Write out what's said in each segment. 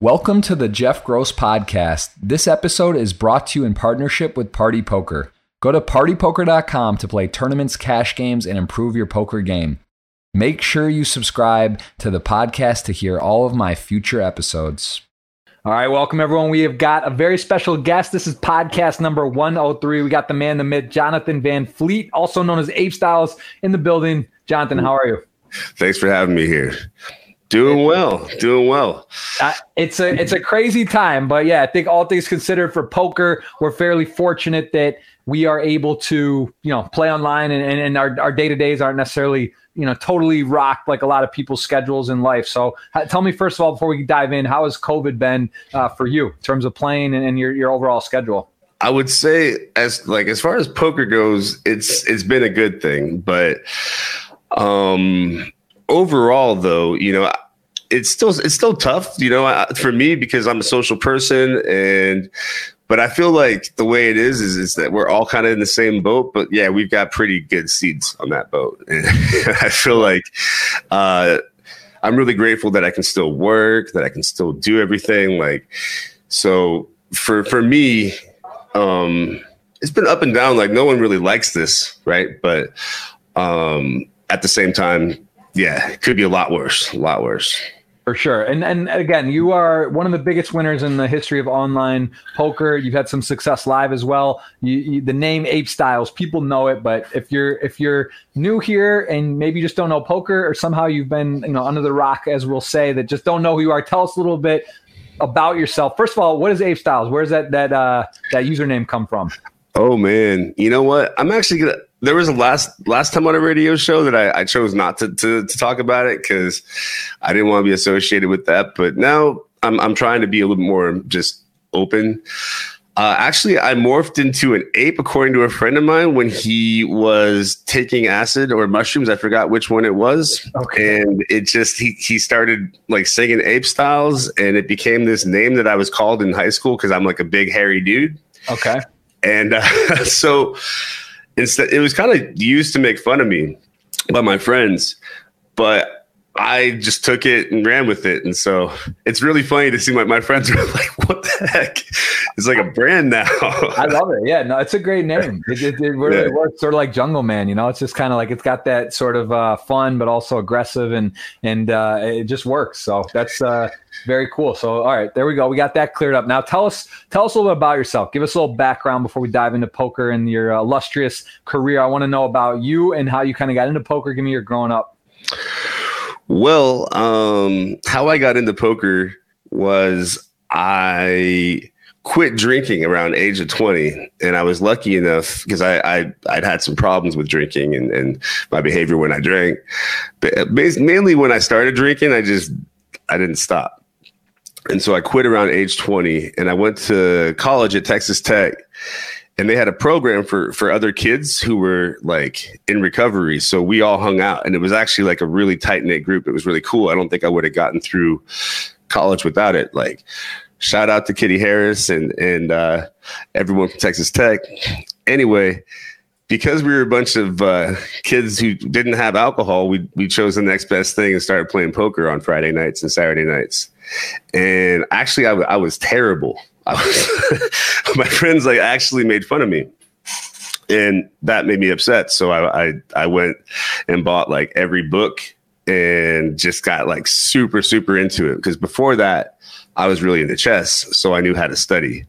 Welcome to the Jeff Gross Podcast. This episode is brought to you in partnership with Party Poker. Go to partypoker.com to play tournaments, cash games, and improve your poker game. Make sure you subscribe to the podcast to hear all of my future episodes. All right, welcome everyone. We have got a very special guest. This is podcast number 103. We got the man, the myth, Jonathan Van Fleet, also known as Ape Styles, in the building. Jonathan, how are you? Thanks for having me here. Doing well, doing well. Uh, it's a it's a crazy time, but yeah, I think all things considered for poker, we're fairly fortunate that we are able to you know play online and, and, and our our day to days aren't necessarily you know totally rocked like a lot of people's schedules in life. So tell me first of all before we dive in, how has COVID been uh, for you in terms of playing and, and your your overall schedule? I would say as like as far as poker goes, it's it's been a good thing, but um overall though you know it's still it's still tough you know for me because i'm a social person and but i feel like the way it is is, is that we're all kind of in the same boat but yeah we've got pretty good seats on that boat. And i feel like uh i'm really grateful that i can still work that i can still do everything like so for for me um it's been up and down like no one really likes this right? But um at the same time yeah, it could be a lot worse. A lot worse. For sure. And and again, you are one of the biggest winners in the history of online poker. You've had some success live as well. You, you, the name Ape Styles, people know it, but if you're if you're new here and maybe you just don't know poker or somehow you've been, you know, under the rock as we'll say that just don't know who you are, tell us a little bit about yourself. First of all, what is Ape Styles? Where's that that uh that username come from? Oh man, you know what? I'm actually gonna. There was a last last time on a radio show that I, I chose not to, to, to talk about it because I didn't want to be associated with that. But now I'm I'm trying to be a little more just open. Uh, actually, I morphed into an ape, according to a friend of mine, when he was taking acid or mushrooms. I forgot which one it was. Okay. And it just, he, he started like singing ape styles, and it became this name that I was called in high school because I'm like a big, hairy dude. Okay. And uh, so instead, it was kind of used to make fun of me by my friends, but I just took it and ran with it. And so it's really funny to see my, my friends are like, what the heck? It's like a brand now. I love it. Yeah, no, it's a great name. It, it, it really yeah. works sort of like Jungle Man, you know, it's just kind of like, it's got that sort of uh, fun, but also aggressive and, and uh, it just works. So that's uh, very cool. So, all right, there we go. We got that cleared up. Now tell us, tell us a little bit about yourself. Give us a little background before we dive into poker and your illustrious career. I want to know about you and how you kind of got into poker. Give me your growing up. Well, um, how I got into poker was I quit drinking around age of 20 and i was lucky enough because I, I i'd had some problems with drinking and, and my behavior when i drank. But mainly when i started drinking i just i didn't stop. And so i quit around age 20 and i went to college at texas tech and they had a program for for other kids who were like in recovery. So we all hung out and it was actually like a really tight knit group. It was really cool. I don't think i would have gotten through college without it. Like shout out to kitty harris and and uh, everyone from texas tech. Anyway because we were a bunch of uh, kids who didn't have alcohol we we chose the next best thing and started playing poker on friday nights and saturday nights. And actually I, w- I was terrible my friends like actually made fun of me. And that made me upset. So I, I i went and bought like every book and just got like super super into it. Because before that i was really into chess so i knew how to study.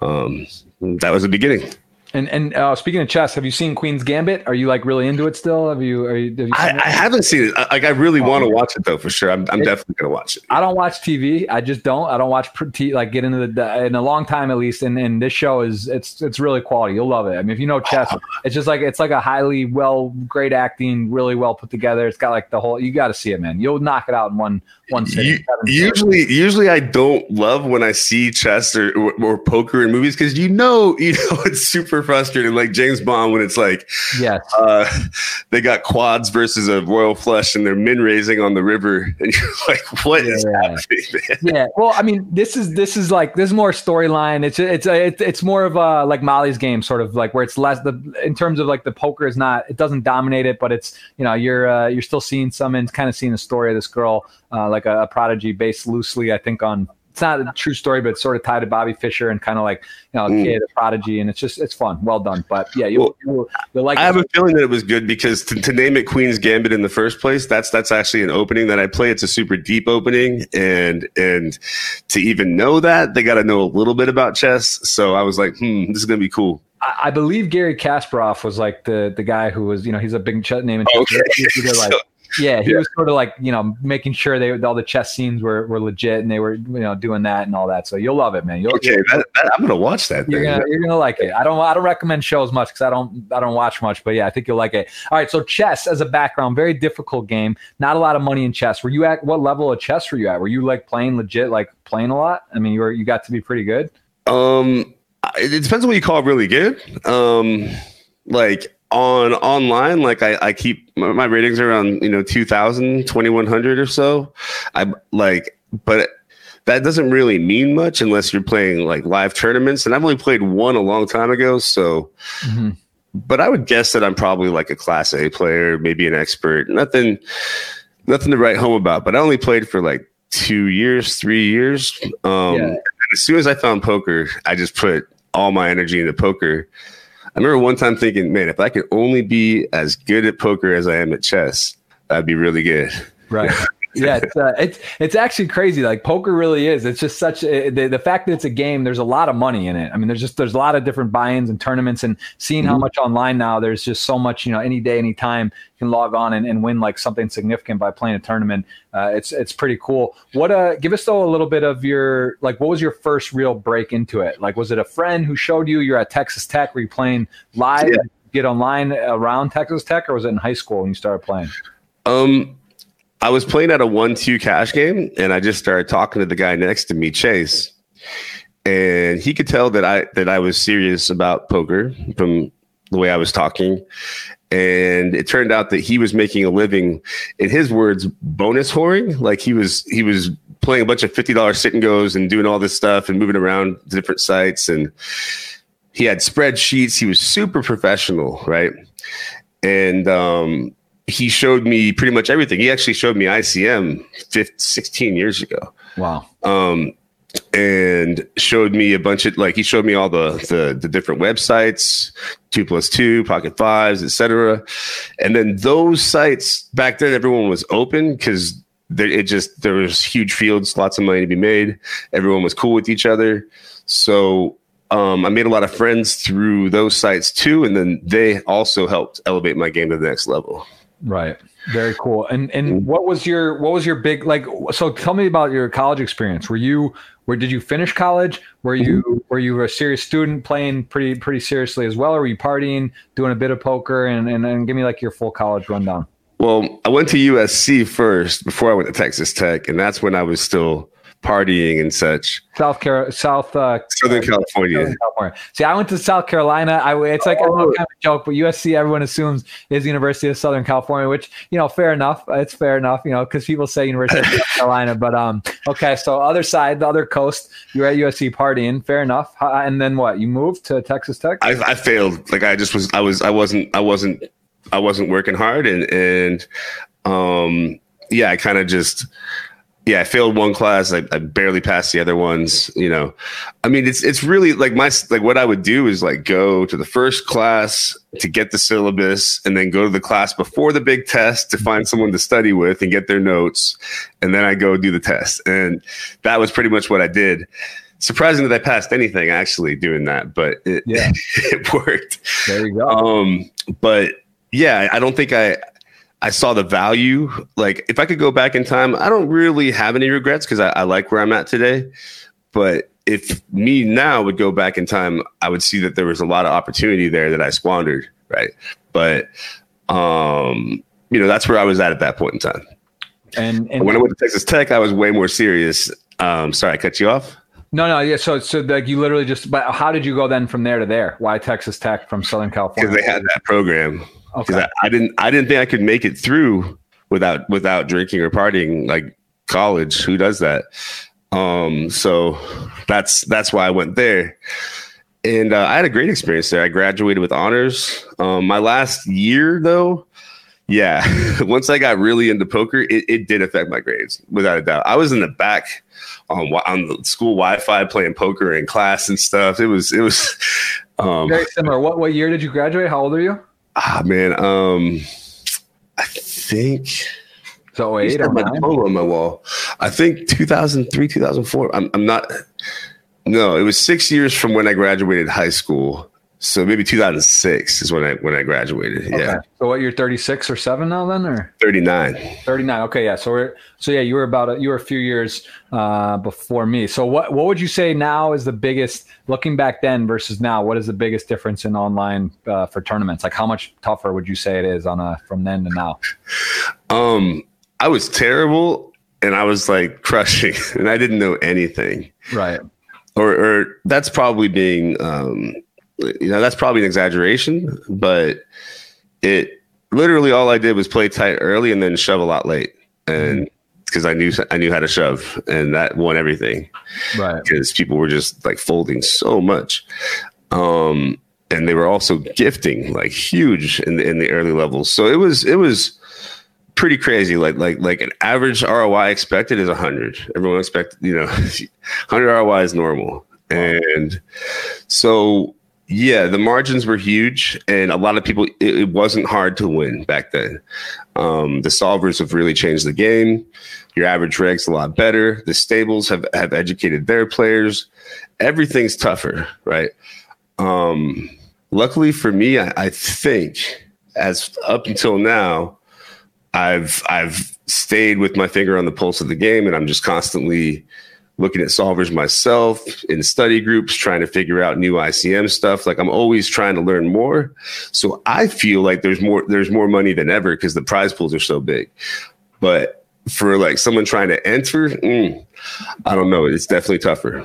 Um that was the beginning and and uh, speaking of chess, have you seen Queen's Gambit? Are you like really into it still? Have you? Are you, have you I, I, haven't seen it. Like I really oh, want to watch it though, for sure. I'm, I'm it, definitely gonna watch it. I don't watch TV. I just don't. I don't watch t- like get into the in a long time at least. And and this show is it's it's really quality. You'll love it. I mean, if you know chess, oh. it's just like it's like a highly well, great acting, really well put together. It's got like the whole. You got to see it, man. You'll knock it out in one one sitting. usually, usually I don't love when I see chess or, or, or poker in movies because you know, you know, it's super frustrating. Like James Bond when it's like, yeah, uh, they got quads versus a royal flush and they're min raising on the river, and you're like, what yeah, is happening? Man? Yeah, well, I mean, this is this is like this is more storyline. It's it's it's it's more of a like Molly's game, sort of like where it's less the in terms of like the poker is not it doesn't dominate it, but it's you know you're uh, you're still seeing some and kind of seeing the story of this girl, uh, like a, a prodigy based loosely, I think on it's not a true story, but it's sort of tied to Bobby Fischer and kind of like you know, a mm. kid, a prodigy, and it's just it's fun. Well done. But yeah, you well, you'll, you'll like. I have a feeling that it was good because to, to, name it Queen's Gambit in the first place, that's that's actually an opening that I play. It's a super deep opening, and and to even know that they got to know a little bit about chess. So I was like, hmm, this is gonna be cool. I, believe Garry Kasparov was like the the guy who was you know he's a big chess name in chess. Okay. like, yeah, he yeah. was sort of like you know making sure they all the chess scenes were, were legit and they were you know doing that and all that. So you'll love it, man. You'll, okay, that, that, I'm gonna watch that. You're gonna, you're gonna like it. I don't I don't recommend shows much because I don't I don't watch much, but yeah, I think you'll like it. All right, so chess as a background, very difficult game. Not a lot of money in chess. Were you at what level of chess were you at? Were you like playing legit, like playing a lot? I mean, you were you got to be pretty good. Um, it depends on what you call really good. Um, like on online like i, I keep my, ratings around you know 2000 2100 or so i like but that doesn't really mean much unless you're playing like live tournaments and i've only played one a long time ago so mm-hmm. but i would guess that i'm probably like a class a player maybe an expert nothing nothing to write home about but i only played for like two years three years um yeah. as soon as i found poker i just put all my energy into poker I remember one time thinking, man, if I could only be as good at poker as I am at chess, that'd be really good. Right. yeah, it's, uh, it's it's actually crazy. Like poker really is. It's just such a, the the fact that it's a game. There's a lot of money in it. I mean, there's just there's a lot of different buy-ins and tournaments, and seeing mm-hmm. how much online now. There's just so much. You know, any day, any time, you can log on and, and win like something significant by playing a tournament. Uh, it's it's pretty cool. What uh, give us though a little bit of your like. What was your first real break into it? Like, was it a friend who showed you? You're at Texas Tech. Were you playing live? Yeah. Get online around Texas Tech, or was it in high school when you started playing? Um, I was playing at a one-two cash game, and I just started talking to the guy next to me, Chase, and he could tell that I that I was serious about poker from the way I was talking. And it turned out that he was making a living, in his words, bonus whoring. Like he was he was playing a bunch of fifty dollars sit and goes and doing all this stuff and moving around to different sites and he had spreadsheets. He was super professional, right? And um, he showed me pretty much everything. He actually showed me ICM 15, 16 years ago. Wow. Um, and showed me a bunch of like he showed me all the the, the different websites, two plus two, pocket fives, etc. And then those sites back then, everyone was open because it just there was huge fields, lots of money to be made. Everyone was cool with each other. So um, I made a lot of friends through those sites too, and then they also helped elevate my game to the next level. Right. Very cool. And and mm-hmm. what was your what was your big like so tell me about your college experience. Were you where did you finish college? Were you mm-hmm. were you a serious student playing pretty pretty seriously as well? Or were you partying, doing a bit of poker and and, and give me like your full college rundown? Well, I went to USC first before I went to Texas Tech, and that's when I was still partying and such. South Carolina, South uh, Southern California. Southern California. See, I went to South Carolina. I it's like oh. a kind of joke, but USC everyone assumes is University of Southern California, which you know, fair enough. It's fair enough, you know, because people say University of South Carolina. But um, okay, so other side, the other coast, you're at USC partying. Fair enough. And then what? You moved to Texas Tech? I, I failed. Like I just was. I was. I wasn't. I wasn't. I wasn't working hard, and and um, yeah, I kind of just yeah, I failed one class. I, I, barely passed the other ones. You know, I mean, it's it's really like my like what I would do is like go to the first class to get the syllabus, and then go to the class before the big test to find someone to study with and get their notes, and then I go do the test. And that was pretty much what I did. Surprising that I passed anything actually doing that, but it yeah. it worked. There you go. Um, but yeah, I don't think I I saw the value. Like, if I could go back in time, I don't really have any regrets because I, I, like where I'm at today. But if me now would go back in time, I would see that there was a lot of opportunity there that I squandered. Right. But, um, you know, that's where I was at at that point in time. And, and when I went to Texas Tech, I was way more serious. Um, sorry, I cut you off. No, no, yeah. So, so like you literally just. But how did you go then from there to there? Why Texas Tech from Southern California? Because they had that program. Okay. I, I didn't I didn't think I could make it through without without drinking or partying like college. Who does that? Um, so that's that's why I went there. And uh, I had a great experience there. I graduated with honors. Um, my last year, though, yeah, once I got really into poker, it, it did affect my grades without a doubt. I was in the back on on the school Wi-Fi playing poker in class and stuff. It was it was um, very similar. What what year did you graduate? How old are you? Ah man, um, I think. So eight or my diploma on my wall. I think 2003, 2004. I'm, I'm not. No, it was six years from when I graduated high school. So maybe 2006 is when I when I graduated. Okay. Yeah. So what you're 36 or 7 now then or 39. 39. Okay, yeah. So we're so yeah, you were about a, you were a few years uh, before me. So what what would you say now is the biggest looking back then versus now, what is the biggest difference in online uh, for tournaments? Like how much tougher would you say it is on a from then to now? Um I was terrible and I was like crushing and I didn't know anything. Right. Or or that's probably being um you know that's probably an exaggeration, but it literally all I did was play tight early and then shove a lot late, and because I knew I knew how to shove, and that won everything, right? Because people were just like folding so much, um, and they were also gifting like huge in the in the early levels. So it was it was pretty crazy. Like like like an average ROI expected is hundred. Everyone expected you know, hundred ROI is normal, and so yeah, the margins were huge, and a lot of people. It, it wasn't hard to win back then. Um, the solvers have really changed the game. Your average reg's a lot better. The stables have have educated their players. Everything's tougher, right? Um, luckily for me, I, I think as up until now, I've I've stayed with my finger on the pulse of the game, and I'm just constantly looking at solvers myself in study groups, trying to figure out new ICM stuff. Like I'm always trying to learn more. So I feel like there's more there's more money than ever because the prize pools are so big. But for like someone trying to enter, mm, I don't know. It's definitely tougher.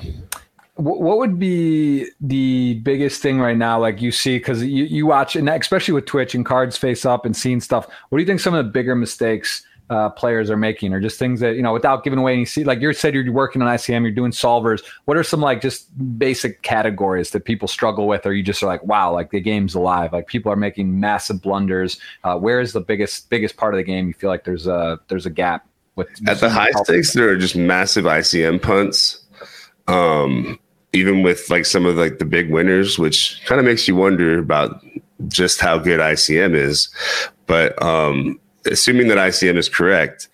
What would be the biggest thing right now? Like you see, because you, you watch, and especially with Twitch and cards face up and seeing stuff. What do you think some of the bigger mistakes uh, players are making, or just things that you know without giving away any see like you said you're working on ICM, you're doing solvers. What are some like just basic categories that people struggle with, or you just are like, wow, like the game's alive. Like people are making massive blunders. Uh, where is the biggest biggest part of the game? You feel like there's a there's a gap with, with at the high stakes. There are just massive ICM punts. Um, even with like some of like the big winners, which kind of makes you wonder about just how good ICM is. But um, assuming that ICM is correct,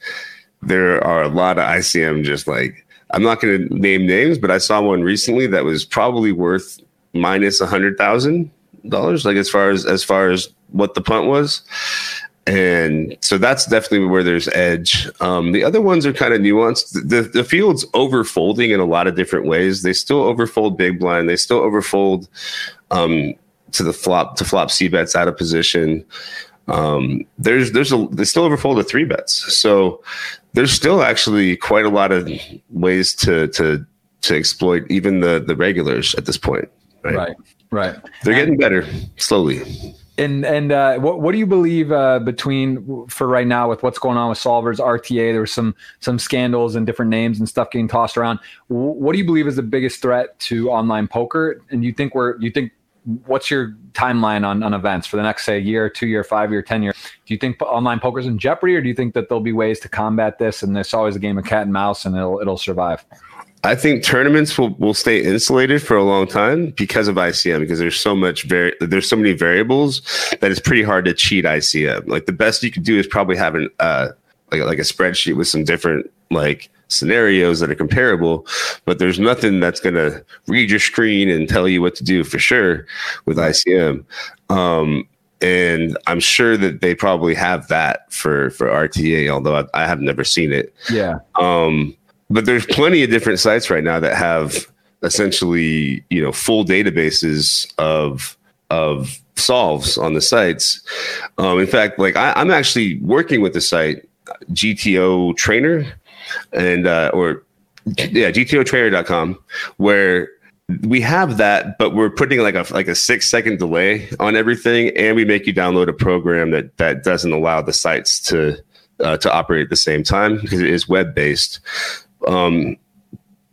there are a lot of ICM just like I'm not going to name names, but I saw one recently that was probably worth minus a hundred thousand dollars, like as far as as far as what the punt was. And so that's definitely where there's edge. Um, the other ones are kind of nuanced. The, the field's overfolding in a lot of different ways. They still overfold big blind. They still overfold um, to the flop to flop c bets out of position um, there's there's a they still overfold the three bets. So there's still actually quite a lot of ways to to to exploit even the the regulars at this point. Right, right. right. They're getting better slowly. And and uh, what what do you believe uh, between for right now with what's going on with solvers RTA? There was some some scandals and different names and stuff getting tossed around. What do you believe is the biggest threat to online poker? And you think we're you think what's your timeline on, on events for the next say year two year five year ten year do you think online poker's in jeopardy or do you think that there'll be ways to combat this and there's always a game of cat and mouse and it'll it'll survive I think tournaments will, will stay insulated for a long time because of ICM because there's so much very there's so many variables that it's pretty hard to cheat ICM. Like the best you could do is probably have an uh like like a spreadsheet with some different like scenarios that are comparable, but there's nothing that's going to read your screen and tell you what to do for sure with ICM. Um, and I'm sure that they probably have that for for RTA, although I, I have never seen it. Yeah. Um, but there's plenty of different sites right now that have essentially, you know, full databases of of solves on the sites. Um, in fact, like I, I'm actually working with the site GTO Trainer and uh, or yeah, gtotrainer.com, where we have that, but we're putting like a like a six second delay on everything, and we make you download a program that that doesn't allow the sites to uh, to operate at the same time because it is web based. Um,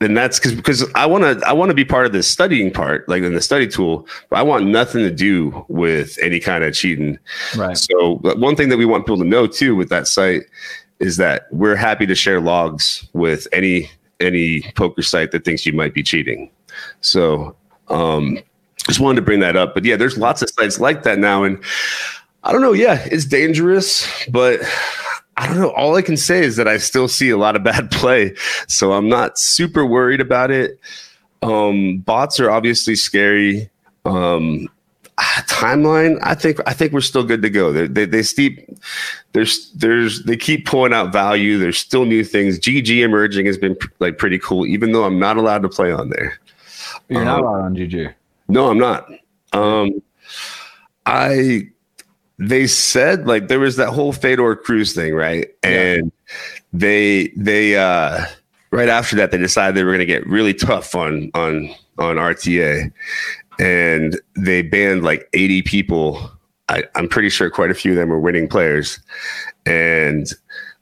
and that's because because I want to I want to be part of the studying part, like in the study tool. But I want nothing to do with any kind of cheating. Right. So one thing that we want people to know too with that site is that we're happy to share logs with any any poker site that thinks you might be cheating. So um, just wanted to bring that up. But yeah, there's lots of sites like that now, and I don't know. Yeah, it's dangerous, but I don't know. All I can say is that I still see a lot of bad play, so I'm not super worried about it. Um, bots are obviously scary. Um, timeline, I think I think we're still good to go. They they, they steep there's there's they keep pulling out value. There's still new things. GG emerging has been like pretty cool, even though I'm not allowed to play on there. You're um, not allowed on GG. No, I'm not. Um, I they said like there was that whole Fedor Cruz thing, right? And they they uh right after that they decided they were going to get really tough on on on RTA, and they banned like 80 people. I, I'm pretty sure quite a few of them were winning players, and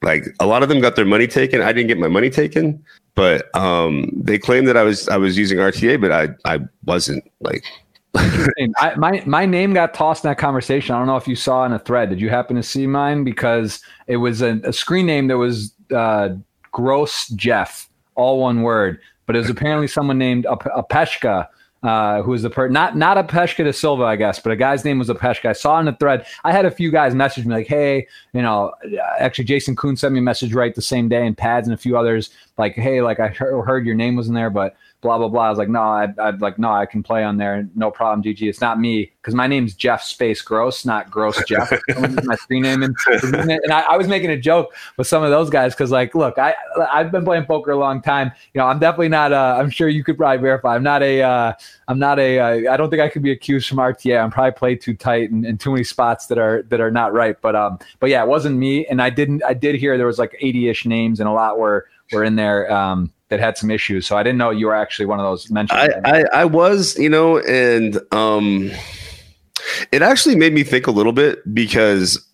like a lot of them got their money taken. I didn't get my money taken, but um, they claimed that I was I was using RTA, but I I wasn't like I, my my name got tossed in that conversation. I don't know if you saw in a thread. Did you happen to see mine? Because it was a, a screen name that was uh, Gross Jeff, all one word. But it was apparently someone named Apeshka uh, who was the per not not a Peshka de Silva, I guess, but a guy's name was a Peshka. I saw in the thread. I had a few guys message me like, "Hey, you know, actually, Jason Koon sent me a message right the same day, and Pads and a few others like, "Hey, like I heard your name was in there, but blah blah blah. I was like, no, I'd, I'd like, no, I can play on there, no problem. GG, it's not me because my name's Jeff Space Gross, not Gross Jeff. my screen name, and, and I, I, was making a joke with some of those guys because, like, look, I I've been playing poker a long time. You know, I'm definitely not. Uh, I'm sure you could probably verify. I'm not a. Uh, I'm not a. Uh, I don't think I could be accused from RTA. I'm probably played too tight and, and too many spots that are that are not right. But um, but yeah, it wasn't me, and I didn't. I did hear there was like 80ish names, and a lot were were in there. Um, that had some issues. So I didn't know you were actually one of those mentioned. I, I, I, was, you know, and um, it actually made me think a little bit because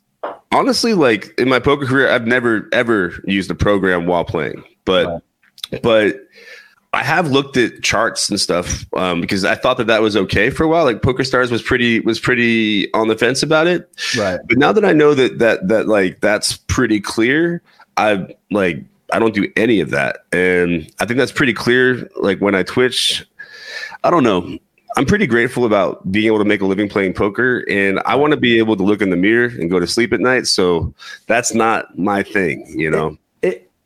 honestly, like in my poker career, I've never ever used a program while playing, but right. but I have looked at charts and stuff um, because I thought that that was okay for a while. Like Poker Stars was pretty was pretty on the fence about it, right? But now that I know that that that like that's pretty clear, I like I don't do any of that. And I think that's pretty clear. Like when I Twitch, I don't know. I'm pretty grateful about being able to make a living playing poker, and I want to be able to look in the mirror and go to sleep at night. So that's not my thing, you know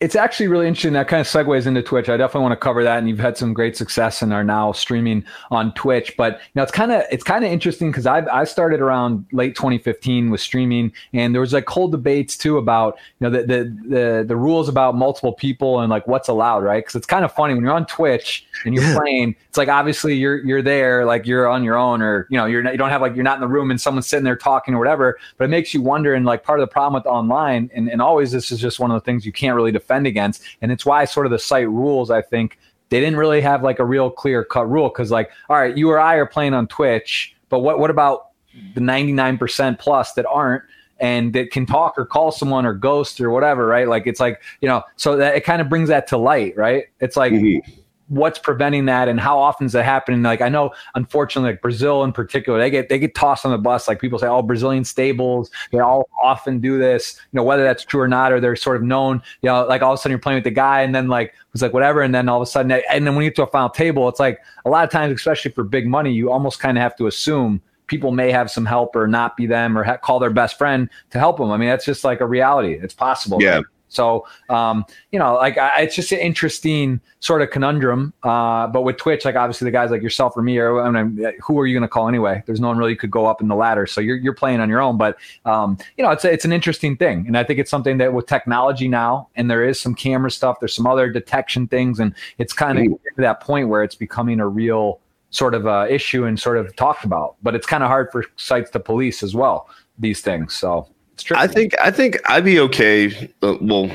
it's actually really interesting. That kind of segues into Twitch. I definitely want to cover that. And you've had some great success and are now streaming on Twitch. But you know, it's kind of it's kind of interesting because I I started around late 2015 with streaming, and there was like whole debates too about you know the the the, the rules about multiple people and like what's allowed, right? Because it's kind of funny when you're on Twitch and you're yeah. playing. It's like obviously you're you're there, like you're on your own, or you know you're not, you don't have like you're not in the room and someone's sitting there talking or whatever. But it makes you wonder. And like part of the problem with online, and and always this is just one of the things you can't really defend defend against. And it's why sort of the site rules, I think, they didn't really have like a real clear cut rule because like, all right, you or I are playing on Twitch, but what what about the 99% plus that aren't? and that can talk or call someone or ghost or whatever, right? Like it's like, you know, so that it kind of brings that to light, right? It's like mm-hmm what's preventing that and how often is that happening? Like i know unfortunately like brazil in particular they get they get tossed on the bus. Like people say oh brazilian stables they all often do this. You know whether that's true or not or they're sort of known you know like all of a sudden you're playing with the guy and then like it's like whatever and then all of a sudden and then when you get to a final table it's like a lot of times especially for big money you almost kind of have to assume people may have some help or not be them or ha- call their best friend to help them i mean that's just like a reality. It's possible yeah? So, um, you know, like I, it's just an interesting sort of conundrum. Uh, but with Twitch, like obviously the guys like yourself or me, or I mean, who are you going to call anyway? There's no one really could go up in the ladder, so you're you're playing on your own. But um, you know, it's a, it's an interesting thing, and I think it's something that with technology now, and there is some camera stuff, there's some other detection things, and it's kind of mm. to that point where it's becoming a real sort of uh, issue and sort of talked about. But it's kind of hard for sites to police as well these things. So. I think I think I'd be okay. Uh, well,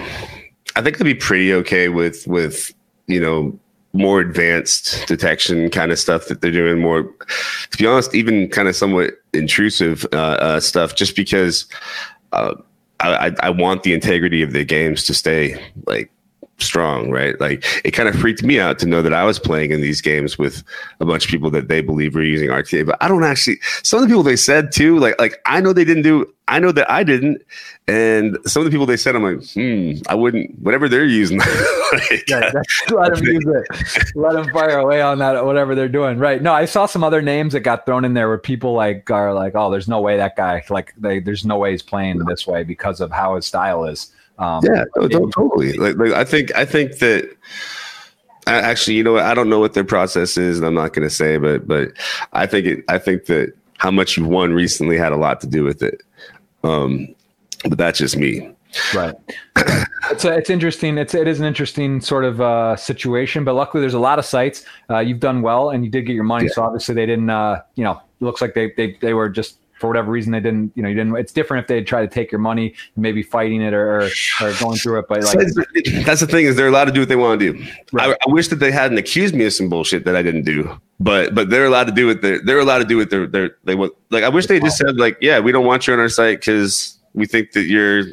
I think I'd be pretty okay with with you know more advanced detection kind of stuff that they're doing. More, to be honest, even kind of somewhat intrusive uh, uh, stuff, just because uh, I, I want the integrity of the games to stay like strong, right? Like it kind of freaked me out to know that I was playing in these games with a bunch of people that they believe were using RTA, but I don't actually. Some of the people they said too, like like I know they didn't do. I know that I didn't, and some of the people they said, I'm like, hmm, I wouldn't. Whatever they're using, like, yeah, let them use it. Let them fire away on that, whatever they're doing. Right? No, I saw some other names that got thrown in there where people like are like, oh, there's no way that guy like they, there's no way he's playing this way because of how his style is. Um, yeah, no, no, totally. Like, like I think I think that actually, you know, I don't know what their process is, and I'm not going to say, but but I think it. I think that how much you won recently had a lot to do with it. Um, but that's just me. Right. it's a, it's interesting. It's it is an interesting sort of uh, situation, but luckily there's a lot of sites. Uh, you've done well, and you did get your money. Yeah. So obviously they didn't. Uh, you know, it looks like they they they were just for whatever reason they didn't you know you didn't it's different if they try to take your money maybe fighting it or, or, or going through it but like that's the thing is they're allowed to do what they want to do right. I, I, wish that they hadn't accused me of some bullshit that i didn't do but but they're allowed to do it they're, they're allowed to do it they're, they're they want like i wish they just said like yeah we don't want you on our site because we think that you're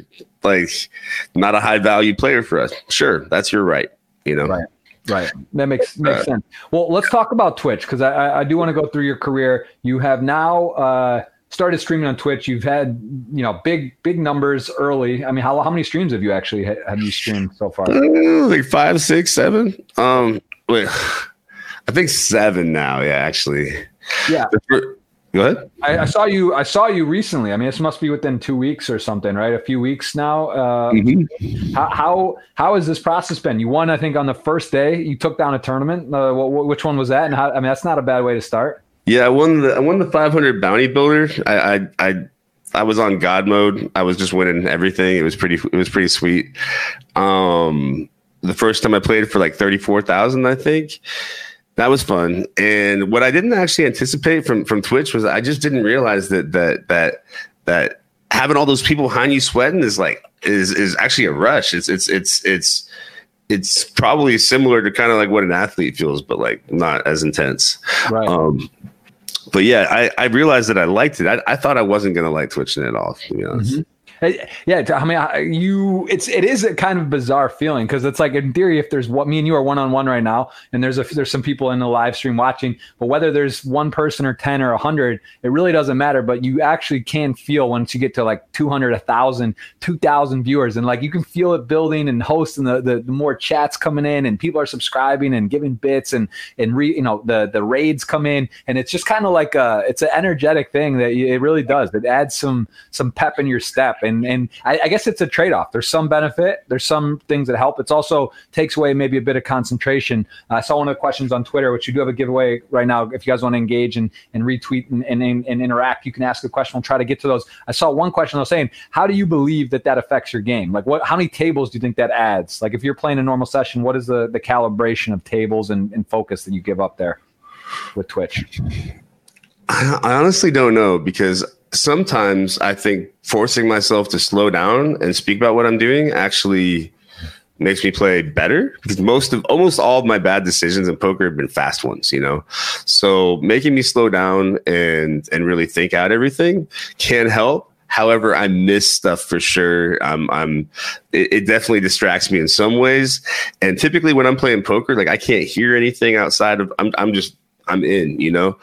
like not a high value player for us sure that's your right you know right Right. That makes makes uh, sense. Well, let's talk about Twitch because I, I do want to go through your career. You have now uh, started streaming on Twitch. You've had you know big big numbers early. I mean, how how many streams have you actually have you streamed so far? Uh, like five, six, seven. Um, wait, I think seven now. Yeah, actually. Yeah. Go ahead. I, I, saw you. I saw you recently. I mean, this must be within two weeks or something, right? A few weeks now. Uh, mm-hmm. how, how how has this process been? You won, I think, on the first day. You took down a tournament. Uh, which one was that? And how? I mean, that's not a bad way to start. Yeah, I won the I won the 500 bounty builder. I, I I I was on God mode. I was just winning everything. It was pretty it was pretty sweet. Um, the first time I played for like 34,000, I think. That was fun. And what I didn't actually anticipate from from Twitch was I just didn't realize that that that that having all those people behind you sweating is like is is actually a rush. It's it's it's it's it's probably similar to kind of like what an athlete feels, but like not as intense. Right. Um, but yeah, I, I realized that I liked it. I, I thought I wasn't going to like twitching it off, to be honest. Mm-hmm. Uh, yeah, I mean, you it's it is a kind of bizarre feeling because it's like in theory, if there's what me and you are one on one right now, and there's a there's some people in the live stream watching, but whether there's one person or ten or a hundred, it really doesn't matter. But you actually can feel once you get to like 200, 1,000, 2,000 viewers, and like you can feel it building and hosting the, the the more chats coming in, and people are subscribing and giving bits, and and re you know the the raids come in, and it's just kind of like a it's an energetic thing that it really does. It adds some some pep in your step. And and and I, I guess it's a trade off. There's some benefit. There's some things that help. It's also takes away maybe a bit of concentration. I saw one of the questions on Twitter, which you do have a giveaway right now. If you guys want to engage and, and retweet and, and, and interact, you can ask a question. We'll try to get to those. I saw one question I was saying, how do you believe that that affects your game? Like what? How many tables do you think that adds? Like if you're playing a normal session, what is the the calibration of tables and, and focus that you give up there with Twitch? I honestly don't know because sometimes I think forcing myself to slow down and speak about what I'm doing actually makes me play better because most of almost all of my bad decisions in poker have been fast ones, you know. So making me slow down and and really think out everything can help. However, I miss stuff for sure. I'm, I'm, it, it, definitely distracts me in some ways. And typically when I'm playing poker, like I can't hear anything outside of, I'm, I'm just I'm in, you know,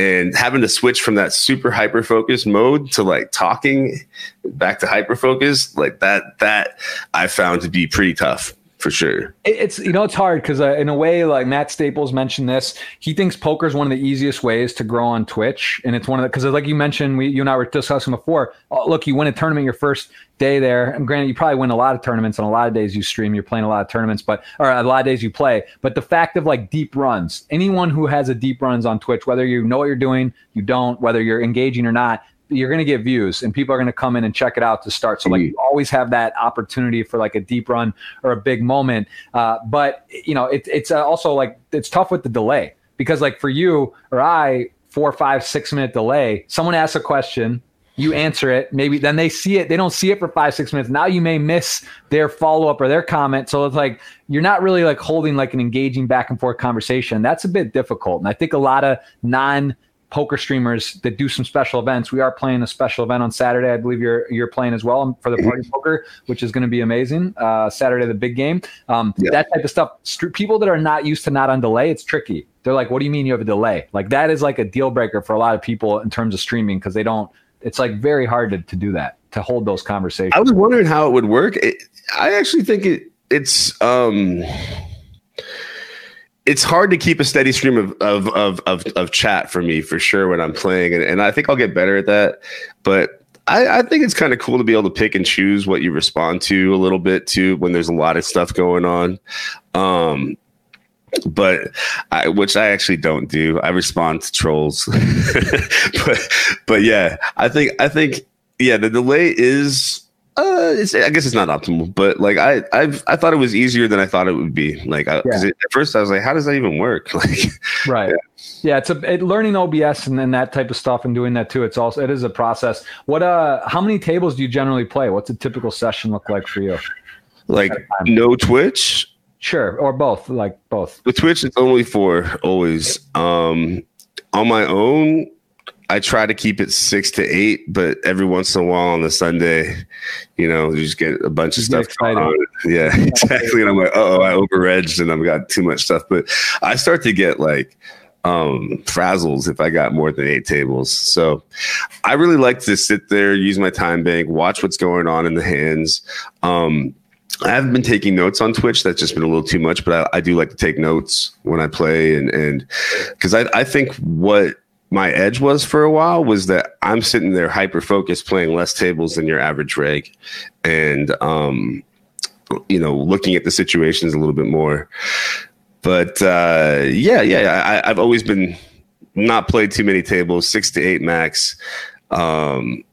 and having to switch from that super hyper focus mode to like talking back to hyper focus, like that, that I found to be pretty tough for sure. It's you know it's hard because uh, in a way, like Matt Staples mentioned this, he thinks poker is one of the easiest ways to grow on Twitch, and it's one of the because like you mentioned, we you and I were discussing before. Oh, look, you win a tournament your first day there, and granted, you probably win a lot of tournaments on a lot of days you stream. You're playing a lot of tournaments, but or a lot of days you play. But the fact of like deep runs, anyone who has a deep runs on Twitch, whether you know what you're doing, you don't, whether you're engaging or not, you're going to get views and people are going to come in and check it out to start. So like you always have that opportunity for like a deep run or a big moment. Uh, but you know, it, it's uh, also like, it's tough with the delay because like for you or I, four, five, six minute delay, someone asks a question, you answer it, maybe then they see it, they don't see it for five, six minutes. Now you may miss their follow up or their comment. So it's like, you're not really like holding like an engaging back and forth conversation. That's a bit difficult. And I think a lot of non poker streamers that do some special events. We are playing a special event on Saturday. I believe you're you're playing as well for the party poker, which is going to be amazing. Uh, Saturday, the big game. Um, Yeah. That type of stuff. Str- people that are not used to not on delay, it's tricky. They're like, "What do you mean you have a delay?" Like that is like a deal breaker for a lot of people in terms of streaming because they don't. It's like very hard to, to do that to hold those conversations. I was wondering how it would work. It, I actually think it it's um it's hard to keep a steady stream of of of of, of chat for me for sure when I'm playing, and, and I think I'll get better at that. But I, I think it's kind of cool to be able to pick and choose what you respond to a little bit too when there's a lot of stuff going on. Um, but I, which I actually don't do. I respond to trolls, but but yeah, I think I think yeah, the delay is. Uh, it's, I guess it's not optimal, but like I, I've, I thought it was easier than I thought it would be. Like, I, 'cause it, at first I was like, how does that even work? Like, right yeah, it's a it, learning obs and then that type of stuff and doing that too it's also it is a process what uh how many tables do you generally play what's a typical session look like for you like no Twitch. sure or both like both With Twitch, it's only for always. Um, on my own, I try to keep it six to eight, but every once in a while on the Sunday, you know, you just get a bunch of stuff on. Yeah, exactly. And I'm like, oh, I over edged and I've got too much stuff. But I start to get like um frazzles if I got more than eight tables. So I really like to sit there, use my time bank, watch what's going on in the hands. Um I haven't been taking notes on Twitch. That's just been a little too much, but I, I do like to take notes when I play, and and because I I think what my edge was for a while was that I'm sitting there hyper focused, playing less tables than your average reg, and um, you know, looking at the situations a little bit more. But uh, yeah, yeah, I, I've always been not played too many tables, six to eight max. Um,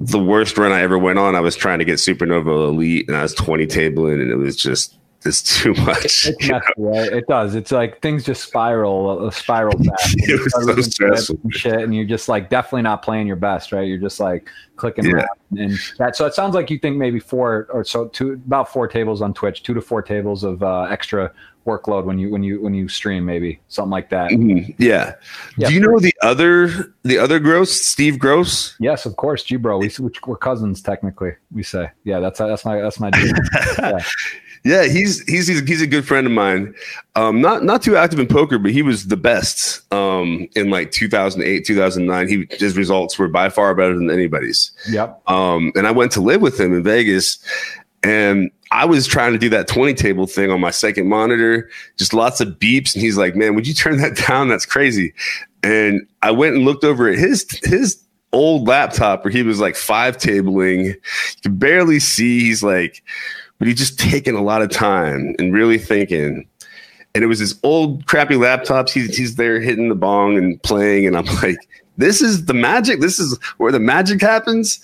the worst run I ever went on, I was trying to get Supernova Elite, and I was 20 tabling, and it was just it's too much. it's messy, right? it does it's like things just spiral uh, spiral fast It was so stressful. and shit and you're just like definitely not playing your best right you're just like clicking Yeah. and that so it sounds like you think maybe four or so two about four tables on twitch two to four tables of uh, extra workload when you when you when you stream maybe something like that Mhm. Yeah. Yeah. Do you know the other the other Gross, Steve Gross? yes of course g bro we, we're cousins technically we say yeah that's that's my that's my dude. yeah. Yeah, he's he's he's, he's a good friend of mine. Um, not not too active in poker, but he was the best um, in like 2008, 2009. He his results were by far better than anybody's. yep Um, and I went to live with him in Vegas, and I was trying to do that 20 table thing on my second monitor, just lots of beeps. And he's like, "Man, would you turn that down? That's crazy." And I went and looked over at his his old laptop where he was like five tabling. You can barely see. He's like, but he's just taking a lot of time and really thinking. And it was his old crappy laptops. He's he's there hitting the bong and playing, and I'm like, this is the magic. This is where the magic happens.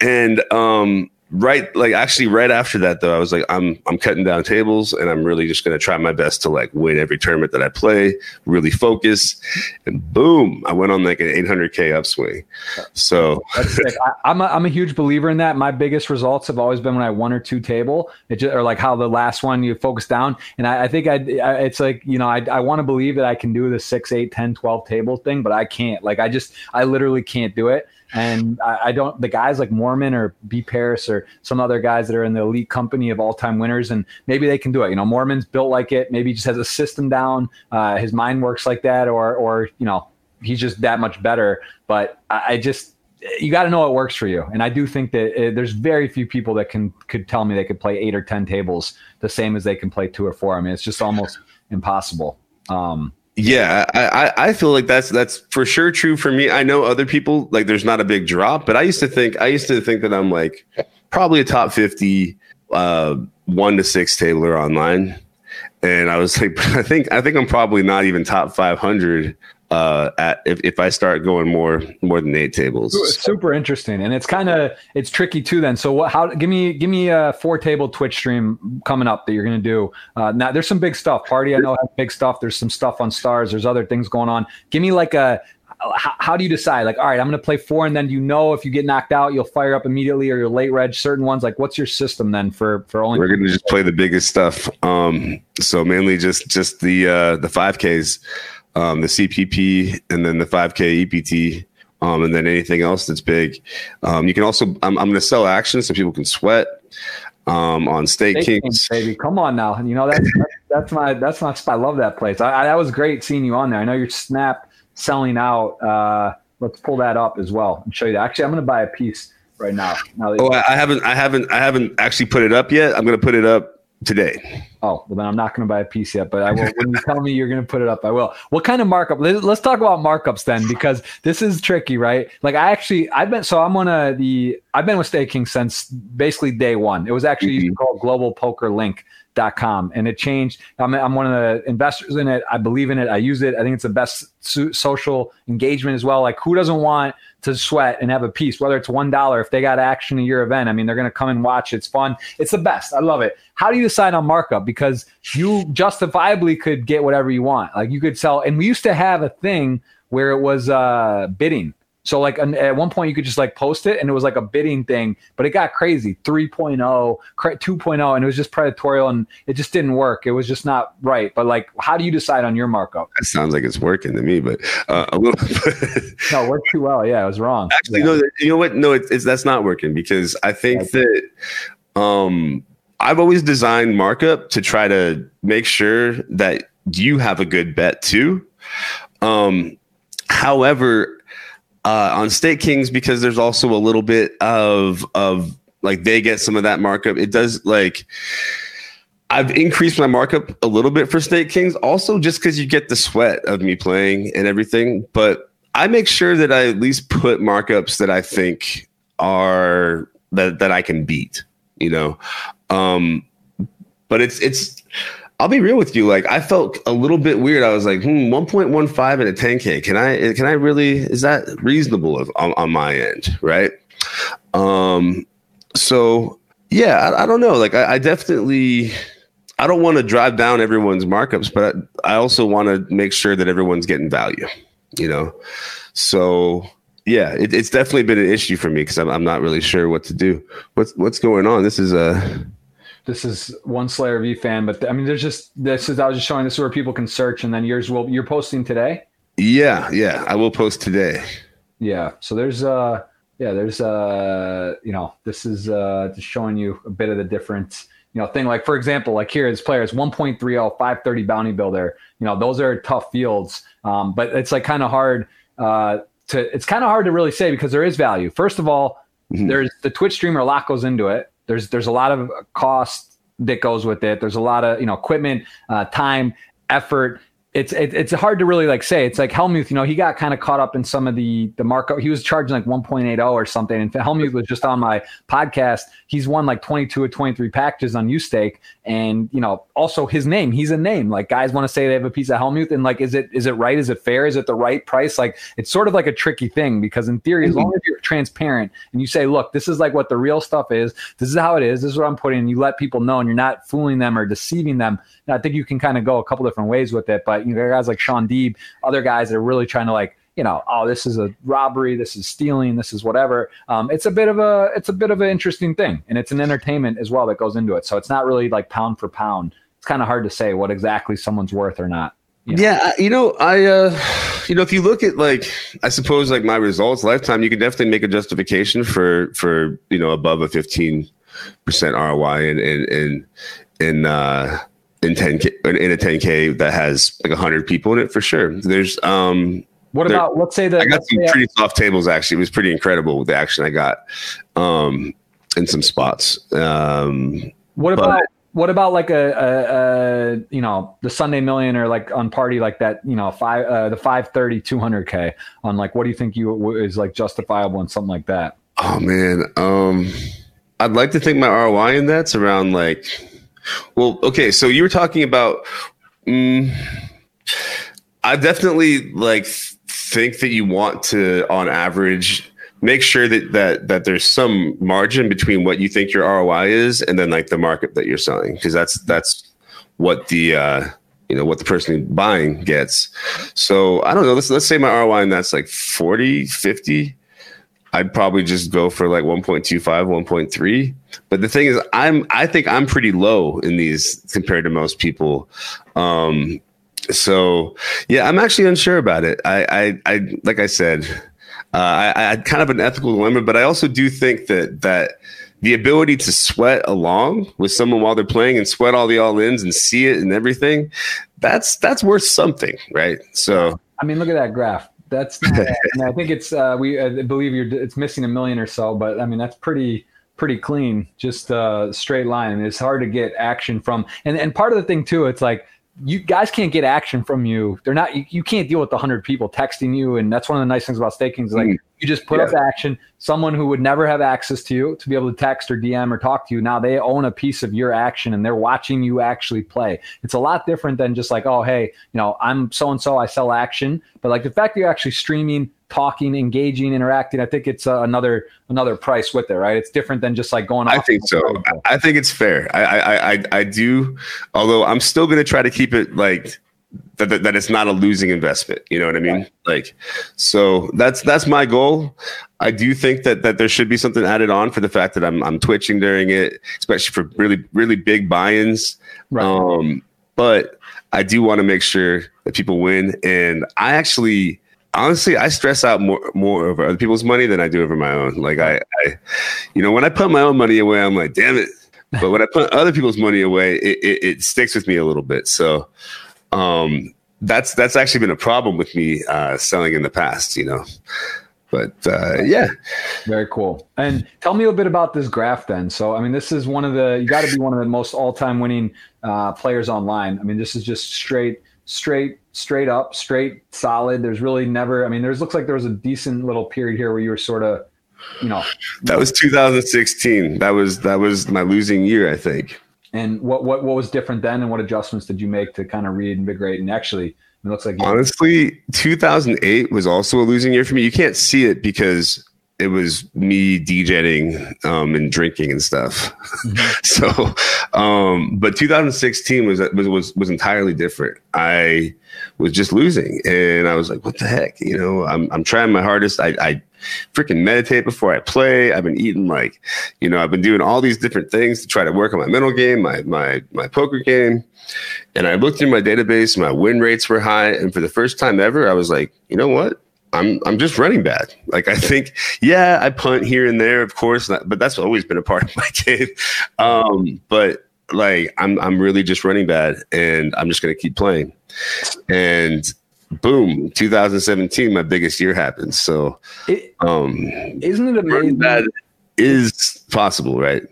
And um, right, like actually, right after that, though, I was like, I'm I'm cutting down tables, and I'm really just gonna try my best to like win every tournament that I play. Really focus, and boom, I went on like an 800k upswing. So I, I'm a, I'm a huge believer in that. My biggest results have always been when I one or two table, it just, or like how the last one you focus down. And I, I think I, I, it's like, you know, I, I want to believe that I can do the six, eight, 10, 12 table thing, but I can't. Like, I just, I literally can't do it. And I, I don't, the guys like Moorman or B. Paris or some other guys that are in the elite company of all time winners, and maybe they can do it. You know, Moorman's built like it, maybe he just has a system down. Uh, his mind works like that, or, or, you know, he's just that much better. But I, I just, you got to know what works for you. And I do think that uh, there's very few people that can could tell me they could play eight or ten tables the same as they can play two or four. I mean, it's just almost impossible. Um, Yeah, I, I feel like that's that's for sure true for me. I know other people like there's not a big drop, but I used to think I used to think that I'm like probably a top fifty uh one to six tabler online. And I was like, I think I think I'm probably not even top five hundred uh at if, if I start going more more than eight tables. Super interesting, and it's kind of it's tricky too. Then, so what? How? Give me give me a four table Twitch stream coming up that you're going to do. Uh, now, there's some big stuff. Party, I know has big stuff. There's some stuff on Stars. There's other things going on. Give me like a. How, how do you decide? Like, all right, I'm going to play four, and then you know if you get knocked out, you'll fire up immediately, or you're late reg certain ones. Like, what's your system then for for only? We're gonna just play the biggest stuff. Um so mainly just just the uh the five Ks. Um, the CPP, and then the 5K EPT, um, and then anything else that's big. Um, you can also, I'm, I'm going to sell actions so people can sweat um, on Stake, Kings. Kings. baby. Come on now, you know that's that's my that's my. I love that place. I, I, that was great seeing you on there. I know your snap selling out. Uh, let's pull that up as well and show you that. Actually, I'm going to buy a piece right now. now oh, I, I haven't, I haven't, I haven't actually put it up yet. I'm going to put it up today. Oh, well, then I'm not going to buy a piece yet, but I will. when you tell me you're going to put it up, I will. What kind of markup? Let's talk about markups then, because this is tricky, right? Like I actually, I've been, so I'm one of the, I've been with staking since basically day one. It was actually mm-hmm. called Global Poker Link com and it changed. I'm, I'm one of the investors in it. I believe in it. I use it. I think it's the best so- social engagement as well. Like who doesn't want to sweat and have a piece whether it's one dollar if they got action in your event? I mean they're going to come and watch. It's fun. It's the best. I love it. How do you decide on markup? Because you justifiably could get whatever you want. Like you could sell and we used to have a thing where it was uh bidding so like at one point you could just like post it and it was like a bidding thing, but it got crazy 3.0, 2.0 and it was just predatory and it just didn't work. It was just not right. But like how do you decide on your markup? That sounds like it's working to me, but uh, a little No, it worked too well. Yeah, it was wrong. Actually, yeah. no, you know what? No, it's, it's that's not working because I think that um I've always designed markup to try to make sure that you have a good bet too. Um however, uh, on Stake Kings because there's also a little bit of of like they get some of that markup. It does like I've increased my markup a little bit for Stake Kings, also just because you get the sweat of me playing and everything. But I make sure that I at least put markups that I think are that that I can beat. You know, um, but it's it's I'll be real with you. Like I felt a little bit weird. I was like, hmm, 1.15 and a 10K. Can I, can I really, is that reasonable on, on my end? Right. Um, so yeah, I, I don't know. Like I, I definitely, I don't want to drive down everyone's markups, but I, I also want to make sure that everyone's getting value, you know? So yeah, it, it's definitely been an issue for me because I'm, I'm not really sure what to do. What's, what's going on? This is a, this is one Slayer V fan, but I mean, there's just this is I was just showing this is where people can search, and then yours will you're posting today. Yeah, yeah, I will post today. Yeah, so there's uh yeah there's uh you know this is uh just showing you a bit of the difference you know thing like for example like here this player is 1.30 530 bounty builder you know those are tough fields um, but it's like kind of hard uh to it's kind of hard to really say because there is value first of all mm-hmm. there's the twitch streamer lot goes into it there's there's a lot of cost that goes with it. There's a lot of you know equipment, uh, time, effort it's it, it's hard to really like say. It's like Hellmuth, you know, he got kind of caught up in some of the the markup. He was charging like 1.80 or something. And Hellmuth was just on my podcast. He's won like 22 or 23 packages on Ustake, and you know, also his name. He's a name. Like guys want to say they have a piece of Hellmuth, and like, is it is it right? Is it fair? Is it the right price? Like, it's sort of like a tricky thing because in theory, as long as you're transparent and you say, look, this is like what the real stuff is. This is how it is. This is what I'm putting. And you let people know, and you're not fooling them or deceiving them. And I think you can kind of go a couple different ways with it, but you know, guys like Shaun Deeb, other guys that are really trying to like, you know, oh, this is a robbery, this is stealing, this is whatever. Um, it's a bit of a, it's a bit of an interesting thing, and it's an entertainment as well that goes into it. So it's not really like pound for pound. It's kind of hard to say what exactly someone's worth or not. You know? Yeah, you know, I, uh, you know, if you look at like, I suppose like my results lifetime, you can definitely make a justification for for you know above a fifteen percent ROI and and and in uh in 10k in a 10k that has like 100 people in it for sure there's um what about let's say that i got some pretty I, soft tables actually it was pretty incredible with the action i got um in some spots um what about but, what about like a, a, a, you know the sunday million or like on party like that you know five uh, the 530 200k on like what do you think you is like justifiable and something like that oh man um i'd like to think my roi in that's around like well, okay. So you were talking about. Mm, I definitely like think that you want to, on average, make sure that that that there's some margin between what you think your ROI is and then like the market that you're selling because that's that's what the uh, you know what the person buying gets. So I don't know. Let's let's say my ROI and that's like 40, 50. I'd probably just go for like 1.25, 1.3. But the thing is, I'm I think I'm pretty low in these compared to most people. Um, so yeah, I'm actually unsure about it. I, I, I like I said, uh, I, I had kind of an ethical dilemma, but I also do think that that the ability to sweat along with someone while they're playing and sweat all the all ins and see it and everything, that's that's worth something, right? So I mean, look at that graph. That's not, I, think it's uh, we I believe you're it's missing a million or so, but I mean that's pretty pretty clean, just a uh, straight line. It's hard to get action from, and and part of the thing too, it's like you guys can't get action from you. They're not. You, you can't deal with the hundred people texting you, and that's one of the nice things about staking is like mm. You just put yeah. up action. Someone who would never have access to you to be able to text or DM or talk to you now they own a piece of your action and they're watching you actually play. It's a lot different than just like, oh hey, you know, I'm so and so, I sell action, but like the fact that you're actually streaming talking, engaging, interacting. I think it's uh, another another price with it, right? It's different than just like going. I think so. I think it's fair. I I I, I do. Although I'm still going to try to keep it like that, that, that, it's not a losing investment. You know what I mean? Right. Like, so that's that's my goal. I do think that that there should be something added on for the fact that I'm I'm twitching during it, especially for really really big buy-ins. Right. Um, but I do want to make sure that people win, and I actually honestly, I stress out more more over other people's money than I do over my own. Like I, I, you know, when I put my own money away, I'm like, damn it. But when I put other people's money away, it, it, it sticks with me a little bit. So, um, that's that's actually been a problem with me uh, selling in the past. You know. But uh, yeah, very cool. And tell me a bit about this graph then. So, I mean, this is one of the you got to be one of the most all-time winning uh, players online. I mean, this is just straight straight straight up straight solid there's really never i mean there's looks like there was a decent little period here where you were sort of you know that was 2016 that was that was my losing year i think and what what what was different then and what adjustments did you make to kind of reinvigorate and actually it looks like honestly 2008 was also a losing year for me you can't see it because it was me DJing um, and drinking and stuff. Mm-hmm. so, um, but 2016 was, was was was entirely different. I was just losing, and I was like, "What the heck?" You know, I'm I'm trying my hardest. I, I freaking meditate before I play. I've been eating like, you know, I've been doing all these different things to try to work on my mental game, my my my poker game. And I looked in my database, my win rates were high, and for the first time ever, I was like, you know what? I'm I'm just running bad. Like I think, yeah, I punt here and there, of course, but that's always been a part of my game. Um, but like I'm I'm really just running bad, and I'm just gonna keep playing. And boom, 2017, my biggest year happens. So, it, um, isn't it amazing? That is possible, right?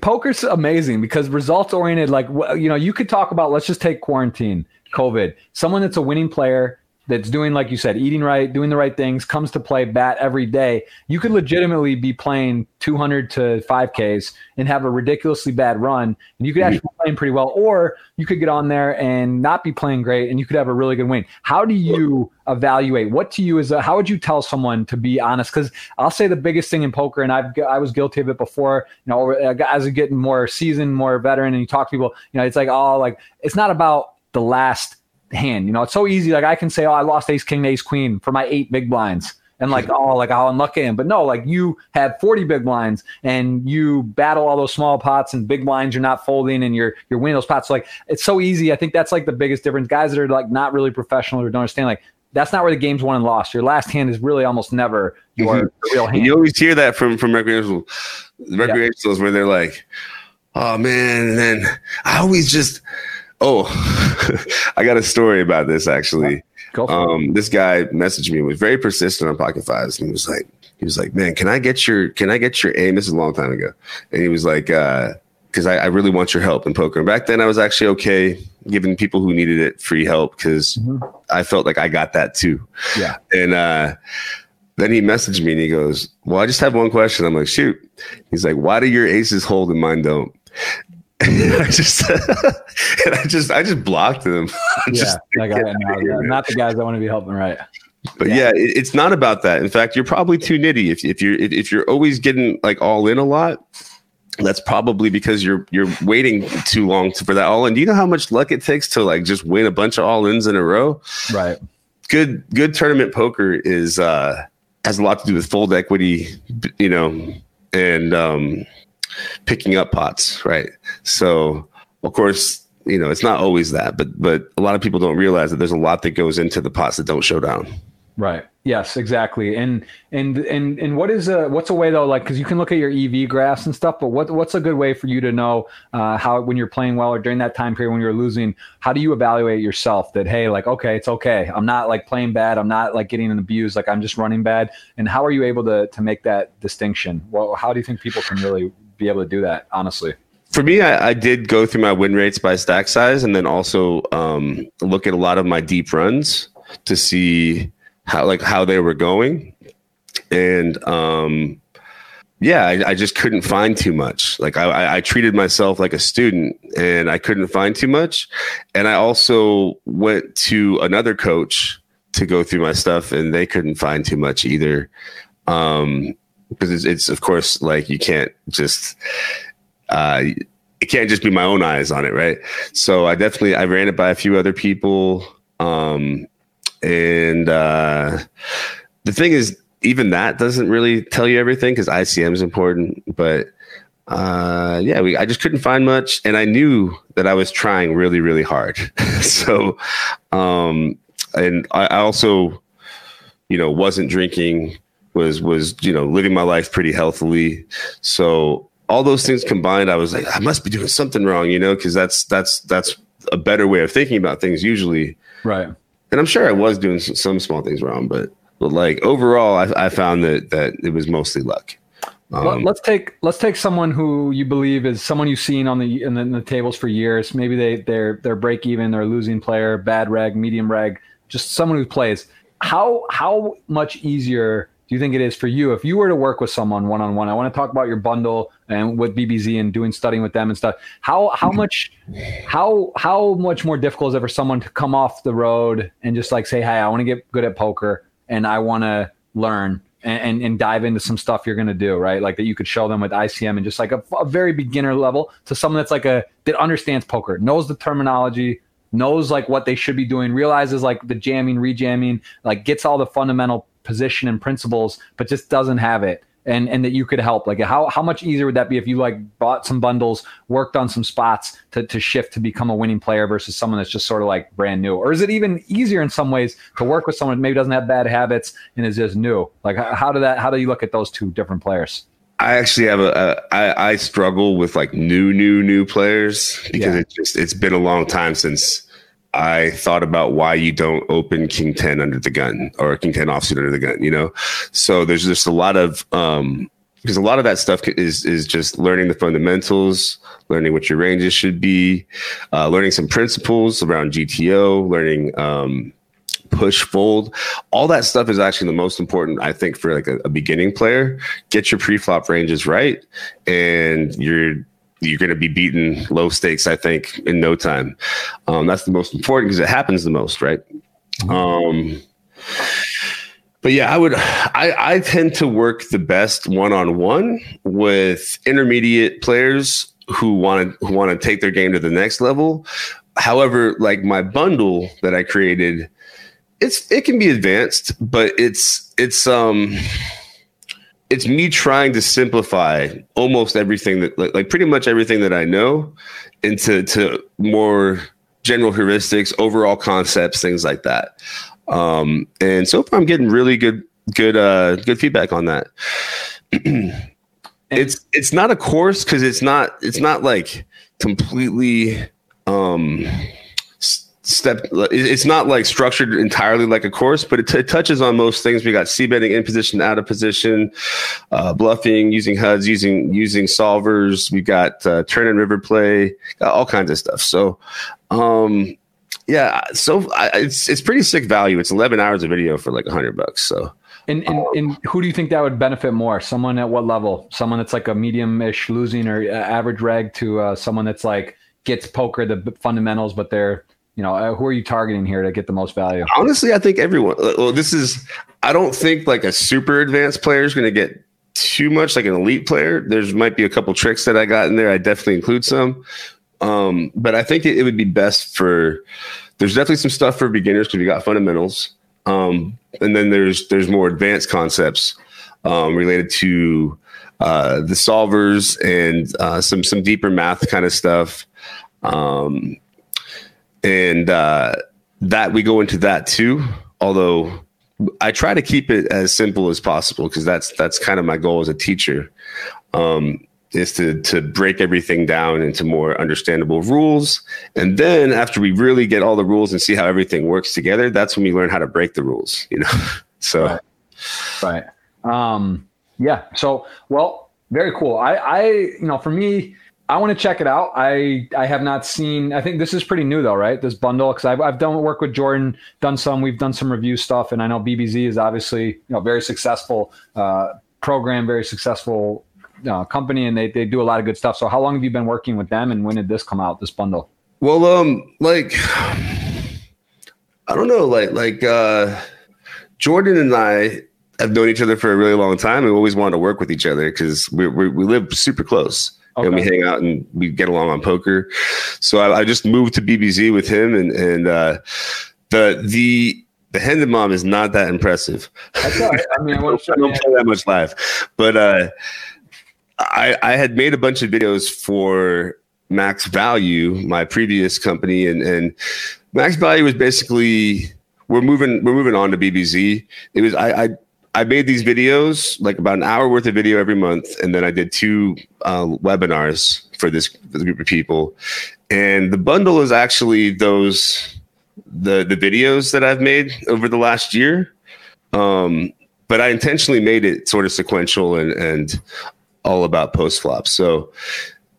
Poker's amazing because results oriented. Like you know, you could talk about. Let's just take quarantine, COVID. Someone that's a winning player that's doing like you said eating right doing the right things comes to play bat every day you could legitimately be playing 200 to 5ks and have a ridiculously bad run and you could actually be mm-hmm. playing pretty well or you could get on there and not be playing great and you could have a really good win. How do you evaluate? What to you is a, how would you tell someone to be honest? Because i'll say the biggest thing in poker and i've i was guilty of it before you know as a getting more seasoned more veteran and you talk to people you know it's like oh like it's not about the last hand. You know, it's so easy. Like I can say, oh, I lost ace, king, ace, queen for my eight big blinds. And like, oh, like how unlucky I am. But no, like you have 40 big blinds and you battle all those small pots and big blinds you're not folding and you're you're winning those pots. So like it's so easy. I think that's like the biggest difference. Guys that are like not really professional or don't understand, like that's not where the game's won and lost. Your last hand is really almost never your mm-hmm. real hand. You always hear that from from recreational recreationals yeah. where they're like, oh man, and then I always just Oh, I got a story about this actually. Um, this guy messaged me was very persistent on Pocket Fives, and he was like, he was like, man, can I get your, can I get your aim? This is a long time ago, and he was like, uh, because I, I, really want your help in poker. And back then, I was actually okay giving people who needed it free help because mm-hmm. I felt like I got that too. Yeah. And uh, then he messaged me and he goes, "Well, I just have one question." I'm like, "Shoot." He's like, "Why do your aces hold and mine don't?" I just, and I just, I just blocked them. yeah, like I, no, not the guys I want to be helping, right? But yeah, yeah it, it's not about that. In fact, you're probably too nitty if if you're if, if you're always getting like all in a lot. That's probably because you're you're waiting too long to, for that all in. Do you know how much luck it takes to like just win a bunch of all ins in a row? Right. Good good tournament poker is uh has a lot to do with fold equity, you know, and um picking up pots, right? So, of course, you know, it's not always that, but but a lot of people don't realize that there's a lot that goes into the pots that don't show down. Right. Yes, exactly. And and and and what is a what's a way though? Like, because you can look at your EV graphs and stuff, but what what's a good way for you to know uh, how when you're playing well or during that time period when you're losing? How do you evaluate yourself that hey, like okay, it's okay. I'm not like playing bad. I'm not like getting abused. Like I'm just running bad. And how are you able to to make that distinction? Well, how do you think people can really be able to do that? Honestly for me, I, I, did go through my win rates by stack size, and then also um, look at a lot of my deep runs to see how like how they were going, and um, yeah, I, I, just couldn't find too much. Like I, I treated myself like a student, and I couldn't find too much. And I also went to another coach to go through my stuff, and they couldn't find too much either. Um, because it's, it's of course like you can't just uh, it can't just be my own eyes on it, right? So I definitely I ran it by a few other people. Um, and uh, the thing is, even that doesn't really tell you everything because ICM is important. But uh, yeah, we, I just couldn't find much, and I knew that I was trying really, really hard. so, um, and I, I also, you know, wasn't drinking, was was you know living my life pretty healthily. So all those things combined, I was like, I must be doing something wrong, you know, because that's that's that's a better way of thinking about things usually. Right and I'm sure I was doing some small things wrong, but but like overall, I, I found that that it was mostly luck. Um, let's take let's take someone who you believe is someone you've seen on the in the, in the tables for years. Maybe they they're they're break even, they're losing player, bad reg, medium reg, just someone who plays. How how much easier do you think it is for you if you were to work with someone one on one? I want to talk about your bundle and with BBZ and doing studying with them and stuff. How how mm-hmm. much how how much more difficult is it for someone to come off the road and just like say, "Hey, I want to get good at poker and I want to learn." And, and, and, dive into some stuff you're going to do, right? Like that you could show them with ICM and just like a, a very beginner level to someone that's like a that understands poker, knows the terminology, knows like what they should be doing, realizes like the jamming, rejamming, like gets all the fundamental position and principles, but just doesn't have it. And, and that you could help like how, how much easier would that be if you like bought some bundles worked on some spots to, to shift to become a winning player versus someone that's just sort of like brand new or is it even easier in some ways to work with someone that maybe doesn't have bad habits and is just new like how, how do that how do you look at those two different players I actually have a, a I, I struggle with like new, new, new players because yeah. it just it's been a long time since I thought about why you don't open King 10 under the gun or King 10 offsuit under the gun, you know? So there's just a lot of, um, because a lot of that stuff is is just learning the fundamentals, learning what your ranges should be, uh, learning some principles around GTO, learning um, push fold. All that stuff is actually the most important, I think, for like a, a beginning player. Get your pre-flop ranges right, and you're you're going to be beating low stakes, I think, in no time. Um, that's the most important because it happens the most, right? Um, but yeah, I would. I, I tend to work the best one on one with intermediate players who want to who want to take their game to the next level. However, like my bundle that I created, it's it can be advanced, but it's it's um it's me trying to simplify almost everything that like, like pretty much everything that I know into to more general heuristics, overall concepts, things like that. Um, and so far I'm getting really good good uh good feedback on that. it's it's not a course because it's not it's not like completely um step it's not like structured entirely like a course but it, t- it touches on most things we got c betting in position out of position uh, bluffing using huds using using solvers we got uh, turn and river play got all kinds of stuff so um yeah so I, it's it's pretty sick value it's 11 hours of video for like 100 bucks so and, and, and who do you think that would benefit more? Someone at what level? Someone that's like a medium-ish losing or uh, average reg to uh, someone that's like gets poker the fundamentals, but they're you know, uh, who are you targeting here to get the most value? Honestly, I think everyone. Uh, well, this is. I don't think like a super advanced player is going to get too much like an elite player. There's might be a couple tricks that I got in there. I definitely include some, um, but I think it, it, would be best for. There's definitely some stuff for beginners because we got fundamentals, um, and then there's there's more advanced concepts um, related to uh, the solvers and uh, some some deeper math kind of stuff. Um, and uh, that we go into that too. Although I try to keep it as simple as possible because that's that's kind of my goal as a teacher. Um, is to to break everything down into more understandable rules and then after we really get all the rules and see how everything works together that's when we learn how to break the rules you know so right, right. Um, yeah so well very cool i i you know for me I want to check it out. I I have not seen. I think this is pretty new though, right? This bundle because I've I've done work with Jordan, done some. We've done some review stuff, and I know BBZ is obviously you know very successful uh, program, very successful uh, company, and they they do a lot of good stuff. So how long have you been working with them, and when did this come out? This bundle? Well, um, like I don't know, like like uh, Jordan and I have known each other for a really long time. We always wanted to work with each other because we we we live super close. Okay. And we hang out and we get along on poker. So I, I just moved to BBZ with him, and and uh, the the the Hendon Mob is not that impressive. That's all right. I mean, I, I don't play that much live, but uh, I I had made a bunch of videos for Max Value, my previous company, and and Max Value was basically we're moving we're moving on to BBZ. It was I I I made these videos, like about an hour worth of video every month, and then I did two uh, webinars for this, for group of people. And the bundle is actually those the the videos that I've made over the last year. Um, but I intentionally made it sort of sequential and and all about post flops. So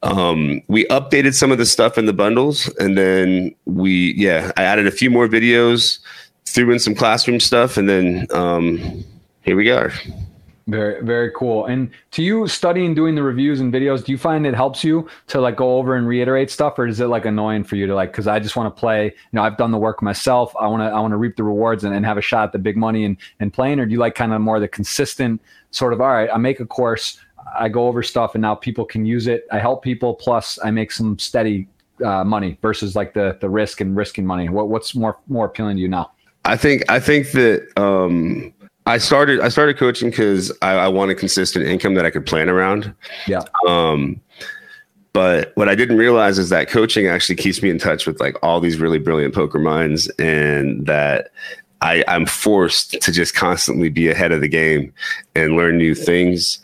um, we updated some of the stuff in the bundles, and then we yeah I added a few more videos, threw in some classroom stuff, and then. Um, here we go. Very, very cool. And to you studying, doing the reviews and videos, do you find it helps you to like go over and reiterate stuff, or is it like annoying for you to like? Because I just want to play. You know, I've done the work myself. I want to, I want to reap the rewards and, and have a shot at the big money and and playing. Or do you like kind of more the consistent sort of? All right, I make a course, I go over stuff, and now people can use it. I help people, plus I make some steady uh, money versus like the the risk and risking money. What what's more more appealing to you now? I think I think that. um I started I started coaching because I, I wanted consistent income that I could plan around. Yeah. Um, but what I didn't realize is that coaching actually keeps me in touch with like all these really brilliant poker minds, and that I, I'm forced to just constantly be ahead of the game and learn new things.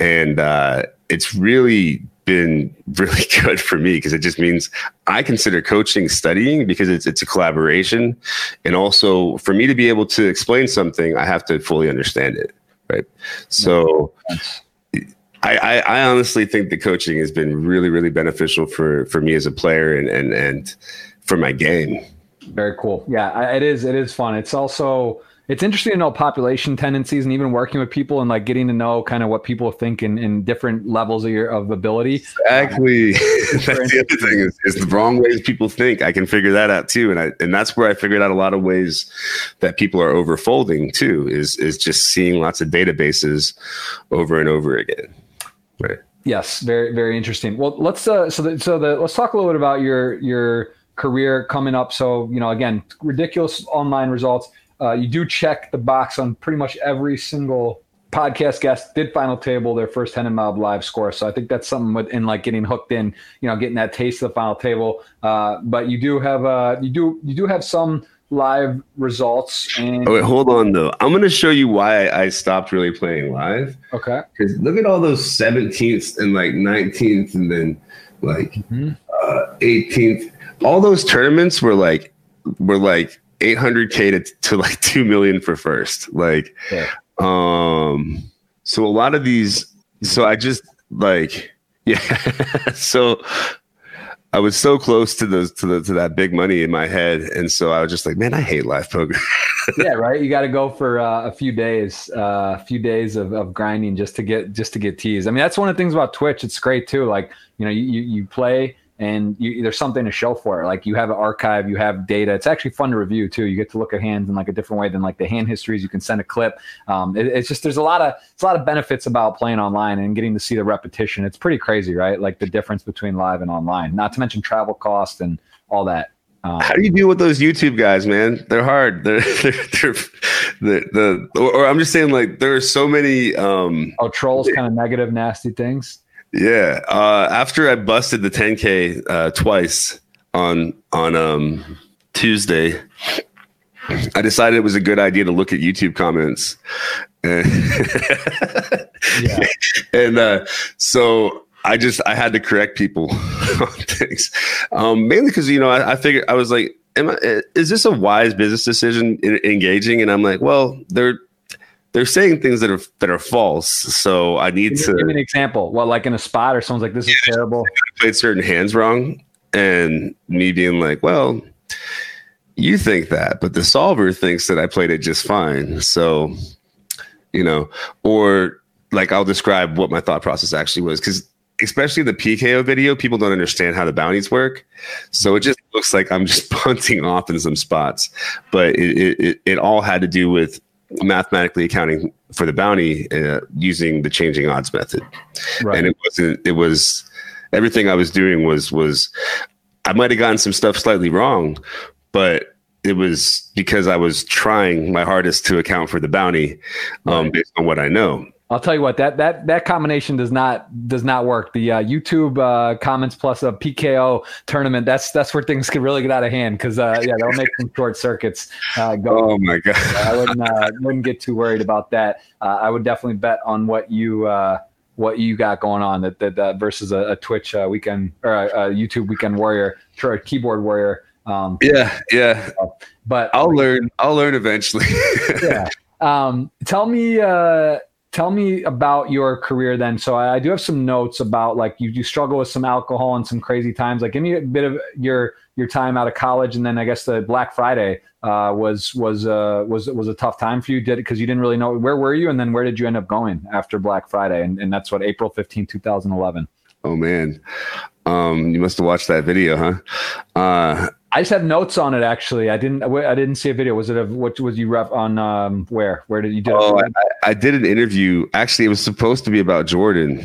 And uh, it's really been really good for me because it just means I consider coaching studying because it's it's a collaboration, and also for me to be able to explain something, I have to fully understand it, right? So. I, I, I honestly think the coaching has been really, really beneficial for, for me as a player and, and, and for my game. Very cool. Yeah, it is. It is fun. It's also, it's interesting to know population tendencies and even working with people and like getting to know kind of what people think in, in different levels of your of ability. Exactly. Um, that's the other thing is, is, the wrong ways people think. I can figure that out too. And I and that's where I figured out a lot of ways that people are overfolding too, is is just seeing lots of databases over and over again. Right. Yes, very, very interesting. Well, let's uh so the, so the let's talk a little bit about your your career coming up. So, you know, again, ridiculous online results uh, you do check the box on pretty much every single podcast guest did final table their first Hendon Mob live score. So I think that's something within like getting hooked in, you know, getting that taste of the final table. Uh, but you do have uh, you do you do have some live results. And- oh, wait, hold on though. I'm going to show you why I stopped really playing live. Okay. Because look at all those 17th and like 19th and then like mm-hmm. uh, 18th. All those tournaments were like were like 800k to, to like 2 million for first like yeah. um so a lot of these so i just like yeah so i was so close to those to the to that big money in my head and so i was just like man i hate live poker. Yeah right? You got to go for uh, a few days uh, a few days of, of grinding just to get just to get teased. I mean that's one of the things about twitch. It's great too like you know you, you play and you, there's something to show for it. Like you have an archive, you have data. It's actually fun to review too. You get to look at hands in like a different way than like the hand histories. You can send a clip. Um, it, it's just there's a lot of it's a lot of benefits about playing online and getting to see the repetition. It's pretty crazy, right? Like the difference between live and online. Not to mention travel cost and all that. Um, How do you deal with those YouTube guys, man? They're hard. They're, they're, they're the, the, or, or, I'm just saying, like, there are so many. Um, oh, trolls, kind of negative, nasty things. Yeah. Uh, after I busted the 10K uh, twice, on on um Tuesday, I decided it was a good idea to look at YouTube comments. And, yeah. and uh, so I just I had to correct people on things, um, mainly because you know I, I figured I was like, am I, is this a wise business decision in, engaging? And I'm like, well, they're they're saying things that are that are false. So I need give to give me an example. Well, like in a spot, or someone's like, "This is yeah, terrible." Played certain hands wrong, and me being like, "Well, you think that, but the solver thinks that I played it just fine." So, you know, or like I'll describe what my thought process actually was because especially the PKO video, people don't understand how the bounties work. So it just looks like I'm just punting off in some spots, but it, it, it all had to do with mathematically accounting for the bounty uh, using the changing odds method. Right. And it wasn't, it was everything I was doing was, was I might have gotten some stuff slightly wrong, but it was because I was trying my hardest to account for the bounty um, right. based on what I know. I'll tell you what that that that combination does not does not work. The uh, YouTube uh, comments plus a PKO tournament that's that's where things can really get out of hand because uh, yeah they'll make some short circuits uh, go. Oh my god! I wouldn't uh, wouldn't get too worried about that. Uh, I would definitely bet on what you what you got going on that that, that versus a, a Twitch weekend or a, a, YouTube weekend warrior or keyboard warrior. Um, yeah, yeah. But I'll learn. I'll learn eventually. yeah. Um, tell me tell me about your career then. So I, I, do have some notes about like you, you struggle with some alcohol and some crazy times. Like give me a bit of your your time out of college. And then i guess the black friday uh, was was uh, was was a tough time for you. Did it because you didn't really know where were you? And then where did you end up going after black friday? And, and that's what april 15 2011 oh man um, you must have watched that video huh uh, I just have notes on it. Actually, I didn't. I didn't see a video. Was it a what was you rep on? Um, where? Where did you do? Oh, I, I, did an interview. Actually, it was supposed to be about Jordan,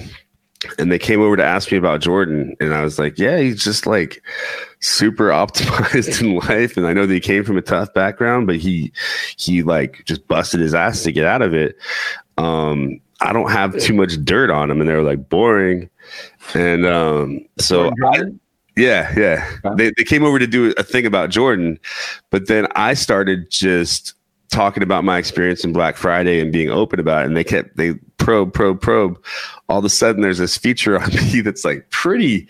and they came over to ask me about Jordan, and I was like, "Yeah, he's just like super optimized in life." And I know that he came from a tough background, but he he like just busted his ass to get out of it. Um, I don't have too much dirt on him, and they were like boring, and um, so. I, yeah, yeah. They they came over to do a thing about Jordan, but then I started just talking about my experience in Black Friday and being open about it. And they kept they probe, probe, probe. All of a sudden there's this feature on me that's like pretty,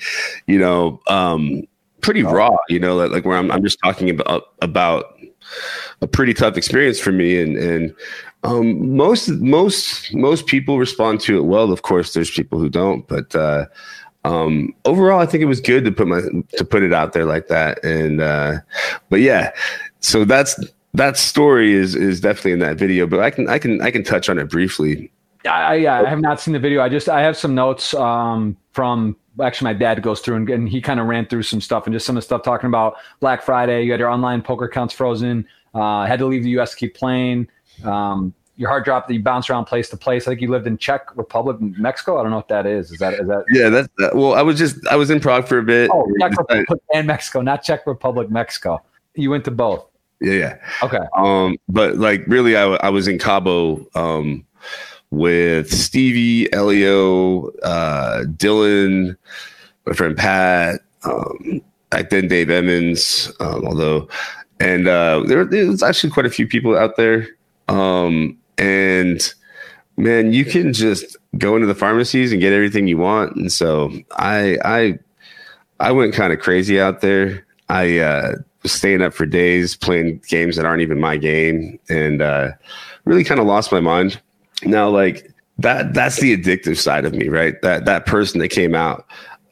you know, um, pretty oh. raw, you know, like, like where I'm I'm just talking about about a pretty tough experience for me and and um, most most most people respond to it well. Of course, there's people who don't, but uh, um, overall, I think it was good to put my to put it out there like that. And uh, but yeah, so that's that story is is definitely in that video. But I can I can I can touch on it briefly. I, I, I have not seen the video. I just I have some notes um, from actually my dad goes through and, and he kind of ran through some stuff and just some of the stuff talking about Black Friday. You had your online poker accounts frozen. Uh, had to leave the U.S. to keep playing. Um, your heart drop that you bounce around place to place. I think you lived in Czech Republic, Mexico. I don't know what that is. Is that is that? Yeah, that's that. well. I was just I was in Prague for a bit. Oh, Czech Republic and Mexico, not Czech Republic, Mexico. You went to both. Yeah, yeah. Okay. Um, but like really, I I was in Cabo um with Stevie, Elio, uh, Dylan, my friend Pat, um, back then Dave Emmons, um, although, and uh, there, there was actually quite a few people out there. Um, and man, you can just go into the pharmacies and get everything you want. And so I I I went kind of crazy out there. I uh, was staying up for days playing games that aren't even my game, and uh, really kind of lost my mind. Now, like that that's the addictive side of me, right? That that person that came out,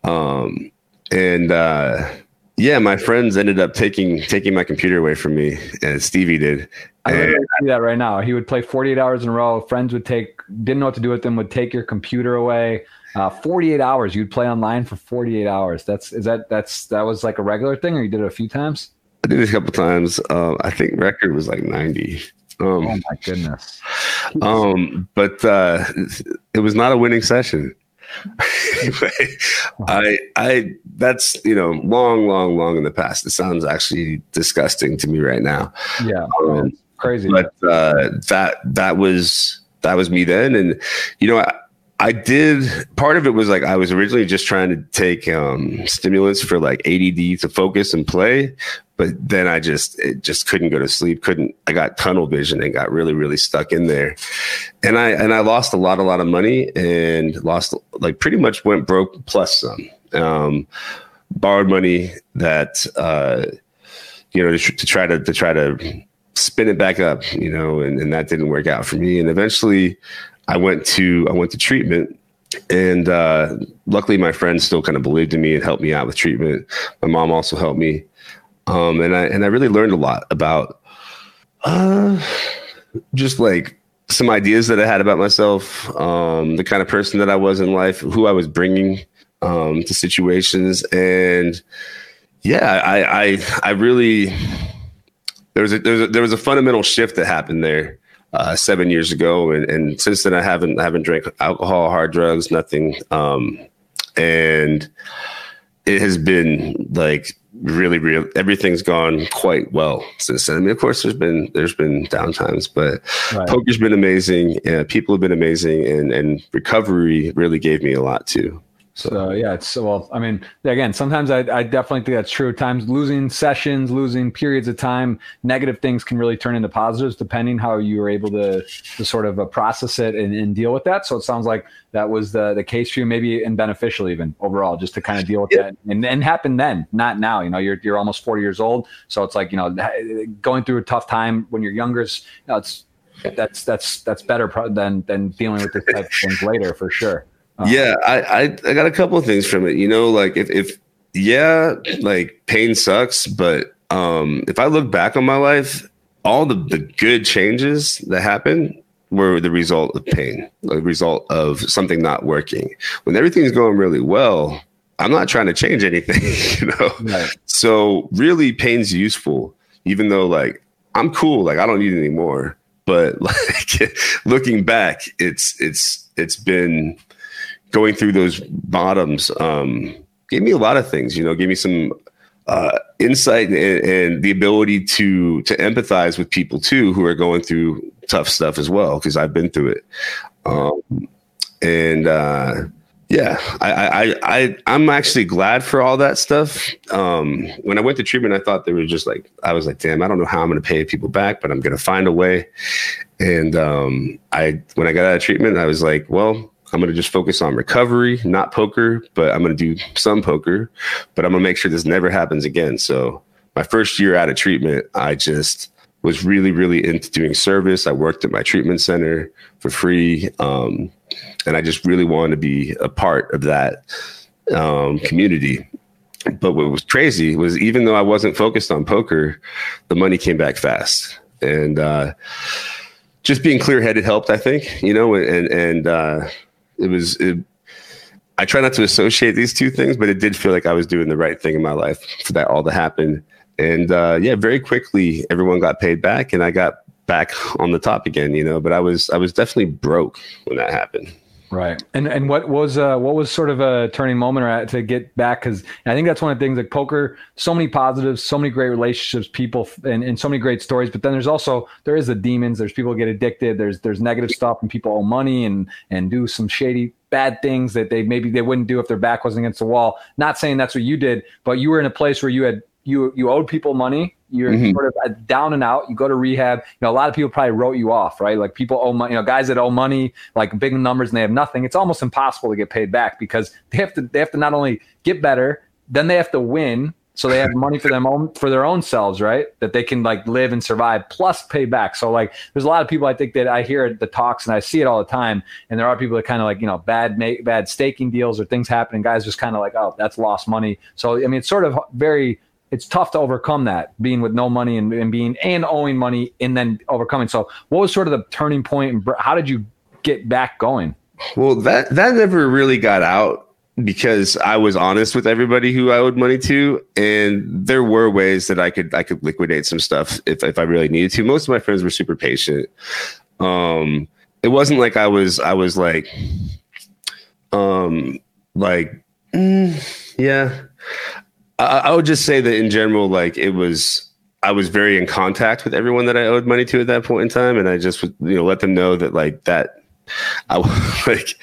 um, and uh, yeah, my friends ended up taking taking my computer away from me, as Stevie did. I don't see that right now. He would play 48 hours in a row. Friends would take, didn't know what to do with them, would take your computer away. Uh, 48 hours. You'd play online for 48 hours. That's is that that's that was like a regular thing, or you did it a few times? I did it a couple times. Uh, I think record was like 90. Um, oh my goodness. Um, but uh, it was not a winning session. I I that's you know long long long in the past. It sounds actually disgusting to me right now. Yeah, um, crazy. But uh, that that was that was me then, and you know I, I did. Part of it was like I was originally just trying to take um, stimulants for like ADD to focus and play, but then I just it just couldn't go to sleep. Couldn't. I got tunnel vision and got really really stuck in there, and I and I lost a lot a lot of money and lost like pretty much went broke plus some. Um, borrowed money that uh, you know to, to try to to try to spin it back up, you know, and, and that didn't work out for me. And eventually I went to I went to treatment and uh, luckily my friends still kind of believed in me and helped me out with treatment. My mom also helped me. Um, and I and I really learned a lot about uh, just like some ideas that I had about myself, um, the kind of person that I was in life, who I was bringing um, to situations, and yeah, I I, I really there was a, there was a, there was a fundamental shift that happened there uh, seven years ago, and, and since then I haven't I haven't drank alcohol, hard drugs, nothing, um, and it has been like really real everything's gone quite well since then i mean of course there's been there's been downtimes but right. poker's been amazing and people have been amazing and and recovery really gave me a lot too so yeah, it's well. I mean, again, sometimes I, I definitely think that's true. At times, losing sessions, losing periods of time, negative things can really turn into positives depending how you were able to to sort of uh, process it and, and, deal with that. So it sounds like that was the the case for you, maybe and beneficial even overall, just to kind of deal with yeah. that and and happen then, not now. You know, you're you're almost forty years old, so it's like you know, going through a tough time when you're younger. You know, it's that's that's that's better than than dealing with this type of things later for sure. Uh-huh. yeah, I, I I got a couple of things from it. You know, like if if yeah, like pain sucks, but um if I look back on my life, all the the good changes that happened were the result of pain, the result of something not working. When everything's going really well, I'm not trying to change anything, you know. Right. So really, pain's useful, even though like I'm cool, like I don't need any more. But like looking back, it's it's it's been going through those bottoms um, gave me a lot of things. You know, gave me some uh, insight and, and, the ability to to empathize with people too who are going through tough stuff as well because I've been through it. Um, and uh, yeah, I, I I I'm actually glad for all that stuff. Um, when I went to treatment, I thought they were just like I was like, damn, I don't know how I'm going to pay people back, but I'm going to find a way. And um, I when I got out of treatment, I was like, well, I'm going to just focus on recovery, not poker, but I'm going to do some poker, but I'm going to make sure this never happens again. So, my first year out of treatment, I just was really, really into doing service. I worked at my treatment center for free. Um, and I just really wanted to be a part of that um, community. But what was crazy was even though I wasn't focused on poker, the money came back fast. And, uh, just being clear headed helped, I think, you know, and, and, uh, it was it, I try not to associate these two things, but it did feel like I was doing the right thing in my life for that all to happen. And uh, yeah, very quickly everyone got paid back, and I got back on the top again. You know, but I was I was definitely broke when that happened. Right. And and what was uh what was sort of a turning moment or to get back because I think that's one of the things like poker, so many positives, so many great relationships, people and, and so many great stories. But then there's also there is the demons, there's people get addicted, there's there's negative stuff and people owe money and and do some shady bad things that they maybe they wouldn't do if their back wasn't against the wall. Not saying that's what you did, but you were in a place where you had you you owed people money you're mm-hmm. sort of down and out you go to rehab you know a lot of people probably wrote you off right? Like people owe money you know guys that owe money like big numbers and they have nothing it's almost impossible to get paid back because they have to they have to not only get better then they have to win so they have money for them own for their own selves right? That they can like live and survive plus pay back. So like there's a lot of people i think that i hear at the talks and i see it all the time and there are people that kind of like you know bad bad staking deals or things happening guys just kind of like oh that's lost money. So i mean it's sort of very it's tough to overcome that being with no money and, and, being and owing money and then overcoming. So what was sort of the turning point and how did you get back going? Well, that that never really got out because I was honest with everybody who I owed money to, and there were ways that I could I could liquidate some stuff if if I really needed to. Most of my friends were super patient. Um, it wasn't like I was I was like, um, like, mm, yeah. I, I would just say that in general, like it was I was very in contact with everyone that I owed money to at that point in time, and I just you know let them know that like that I will like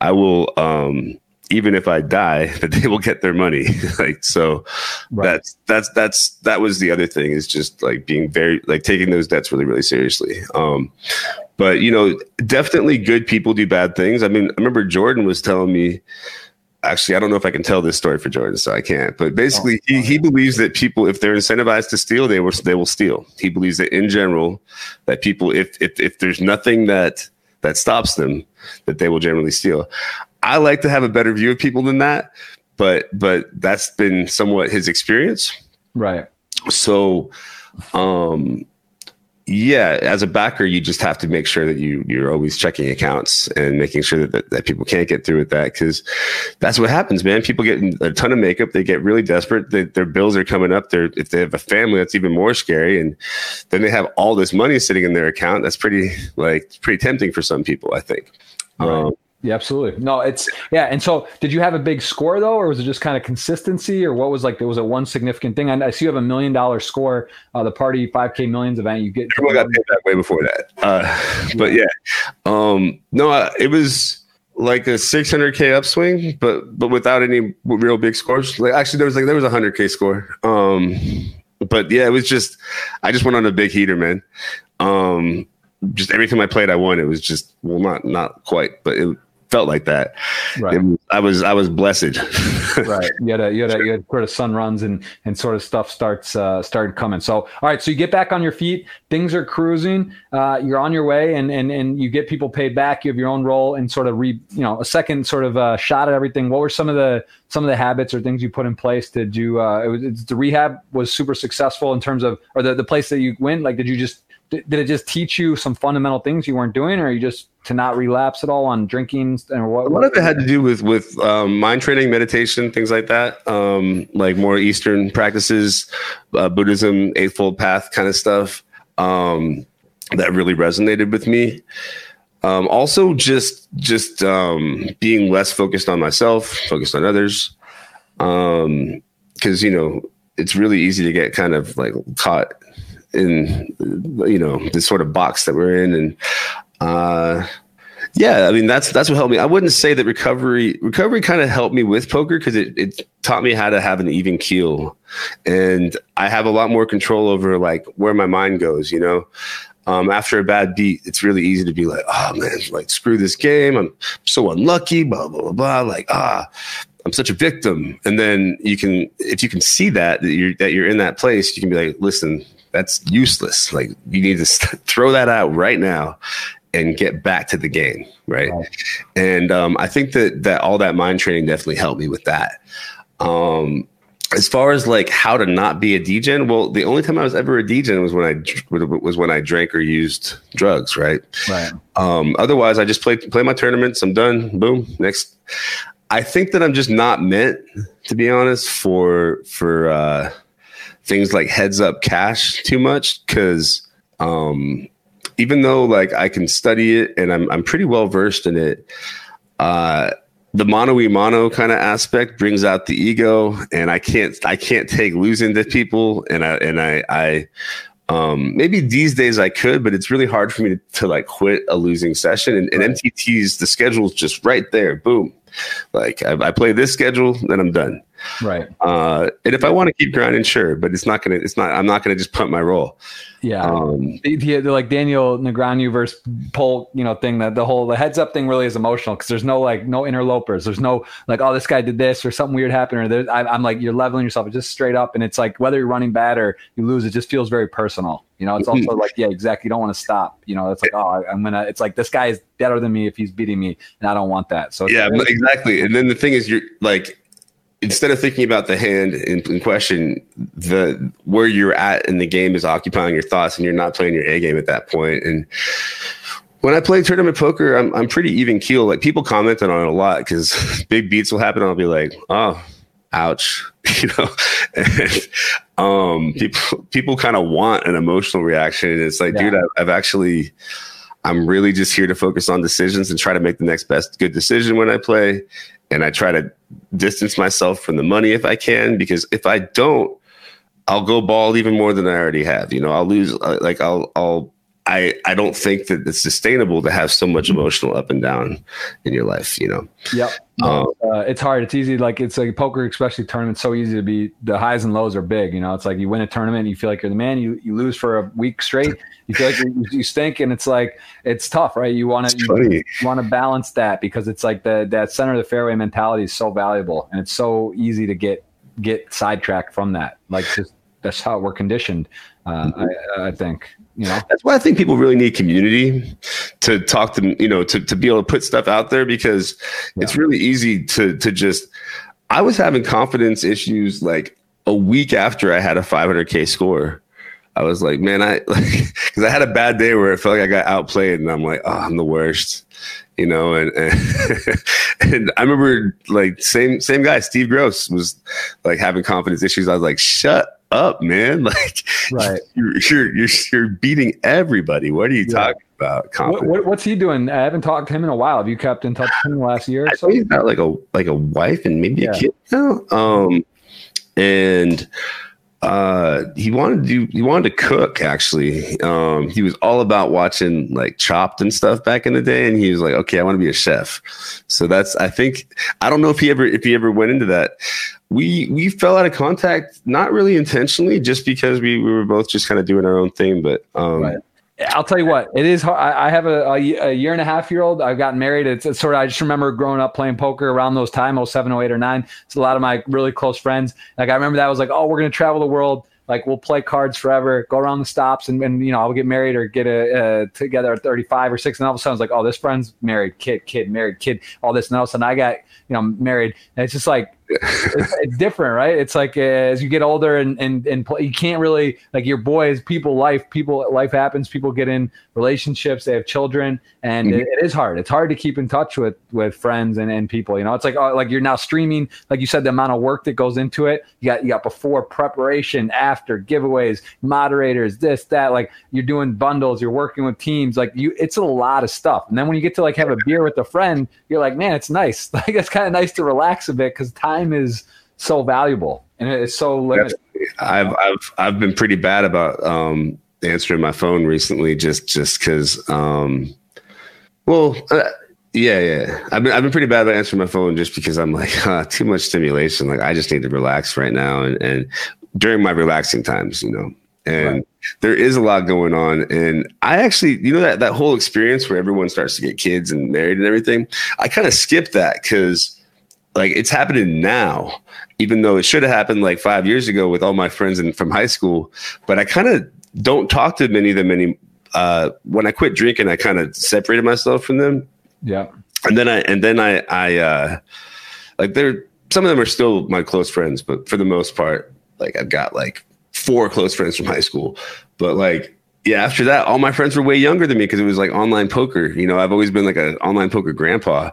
I will um even if I die, that they will get their money. like so right. that's that's that's that was the other thing is just like being very like taking those debts really, really seriously. Um but you know, definitely good people do bad things. I mean, I remember Jordan was telling me actually, I don't know if I can tell this story for Jordan, so I can't. But basically, oh, he, he believes that people, if they're incentivized to steal, they will they will steal. He believes that in general, that people, if if if there's nothing that that stops them, that they will generally steal. I like to have a better view of people than that, but but that's been somewhat his experience. Right. So, um, yeah, as a backer, you just have to make sure that you you're always checking accounts and making sure that, that, that people can't get through with that because that's what happens, man. People get a ton of makeup, they get really desperate, they, their bills are coming up. They're if they have a family, that's even more scary, and then they have all this money sitting in their account. That's pretty like pretty tempting for some people, I think. Right. Um, yeah, absolutely. No, it's yeah. And so, did you have a big score though, or was it just kind of consistency, or what was like? There was a one significant thing. I, I see you have a million dollar score, uh, the party 5K millions event. You get everyone got paid that way before that. Uh, but yeah, um, no, uh, it was like a 600k upswing, but but without any real big scores. Like actually, there was like there was a 100k score. Um, but yeah, it was just I just went on a big heater, man. Um, just every time I played, I won. It was just well, not not quite, but it felt like that. Right. Was, I was I was blessed. right. You had a you had a, you had sort of sun runs and and sort of stuff starts uh, started coming. So all right. So you get back on your feet. Things are cruising. Uh, you're on your way, and and and you get people paid back. You have your own role and sort of re you know a second sort of uh, shot at everything. What were some of the some of the habits or things you put in place to do? Uh, it was the rehab was super successful in terms of or the the place that you went. Like, did you just did it just teach you some fundamental things you weren't doing, or you just to not relapse at all on drinking? And what, a lot of it had to do with with um, mind training, meditation, things like that, um, like more Eastern practices, uh, Buddhism, Eightfold Path kind of stuff. Um, that really resonated with me. Um, also, just just um, being less focused on myself, focused on others, because um, you know it's really easy to get kind of like caught in you know this sort of box that we're in and uh yeah i mean that's that's what helped me i wouldn't say that recovery recovery kind of helped me with poker because it, it taught me how to have an even keel and i have a lot more control over like where my mind goes you know um, after a bad beat, it's really easy to be like, oh man, like screw this game. I'm so unlucky, blah, blah, blah, blah. Like, ah, I'm such a victim. And then you can, if you can see that, that you're, that you're in that place, you can be like, listen, that's useless. Like you need to st- throw that out right now and get back to the game, right? right. And um, I think that that all that mind training definitely helped me with that. Um, as far as like how to not be a degen, well, the only time I was ever a degen was when I was when I drank or used drugs, right? Right. Um, otherwise, I just play play my tournaments. I'm done. Boom. Next. I think that I'm just not meant, to be honest, for for uh, things like heads up cash too much because um, even though like I can study it and I'm I'm pretty well versed in it, uh, the mono e mono kind of aspect brings out the ego, and I can't I can't take losing to people, and I and I I um, maybe these days I could, but it's really hard for me to, to like quit a losing session. And, and right. MTT's the schedule's just right there, boom. Like I, I play this schedule, then I'm done. Right. Uh, and if I want to keep grinding, sure, but it's not gonna. It's not. I'm not gonna just punt my roll. Yeah. Um, the, the, the, like Daniel Negreanu versus Polk, you know, thing that the whole the heads up thing really is emotional because there's no like no interlopers. There's no like oh this guy did this or something weird happened or there, I, am like you're leveling yourself just straight up and it's like whether you're running bad or you lose, it just feels very personal. You know, it's also like yeah, exactly. You don't want to stop. You know, it's like oh I'm gonna. It's like this guy is better than me if he's beating me and I don't want that. So yeah, exactly. And then the thing is, you're like instead of thinking about the hand in, in, question, the where you're at in the game is occupying your thoughts, and you're not playing your A game at that point. And when I play tournament poker, I'm I'm pretty even keel. Like people commented on it a lot because big beats will happen. I'll be like, oh, ouch, you know. and, um, people people kind of want an emotional reaction, and it's like, yeah. dude, I've, I've actually. I'm really just here to focus on decisions and try to make the next best good decision when I play and I try to distance myself from the money if I can because if I don't, I'll go bald even more than I already have. You know, I'll lose uh, like I'll I'll I I don't think that it's sustainable to have so much emotional up and down in your life. You know. Yep. Um, uh, it's hard. It's easy. Like it's like poker, especially tournaments. So easy to be. The highs and lows are big. You know, it's like you win a tournament, you feel like you're the man. You you lose for a week straight, you feel like you, you stink, and it's like it's tough, right? You want to you, want to balance that because it's like the that center of the fairway mentality is so valuable, and it's so easy to get get sidetracked from that. Like just that's how we're conditioned. Uh, I, I think you know? That's why i think people really need community to talk to you know to, to be able to put stuff out there because yeah. it's really easy to to just i was having confidence issues like a week after i had a 500k score. I was like man i like because i had a bad day where it felt like i got outplayed and i'm like oh i'm the worst you know and, and, and i remember like same same guy steve gross was like having confidence issues. I was like shut up, man. Like, right. you're, you're, you're, you're beating everybody. What are you yeah. talking about? What, what, what's he doing? I haven't talked to him in a while. Have you kept in touch with him last year? I so? he's got like a, like a wife and maybe yeah. a kid now. Um, and, uh, he wanted to he wanted to cook actually. Um, he was all about watching like chopped and stuff back in the day. And he was like, okay, I want to be a chef. So that's, I think, I don't know if he ever, if he ever went into that we we fell out of contact not really intentionally just because we, we were both just kind of doing our own thing but um right. I'll tell you what, it is hard. I have a, a, year and a half year old. I've gotten married. It's, it's, sort of, I just remember growing up playing poker around those time, 07, 08, or 9. It's a lot of my really close friends. Like, I remember that was like, oh, we're going to travel the world. Like, we'll play cards forever, go around the stops, and, and you know, I'll get married or get a, a together at 35 or 6. And all of a sudden, it's like, oh, this friend's married, kid, kid, married, kid, all this. And all of a sudden, I got, you know, married. And it's just like, it's, it's, different, right? It's like uh, as you get older and and and play, you can't really like your boys. People life, people life happens. People get in relationships. They have children, and mm-hmm. it, it is hard. It's hard to keep in touch with with friends and, and people. You know, it's like oh, like you're now streaming. Like you said, the amount of work that goes into it. You got you got before preparation, after giveaways, moderators, this that. Like you're doing bundles. You're working with teams. Like you, it's a lot of stuff. And then when you get to like have a beer with a friend, you're like, man, it's nice. Like it's kind of nice to relax a bit because time time is so valuable and it's so limited. I've I've I've been pretty bad about um, answering my phone recently, just just because. Um, well, uh, yeah, yeah. I've been I've been pretty bad about answering my phone just because I'm like uh, too much stimulation. Like I just need to relax right now, and and during my relaxing times, you know. And right. there is a lot going on, and I actually, you know, that that whole experience where everyone starts to get kids and married and everything. I kind of skipped that because like it's happening now, even though it should have happened like five years ago with all my friends in, from high school. But I kind of don't talk to many of them any. Uh, when I quit drinking, I kind of separated myself from them. Yeah, and then I and then I I uh, like they're some of them are still my close friends, but for the most part, like I've got like four close friends from high school. But like yeah, after that, all my friends were way younger than me because it was like online poker. You know, I've always been like an online poker grandpa.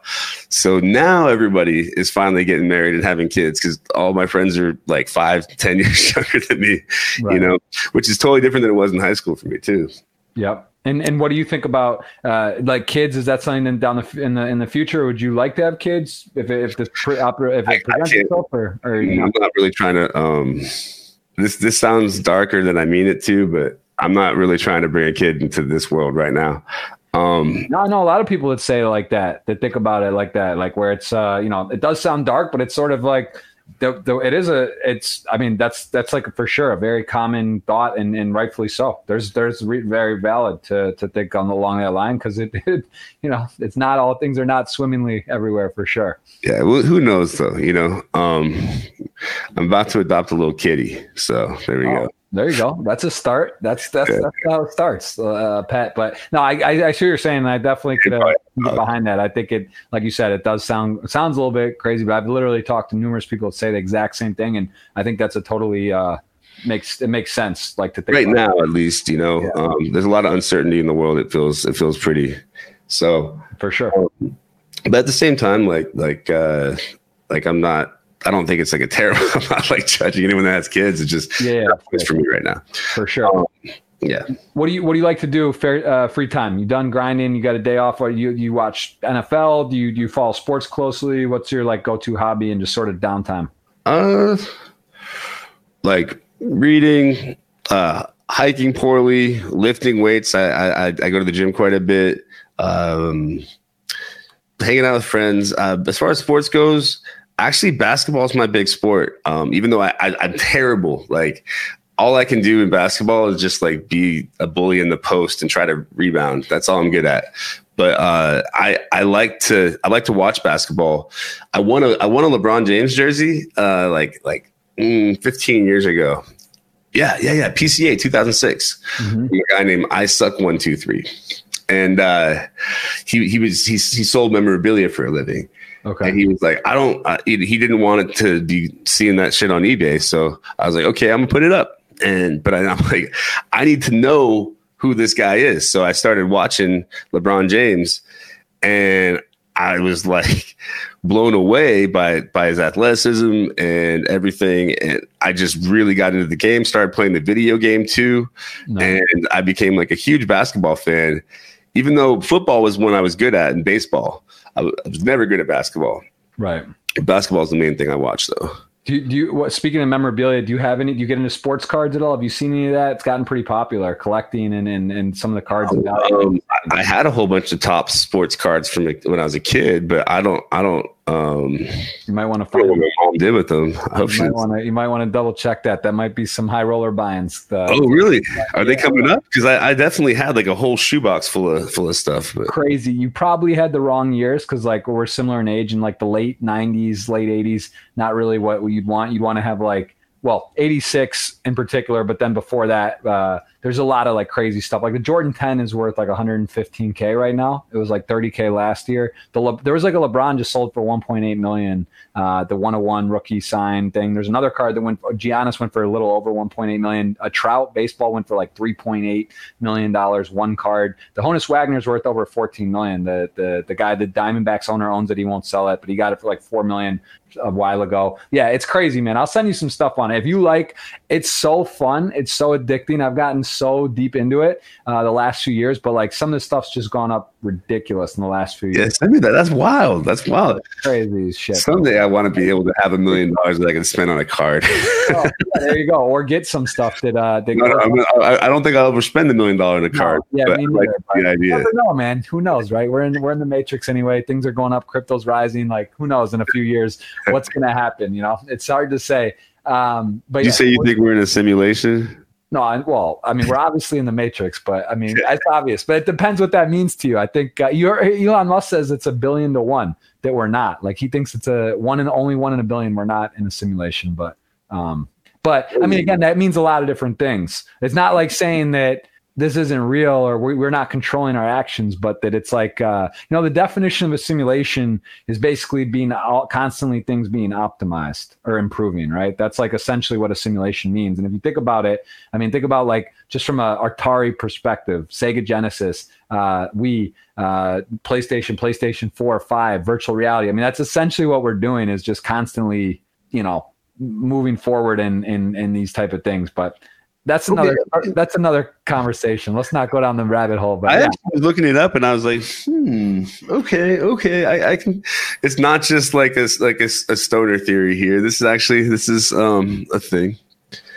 So now everybody is finally getting married and having kids because all my friends are like five, ten years younger than me. Right. You know, which is totally different than it was in high school for me too. Yep. And and what do you think about uh, like kids? Is that something in down the in the in the future? Would you like to have kids if it, if the pre opera if it presents itself or, or I'm not really trying to. um This this sounds darker than I mean it to, but I'm not really trying to bring a kid into this world right now. Um, no, I know a lot of people that say like that, that think about it like that, like where it's, uh, you know, it does sound dark, but it's sort of like, the, the, it is a, it's, I mean, that's, that's like for sure a very common thought and, and rightfully so. There's, there's re- very valid to, to think on the along that line. Cause it, it, you know, it's not all things are not swimmingly everywhere for sure. Yeah. Well, who knows though, you know, um, I'm about to adopt a little kitty. So there we oh. go. There you go. That's a start. That's that's, that's how it starts, uh, Pat. But no, I, I, I see what you're saying. I definitely could uh, get behind that. I think it, like you said, it does sound sounds a little bit crazy, but I've literally talked to numerous people that say the exact same thing, and I think that's a totally uh, makes it makes sense. Like to think right now, at least, you know, yeah. um, there's a lot of uncertainty in the world. It feels it feels pretty. So for sure. Um, but at the same time, like like uh, like I'm not I don't think it's like a terrible. I'm not like judging anyone that has kids. It's just yeah, it's for me right now. For sure. Um, yeah. What do you What do you like to do? Fair uh, free time. You done grinding? You got a day off? Or you you watch NFL? Do you do you follow sports closely? What's your like go to hobby and just sort of downtime? Uh, like reading. Uh, hiking poorly, lifting weights. I, I I go to the gym quite a bit. Um, hanging out with friends. Uh, as far as sports goes, actually basketball is my big sport. Um, even though I, I I'm terrible, like all I can do in basketball is just like be a bully in the post and try to rebound. That's all I'm good at. But uh, I I like to I like to watch basketball. I won a I won a LeBron James jersey uh, like like mm, 15 years ago. Yeah, yeah, yeah. PCA 2006. Mm-hmm. A guy named I Suck One Two Three, and uh, he he was he he sold memorabilia for a living. Okay. And he was like, I don't. Uh, he, didn't want it to be seeing that shit on eBay, so I was like, okay, I'm gonna put it up. And but I, I'm like, I need to know who this guy is. So I started watching LeBron James, and I was like blown away by by his athleticism and everything. And I just really got into the game, started playing the video game too, and I became like a huge basketball fan. Even though football was one I was good at, and baseball, I was never good at basketball. Right. Basketball is the main thing I watch, though. Do you, do you what, speaking of memorabilia, do you have any? Do you get into sports cards at all? Have you seen any of that? It's gotten pretty popular, collecting and and, and some of the cards. Um, I had a whole bunch of top sports cards from when I was a kid, but I don't. I don't. Um, you might want to follow what did with them. You might, wanna, you might want to double check that. That might be some high roller buy-ins. Uh, oh, really? Are yeah. they coming up? Because I, I, definitely had like a whole shoebox full of full of stuff. But. Crazy. You probably had the wrong years because like we're similar in age in like the late '90s, late '80s. Not really what you'd want. You'd want to have like well, 86 in particular, but then before that, uh, there's a lot of like crazy stuff. Like the Jordan 10 is worth like 115k right now. It was like 30k last year. The Le- there was like a LeBron just sold for 1.8 million. Uh, the 101 rookie sign thing. There's another card that went. Giannis went for a little over 1.8 million. A Trout baseball went for like 3.8 million dollars. One card. The Honus Wagner's worth over 14 million. The the the guy, the Diamondbacks owner, owns it. He won't sell it, but he got it for like four million a while ago. Yeah, it's crazy, man. I'll send you some stuff on it. If you like, it's so fun. It's so addicting. I've gotten so deep into it uh, the last few years, but like some of the stuff's just gone up ridiculous in the last few years. Yeah, send me that. That's wild. That's wild. crazy shit. Someday I want to be able to have a million dollars that I can spend on a card. oh, yeah, there you go. Or get some stuff that, uh, that no, no, I, I, don't think I'll ever spend a million dollars in a card. No, yeah, me neither, like the idea. never know, man. Who knows, right? We're in, we're in the matrix anyway. Things are going up. Crypto's rising. Like, who knows in a few years what's going to happen? You know, it's hard to say. Um, but you yeah, say you think we're in a simulation? No, I, well, I mean, we're obviously in the matrix, but I mean, it's obvious. But it depends what that means to you. I think uh, Elon Musk says it's a billion to one that we're not. Like he thinks it's a one and only one in a billion. We're not in a simulation, but um, but I mean, again, that means a lot of different things. It's not like saying that this isn't real or Wii're not controlling our actions, but that it's like, uh, you know, the definition of a simulation is basically being all, constantly things being optimized or improving, right? That's like essentially what a simulation means. And if you think about it, I mean, think about like just from a Atari perspective, Sega Genesis, uh, we, uh, PlayStation, PlayStation 4, 5, virtual reality. I mean, that's essentially what we're doing is just constantly, you know, moving forward in, in, in these type of things. But, that's another okay. that's another conversation. Let's not go down the rabbit hole. But I yeah. was looking it up and I was like, hmm, okay, okay, I, I can. It's not just like a like a, a, stoner theory here. This is actually this is um a thing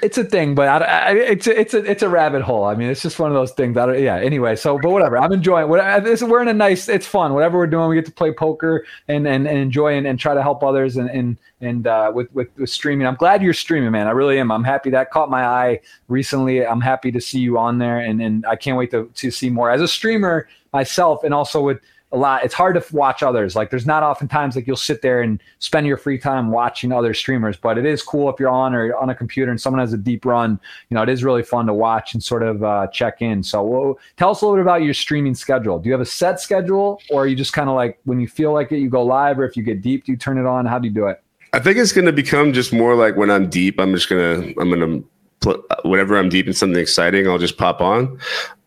it's a thing, but I, I, it's a, it's a it's a rabbit hole. I mean, it's just one of those things. Yeah. Anyway, so but whatever. I'm enjoying. We're in a nice. It's fun. Whatever we're doing, we get to play poker and and, and enjoy and, and try to help others and and and uh, with, with with streaming. I'm glad you're streaming, man. I really am. I'm happy that caught my eye recently. I'm happy to see you on there, and and I can't wait to to see more as a streamer myself, and also with a lot. It's hard to watch others. Like there's not often times like you'll sit there and spend your free time watching other streamers, but it is cool if you're on or on a computer and someone has a deep run. You know, it is really fun to watch and sort of uh, check in. So, we'll, tell us a little bit about your streaming schedule. Do you have a set schedule, or are you just kind of like when you feel like it, you go live, or if you get deep, do you turn it on? How do you do it? I think it's going to become just more like when I'm deep, I'm just gonna I'm gonna put whenever I'm deep in something exciting, I'll just pop on.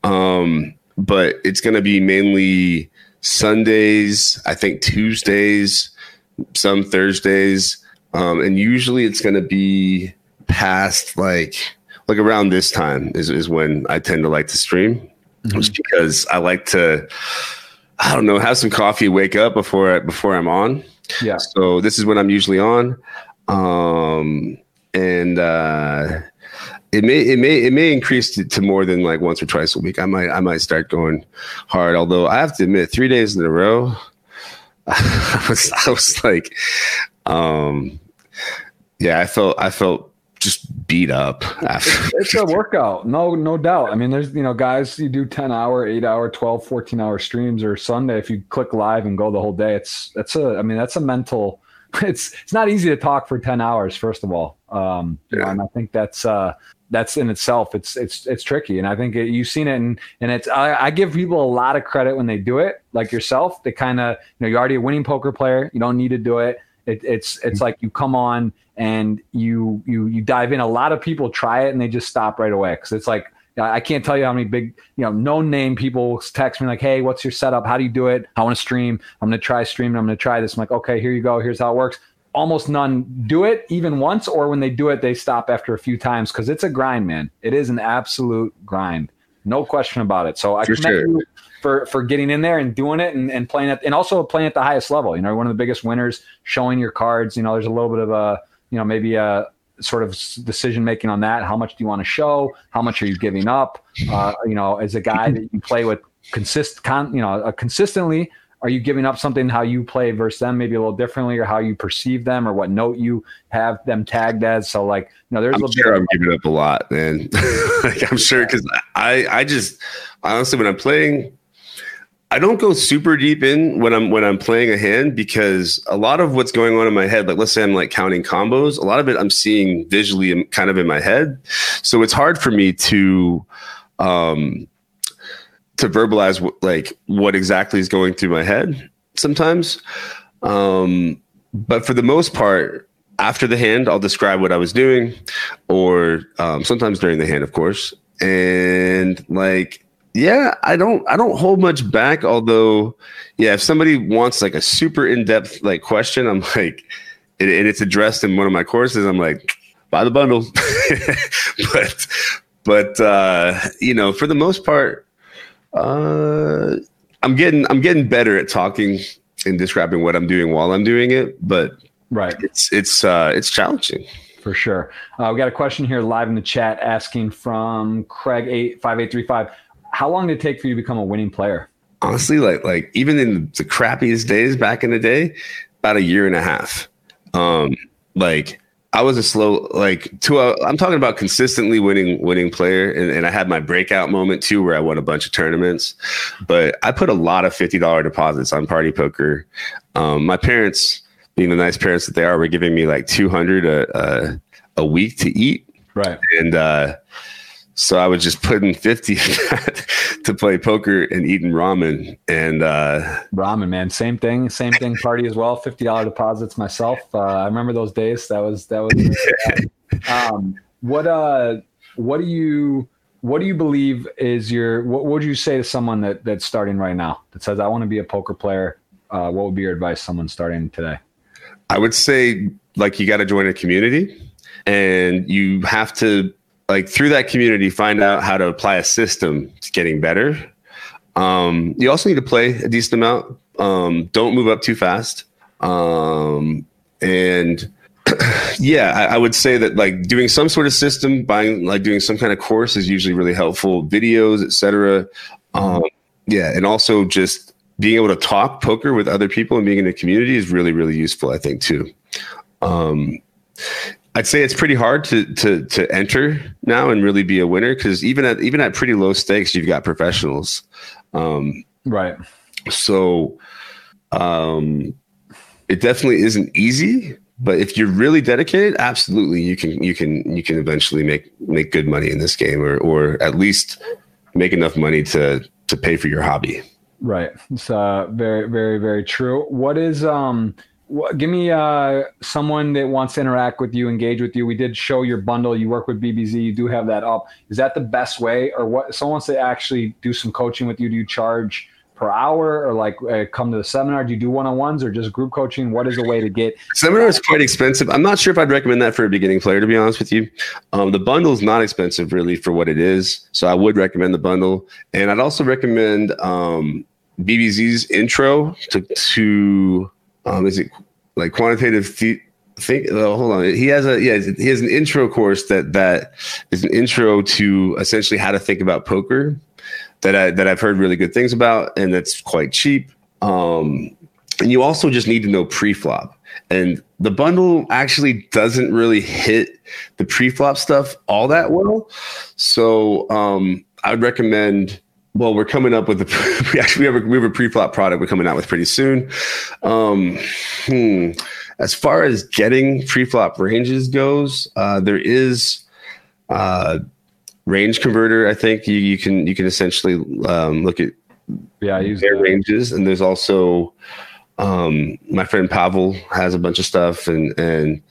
Um, but it's going to be mainly Sundays, I think Tuesdays, some Thursdays, um, and usually it's going to be past like like around this time is is when I tend to like to stream, mm-hmm. just because I like to. I don't know, have some coffee, wake up before I, before I'm on. Yeah. So this is when I'm usually on, um, and uh, it may it may it may increase to, to, more than like once or twice a week. I might I might start going hard. Although I have to admit, three days in a row, I was I was like, um, yeah, I felt I felt just beat up. After. It's a workout, no no doubt. I mean, there's you know guys you do ten hour, eight hour, 12, 14 hour streams or Sunday. If you click live and go the whole day, it's that's a I mean that's a mental. It's it's not easy to talk for ten hours. First of all, um, yeah. know, and I think that's uh, that's in itself it's it's it's tricky and i think it, you've seen it and and it's I, I, give people a lot of credit when they do it like yourself they kind of you know you're already a winning poker player you don't need to do it, it it's it's mm-hmm. like you come on and you you you dive in a lot of people try it and they just stop right away because it's like I can't tell you how many big, you know, no name people text me like, "Hey, what's your setup? How do you do it? I want to stream. I'm going to try streaming. I'm going to try this." I'm like, "Okay, here you go. Here's how it works." Almost none do it even once, or when they do it, they stop after a few times because it's a grind, man. It is an absolute grind, no question about it. So I for commend sure. you for for getting in there and doing it and, and playing it, and also playing at the highest level. You know, one of the biggest winners, showing your cards. You know, there's a little bit of a you know maybe a sort of decision making on that. How much do you want to show? How much are you giving up? Uh, you know, as a guy that you play with consist con, you know uh, consistently are you giving up something how you play versus them maybe a little differently or how you perceive them or what note you have them tagged as? So like you know there's I'm a sure i'm giving up a lot man. Like, i'm sure because i i just honestly when i'm playing I don't go super deep in when I'm when I'm playing a hand because a lot of what's going on in my head, like let's say I'm like counting combos, a lot of it I'm seeing visually kind of in my head. So it's hard for me to um to verbalize like what exactly is going through my head sometimes. Um, but for the most part, after the hand, I'll describe what I was doing, or um, sometimes during the hand, of course. And like, yeah, I don't, I don't hold much back. Although, yeah, if somebody wants like a super in depth like question, I'm like, and, and it's addressed in one of my courses, I'm like, buy the bundle. but, but uh, you know, for the most part, uh, I'm getting I'm getting better at talking and describing what I'm doing while I'm doing it, but right, it's it's uh, it's challenging for sure. Uh, we got a question here live in the chat asking from Craig eight five eight three five. How long did it take for you to become a winning player? Honestly, like like even in the crappiest days back in the day, about a year and a half. Um, like I was a slow like to a, I'm talking about consistently winning winning player and, and I had my breakout moment too where I won a bunch of tournaments. But I put a lot of fifty dollar deposits on party poker. Um, my parents, being the nice parents that they are, were giving me like two hundred a, a a week to eat. Right. And uh so I was just putting 50 to play poker and eating ramen and uh, ramen, man. Same thing, same thing. Party as well. $50 deposits myself. Uh, I remember those days. That was, that was, um, what, uh, what do you, what do you believe is your, what would you say to someone that that's starting right now that says, I want to be a poker player? Uh, what would be your advice someone starting today? I would say like you got to join a community and you have to like through that community, find out how to apply a system to getting better. Um, you also need to play a decent amount. Um, don't move up too fast. Um, and yeah, I, I, would say that like doing some sort of system, buying like doing some kind of course is usually really helpful. Videos, etc. Um, yeah, and also just being able to talk poker with other people and being in a community is really really useful. I think too. Um, I'd say it's pretty hard to to to enter now and really be a winner because even at even at pretty low stakes, you've got professionals. Um, right. So, um, it definitely isn't easy, but if you're really dedicated, absolutely, you can you can you can eventually make make good money in this game, or or at least make enough money to to pay for your hobby. Right. It's uh, very very very true. What is um give me uh, someone that wants to interact with you, engage with you. We did show your bundle. You work with BBZ. You do have that up. Is that the best way, or what? Someone wants to actually do some coaching with you. Do you charge per hour, or like uh, come to the seminar? Do you do one on ones, or just group coaching? What is the way to get? Seminar is quite expensive. I'm not sure if I'd recommend that for a beginning player. To be honest with you, um, the bundle is not expensive really for what it is. So I would recommend the bundle, and I'd also recommend um, BBZ's intro to to um, is it like quantitative think oh, hold on. He has a yeah he has an intro course that that is an intro to essentially how to think about poker that I that I've heard really good things about and that's quite cheap. Um and you also just need to know pre-flop. And the bundle actually doesn't really hit the pre-flop stuff all that well. So um I would recommend well, we're coming up with a we actually have a, we have a pre-flop product we're coming out with pretty soon. Um, hmm. As far as getting pre-flop ranges goes, uh, there is uh, range converter. I think you, you can you can essentially um, look at yeah their ranges, and there's also um, my friend Pavel has a bunch of stuff, and and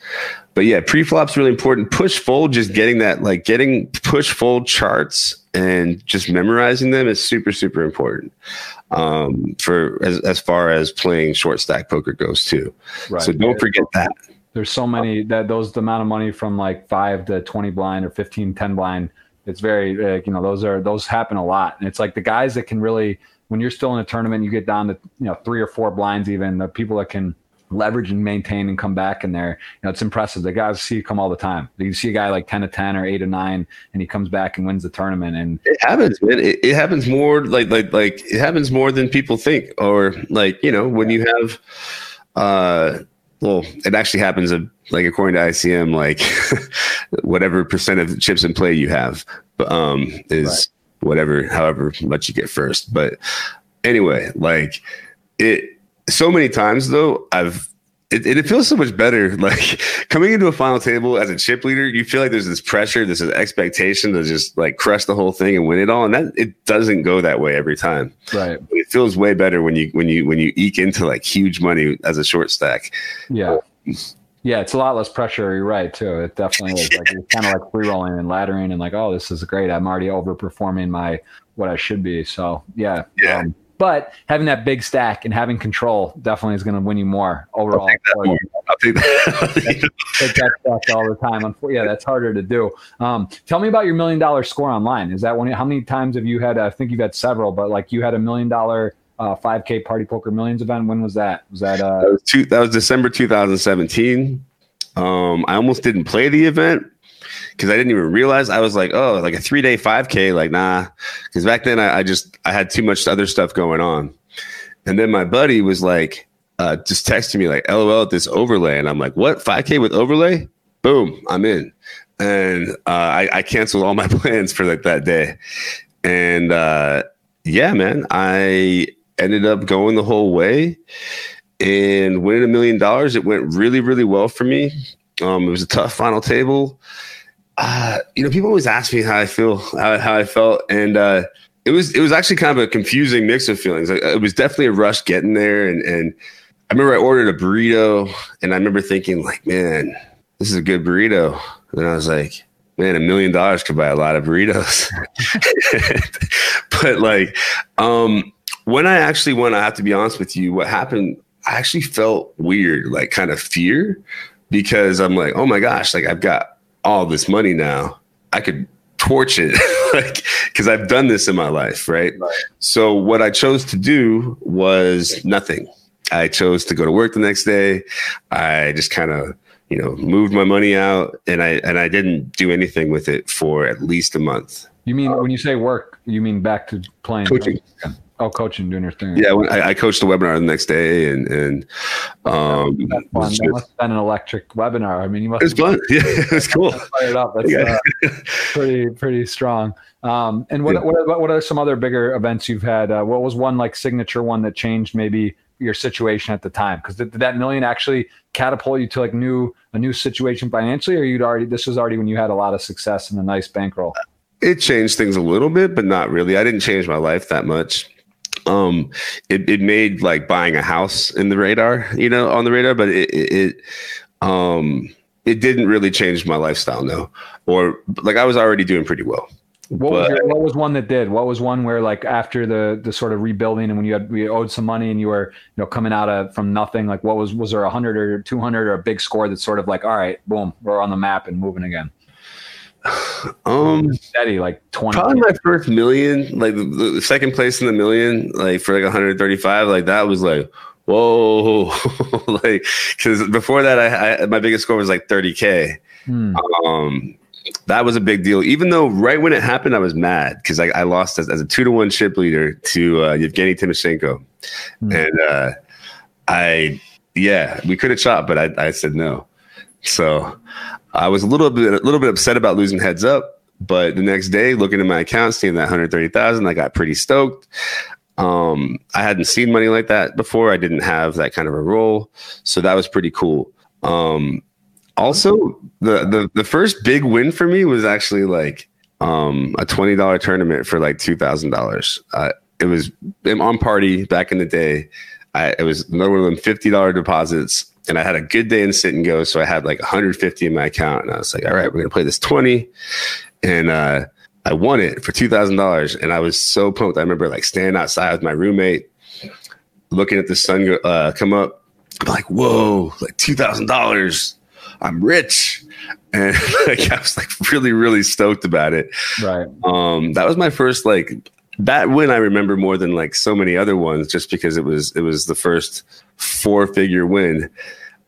but yeah, pre-flop's really important. Push fold, just getting that like getting push fold charts and just memorizing them is super super important um, for as as far as playing short stack poker goes too. Right. So don't forget that. There's so many that those the amount of money from like five to 20 blind or 15, 10 blind. It's very like, you know, those are those happen a lot. And it's like the guys that can really when you're still in a tournament, you get down to, you know, three or four blinds, even the people that can leverage and maintain and come back in there. You know, it's impressive. The guys see you come all the time. You see a guy like 10 to 10 or 8 to 9 and he comes back and wins the tournament and It happens, man. It, it happens more like like like it happens more than people think. Or like you know when you have, uh, well, it actually happens. uh like according to ICM, like whatever percent of chips in play you have, um, is whatever, however much you get first. But anyway, like it. So many times though, I've it, it feels so much better. Like coming into a final table as a chip leader, you feel like there's this pressure, this expectation to just like crush the whole thing and win it all. And that it doesn't go that way every time. right. It feels way better when you when you when you eke into like huge money as a short stack. Yeah. Yeah, it's a lot less pressure. You're right too. It definitely is like it's kind of like free rolling and laddering and like, oh, this is great. I'm already overperforming my what I should be. So yeah. Yeah. Um, but having that big stack and having control definitely is going to win you more overall. I'll take that more. I'll take that. Take that stack all the time. Yeah, that's harder to do. Um, tell me about your million dollar score online. Is that one? How many times have you had? I think you've had several, but like you had a million dollar uh, 5K Party Poker Millions event. When was that? Was that uh, that was two, that was December 2017. Um, I almost didn't play the event because I didn't even realize I was like, oh, like a three day 5K, like nah. Because back then I, I just I had too much other stuff going on. And then my buddy was like, uh, just texting me like, LOL at this overlay, and I'm like, what 5K with overlay? Boom, I'm in. And uh, I, I canceled all my plans for like that day. And uh, yeah, man, I ended up going the whole way and winning a million dollars. It went really, really well for me. Um, it was a tough final table. Uh, you know, people always ask me how I feel, how, how I felt, and uh, it was it was actually kind of a confusing mix of feelings. It was definitely a rush getting there, and and I remember I ordered a burrito, and I remember thinking like, man, this is a good burrito, and I was like, man, a million dollars could buy a lot of burritos. but like, um, when I actually went, I have to be honest with you, what happened, I actually felt weird, like kind of fear, because I'm like, oh my gosh, like I've got all this money now. I could torch it, like, because I've done this in my life, right? So what I chose to do was nothing. I chose to go to work the next day. I just kind of, you know, moved my money out, and I and I didn't do anything with it for at least a month. you mean when you say work, you mean back to playing Coaching. Oh, coaching, doing your thing. Yeah, I, I coached the webinar the next day, and and um, That's fun. That must have been an electric webinar. I mean, you must it was fun. Yeah, it was cool. have fired up. That's Yeah. uh, pretty pretty strong. Um, and what, Yeah. what what what are some other bigger events you've had? Uh, what was one like signature one that changed maybe your situation at the time? Because did, did that million actually catapult you to like new a new situation financially, or you'd already this was already when you had a lot of success and a nice bankroll? It changed things a little bit, but not really. I didn't change my life that much. Um, it, it made like buying a house in the radar, you know, on the radar, but it, it, it um, it didn't really change my lifestyle, no. Or like I was already doing pretty well. What was, your, what was one that did? What was one where like after the the sort of rebuilding and when you had we owed some money and you were you know coming out of from nothing like what was was there a hundred or two hundred or a big score that's sort of like all right boom we're on the map and moving again Um, steady like twenty probably my first million, like the, second place in the million, like for like 135, like that was like, whoa, like because before that, I, I, my biggest score was like 30k. Hmm. Um, that was a big deal. Even though right when it happened, I was mad because I, I, lost as, as, a two to one chip leader to uh, Yevgeny Timoshenko, hmm. and uh, I yeah, we could have chopped, but I, I said no. So I was a little bit a little bit upset about losing heads up. But the next day, looking at my account, seeing that 130,000, I got pretty stoked. Um, I hadn't seen money like that before. I didn't have that kind of a role, so that was pretty cool. Um, also, the, the the first big win for me was actually like um, a twenty dollar tournament for like two thousand uh, dollars. It was on party back in the day. I, it was another one of them fifty dollar deposits, and I had a good day in sit and go, so I had like one hundred fifty in my account, and I was like, all right, we're gonna play this twenty, and uh, I won it for two thousand dollars, and I was so pumped. I remember like standing outside with my roommate, looking at the sun go, uh, come up. I'm like, whoa, like two thousand dollars. I'm rich, and like I was like really, really stoked about it. Right. Um, that was my first like that win. I remember more than like so many other ones, just because it was it was the first four figure win.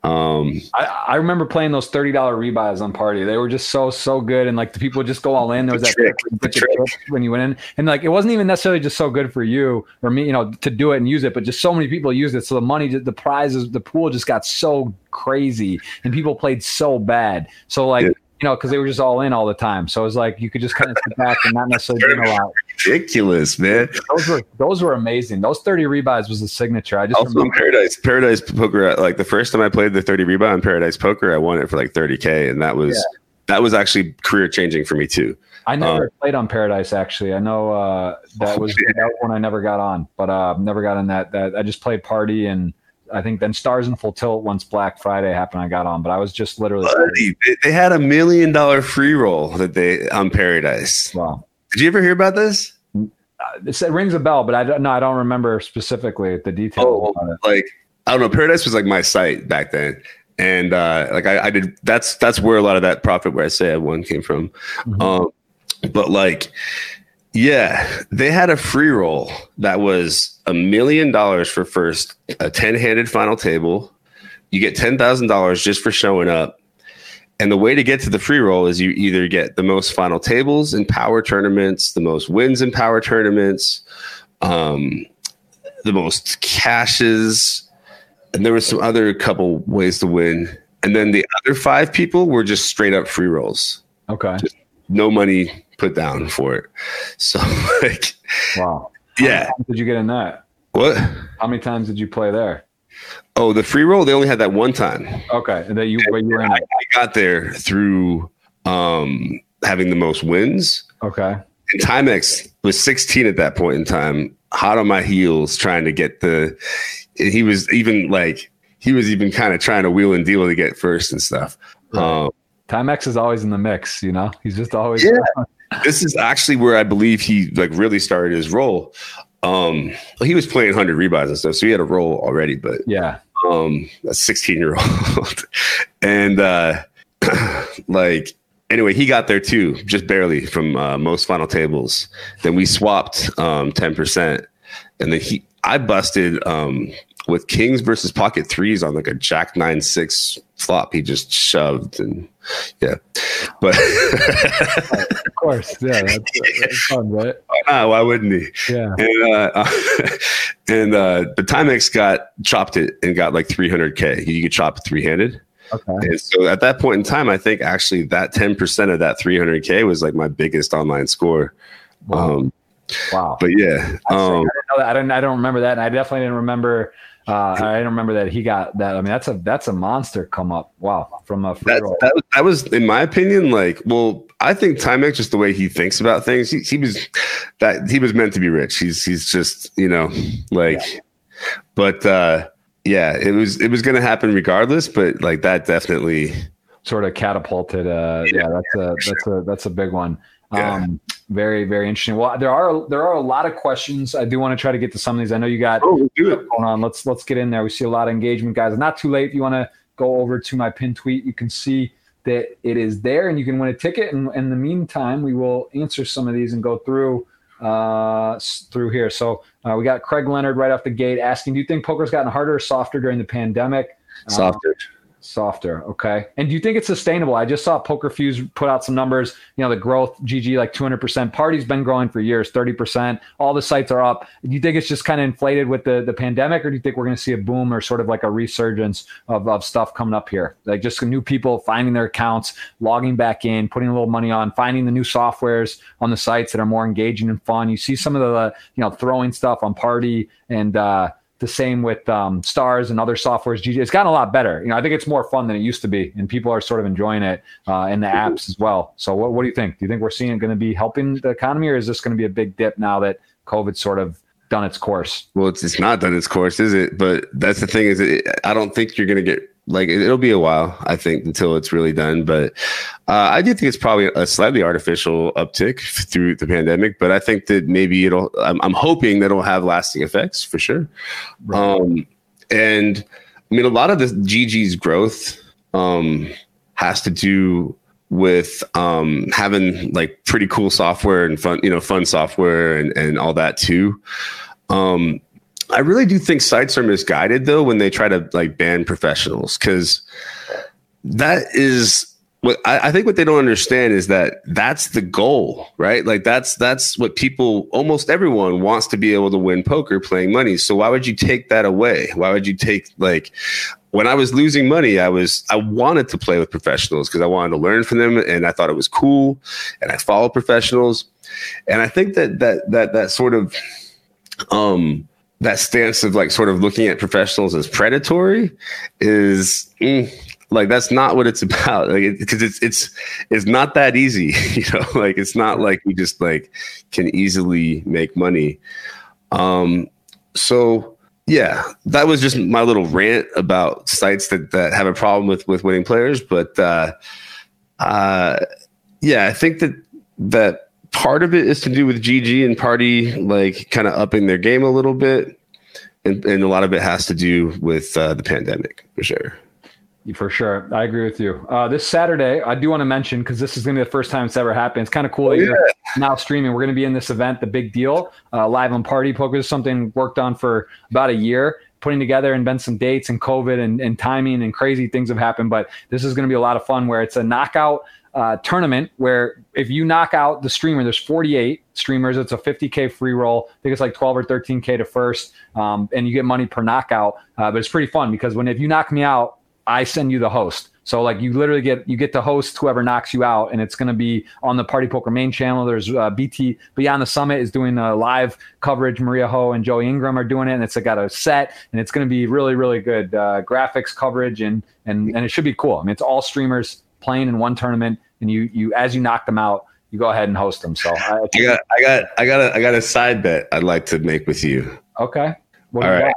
Um, I, I remember playing those thirty dollar rebuys on party. They were just so so good, and like the people just go all in. There was that trick, trick when you went in, and like it wasn't even necessarily just so good for you or me, you know, to do it and use it, but just so many people used it. So the money, the prizes, the pool just got so crazy, and people played so bad. So like. Yeah you know, because they were just all in all the time. So it was like you could just kind of sit back and not necessarily do a lot. Ridiculous, man. Those were those were amazing. Those thirty rebuys was a signature. I just also remember- Paradise Paradise Poker. Like the first time I played the thirty rebuy on Paradise Poker, I won it for like thirty k, and that was yeah. that was actually career changing for me too. I never um, played on Paradise actually. I know uh, that was that one I never got on, but uh, never got in that. That I just played party and I think then Stars and Full Tilt once Black Friday happened, I got on, but I was just literally. Buddy, they had a million dollar free roll that they on Paradise. Wow. Did you ever hear about this? Uh, it rings a bell, but I don't. know. I don't remember specifically the details. Oh, like I don't know. Paradise was like my site back then, and uh, like I, I, did. That's that's where a lot of that profit where I say I won came from. Mm-hmm. Um, but like yeah, they had a free roll that was a million dollars for first, a 10 handed final table. You get $10,000 just for showing up. And the way to get to the free roll is you either get the most final tables in power tournaments, the most wins in power tournaments, um, the most cashes. and there was some other couple ways to win. And then the other five people were just straight up free rolls. Okay. Just no money put down for it. So like, wow. How yeah. did you get in that? What? How many times did you play there? Oh, the free roll. They only had that one time. Okay, and that you, you were in. I, I got there through um, having the most wins. Okay. And Timex was 16 at that point in time, hot on my heels, trying to get the. He was even like he was even kind of trying to wheel and deal to get first and stuff. Right. Um, Timex is always in the mix, you know. He's just always. Yeah. This is actually where I believe he like really started his role. Um, he was playing hundred rebuys and stuff, so he had a role already. But yeah, um, a sixteen year old, and uh, like anyway, he got there too, just barely from uh, most final tables. Then we swapped um ten percent, and then he I busted um with kings versus pocket threes on like a jack nine six flop. He just shoved and yeah, but of course, yeah, that's, that's fun, right? Ah, why wouldn't he? Yeah, and uh, and uh, the Timex got chopped it and got like 300k. You could chop three handed. Okay. And so at that point in time, I think actually that 10% of that 300k was like my biggest online score. Wow. Um, wow. But yeah, um, I, didn't I don't I don't remember that, and I definitely didn't remember uh, I don't remember that he got that. I mean, that's a that's a monster come up. Wow, from a that, that, that, was, in my opinion, like, well, I think Timex just the way he thinks about things. He, he was that he was meant to be rich. He's he's just you know like, yeah. but uh, yeah, it was it was going to happen regardless. But like that definitely sort of catapulted. Uh, yeah, that's a that's a that's a big one. Yeah. Um, very, very interesting. Well, there are there are a lot of questions. I do want to try to get to some of these. I know you got oh, going on. Let's let's get in there. We see a lot of engagement, guys. Not too late. If you want to go over to my pin tweet, you can see that it is there, and you can win a ticket. And in the meantime, we will answer some of these and go through uh, through here. So uh, we got Craig Leonard right off the gate asking, do you think poker's gotten harder or softer during the pandemic? Softer. Uh, Softer. Okay. And do you think it's sustainable? I just saw PokerFuse put out some numbers. You know, the growth, GG, like 200%. Party's been growing for years, 30%. All the sites are up. Do you think it's just kind of inflated with the, the pandemic, or do you think we're going to see a boom or sort of like a resurgence of, of stuff coming up here? Like just new people finding their accounts, logging back in, putting a little money on, finding the new softwares on the sites that are more engaging and fun. You see some of the, you know, throwing stuff on Party and, uh, the same with um, stars and other softwares. GG, it's gotten a lot better. You know, I think it's more fun than it used to be, and people are sort of enjoying it uh, in the apps as well. So, what, what do you think? Do you think we're seeing it going to be helping the economy, or is this going to be a big dip now that COVID sort of done its course? Well, it's, it's not done its course, is it? But that's the thing is, it, I don't think you're going to get like it'll be a while, I think, until it's really done. But uh, I do think it's probably a slightly artificial uptick through the pandemic. But I think that maybe it'll. I'm, I'm hoping that it'll have lasting effects for sure. Right. Um, and I mean, a lot of the GG's growth um, has to do with um, having like pretty cool software and fun, you know, fun software and and all that too. Um, I really do think sites are misguided though when they try to like ban professionals because that is what I, I, think what they don't understand is that that's the goal, right? Like that's that's what people almost everyone wants to be able to win poker playing money. So why would you take that away? Why would you take like when I was losing money, I was I wanted to play with professionals because I wanted to learn from them and I thought it was cool and I follow professionals. And I think that that that that sort of um that stance of like sort of looking at professionals as predatory is mm, like that's not what it's about. Like because it, it's it's it's not that easy you know? Like it's not like you just like can easily make money. Um so yeah that was just my little rant about sites that that have a problem with with winning players but uh uh yeah i think that that part of it is to do with GG and Party like kind of upping their game a little bit, and, and a lot of it has to do with uh, the pandemic for sure. For sure, I agree with you. Uh, this Saturday, I do want to mention because this is going to be the first time it's ever happened. It's kind of cool that oh, you're now streaming. We're going to be in this event, the Big Deal, uh, live on Party Poker. Is something worked on for about a year putting together and been some dates and COVID and, and timing and crazy things have happened. But this is going to be a lot of fun where it's a knockout uh, tournament where if you knock out the streamer, there's 48 streamers. It's a 50k free roll. I think it's like 12 or 13k to first, um, and you get money per knockout. Uh, but it's pretty fun because when if you knock me out, I send you the host. So like you literally get you get to host whoever knocks you out, and it's going to be on the Party Poker main channel. There's uh, BT Beyond the Summit is doing a live coverage. Maria Ho and Joey Ingram are doing it, and it's got a set, and it's going to be really really good uh, graphics coverage, and and and it should be cool. I mean, it's all streamers playing in one tournament, and you you as you knock them out, you go ahead and host them. So I, I got I got I got a I got a side bet I'd like to make with you. Okay. What All right.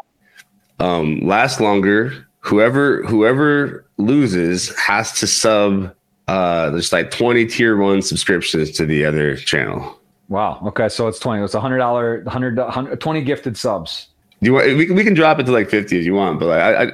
Um, last longer. Whoever whoever loses has to sub. Uh, there's like 20 tier one subscriptions to the other channel. Wow. Okay. So it's 20. It's a hundred dollar, hundred, 20 gifted subs. Do you want, we can, we can drop it to like 50 if you want, but like, I, I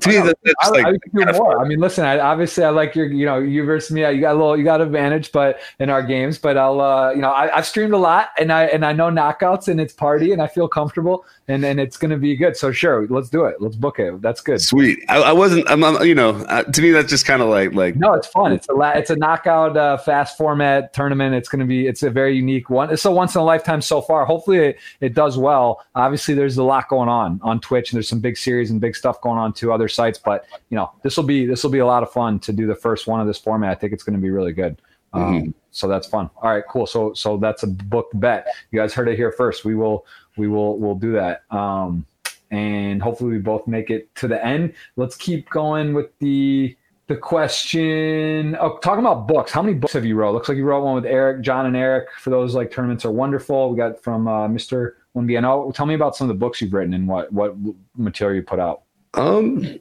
to me, that's I, like, I, I do more. I mean, listen, I, obviously, I like your, you know, you versus me. You got a little, you got advantage, but in our games, but I'll, uh, you know, I, have streamed a lot, and I and I know knockouts, and it's party, and I feel comfortable, and and it's gonna be good. So sure, let's do it. Let's book it. That's good. Sweet. I, I wasn't. I'm, I'm, you know, uh, to me, that's just kind of like like. No, it's fun. It's a la- it's a knockout uh, fast format tournament. It's gonna be. It's a very unique one. It's a once in a lifetime so far. Hopefully, it, it does well. Obviously, there's a lot going on on Twitch, and there's some big series and big stuff going on to other sites, but you know, this will be this will be a lot of fun to do the first one of this format. I think it's going to be really good. Um, mm-hmm. So that's fun. All right, cool. So so that's a book bet. You guys heard it here first. We will we will we'll do that. Um, and hopefully we both make it to the end. Let's keep going with the the question. Oh, talking about books. How many books have you wrote? Looks like you wrote one with Eric, John, and Eric. For those like tournaments are wonderful. We got from uh, Mr. One BNO. Tell me about some of the books you've written and what what material you put out. Um,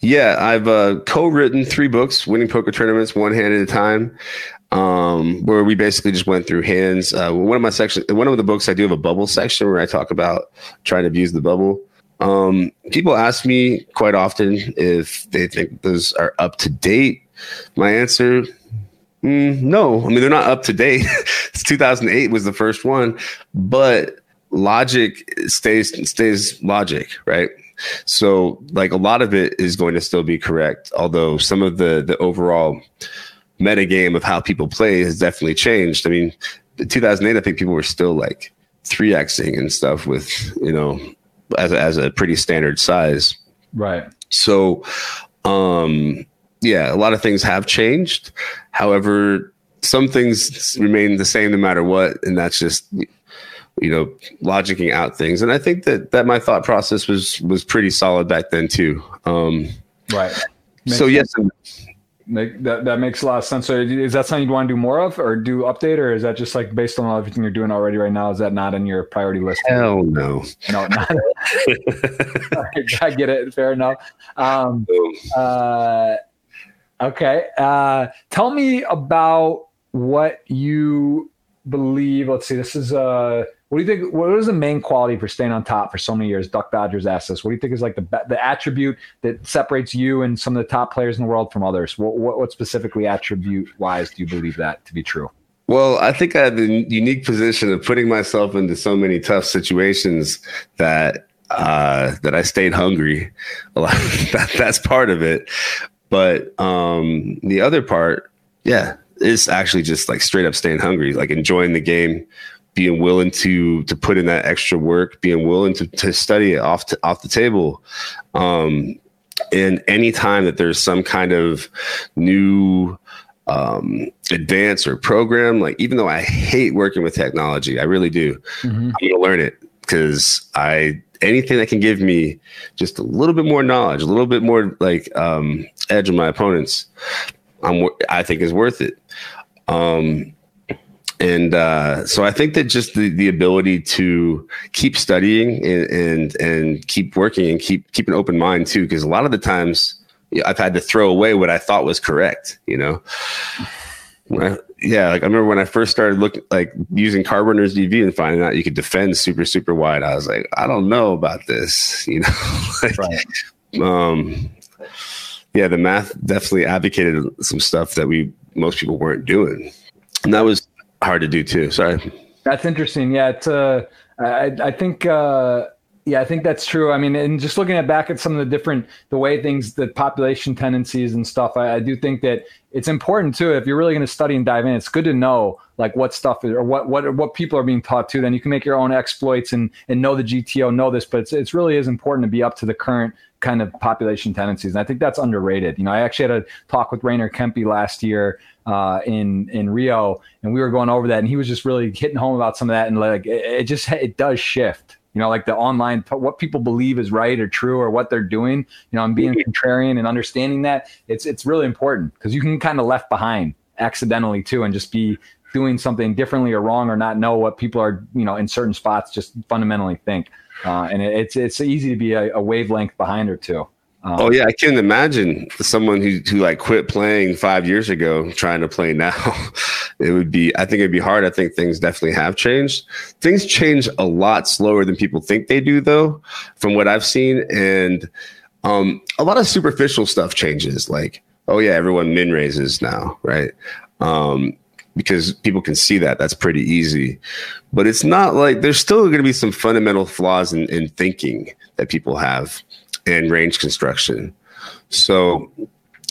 yeah, I've uh, co-written three books, winning poker tournaments one hand at a time, um, where we basically just went through hands. Uh, one of my sections, one of the books, I do have a bubble section where I talk about trying to abuse the bubble. Um, people ask me quite often if they think those are up to date. My answer, Mm, no, I mean they're not up to date. 2008 was the first one, but logic stays stays logic, right? So like a lot of it is going to still be correct, although some of the the overall metagame of how people play has definitely changed. I mean, 2008, I think people were still like 3xing and stuff with, you know, as a, as a pretty standard size. Right. So, um, yeah, a lot of things have changed. However, some things remain the same no matter what, and that's just you know logicking out things. And I think that that my thought process was was pretty solid back then too. Um, right. Makes so yes, Make, that that makes a lot of sense. So is that something you'd want to do more of, or do update, or is that just like based on everything you're doing already right now? Is that not in your priority list? Hell no. No, not. I get it. Fair enough. Um, uh, okay. Uh, tell me about what you believe. Let's see. This is uh what do you think? What is the main quality for staying on top for so many years? Duck Dodgers asked us. What do you think is like the the attribute that separates you and some of the top players in the world from others? What what, what specifically attribute wise do you believe that to be true? Well, I think I have the unique position of putting myself into so many tough situations that uh, that I stayed hungry. A lot. that, that's part of it, but um, the other part, yeah, is actually just like straight up staying hungry, like enjoying the game being willing to to put in that extra work, being willing to, to study it off to, off the table. Um, and anytime that there's some kind of new um, advance or program, like even though I hate working with technology, I really do. Mm-hmm. I'm gonna learn it because I anything that can give me just a little bit more knowledge, a little bit more like um, edge on my opponents, I'm I think is worth it. Um, and uh, so I think that just the, the ability to keep studying and, and, and keep working and keep keep an open mind too, because a lot of the times I've had to throw away what I thought was correct. You know, I, yeah, like I remember when I first started looking like using Carpenter's DV and finding out you could defend super super wide. I was like, I don't know about this. You know, like, right. um, yeah, the math definitely advocated some stuff that we most people weren't doing, and that was hard to do too. Sorry. That's interesting. Yeah, it's uh, I I think uh, yeah, I think that's true. I mean, and just looking at back at some of the different the way things, the population tendencies and stuff, I, I do think that it's important too. If you're really going to study and dive in, it's good to know like what stuff is or what what what people are being taught to. Then you can make your own exploits and and know the GTO, know this, but it's it's really is important to be up to the current kind of population tendencies. And I think that's underrated. You know, I actually had a talk with Rainer Kempe last year uh, in in Rio, and we were going over that, and he was just really hitting home about some of that, and like it, it just it does shift. You know, like the online what people believe is right or true or what they're doing. You know, I'm being contrarian and understanding that it's it's really important because you can kind of left behind accidentally too, and just be doing something differently or wrong or not know what people are you know in certain spots just fundamentally think. Uh, and it, it's it's easy to be a, a wavelength behind or two. Um, oh yeah, I can imagine someone who who like quit playing five years ago trying to play now. it would be. I think it'd be hard. I think things definitely have changed. Things change a lot slower than people think they do, though, from what I've seen, and um, a lot of superficial stuff changes. Like, oh yeah, everyone min raises now, right? Um, because people can see that that's pretty easy but it's not like there's still going to be some fundamental flaws in, in thinking that people have and range construction. So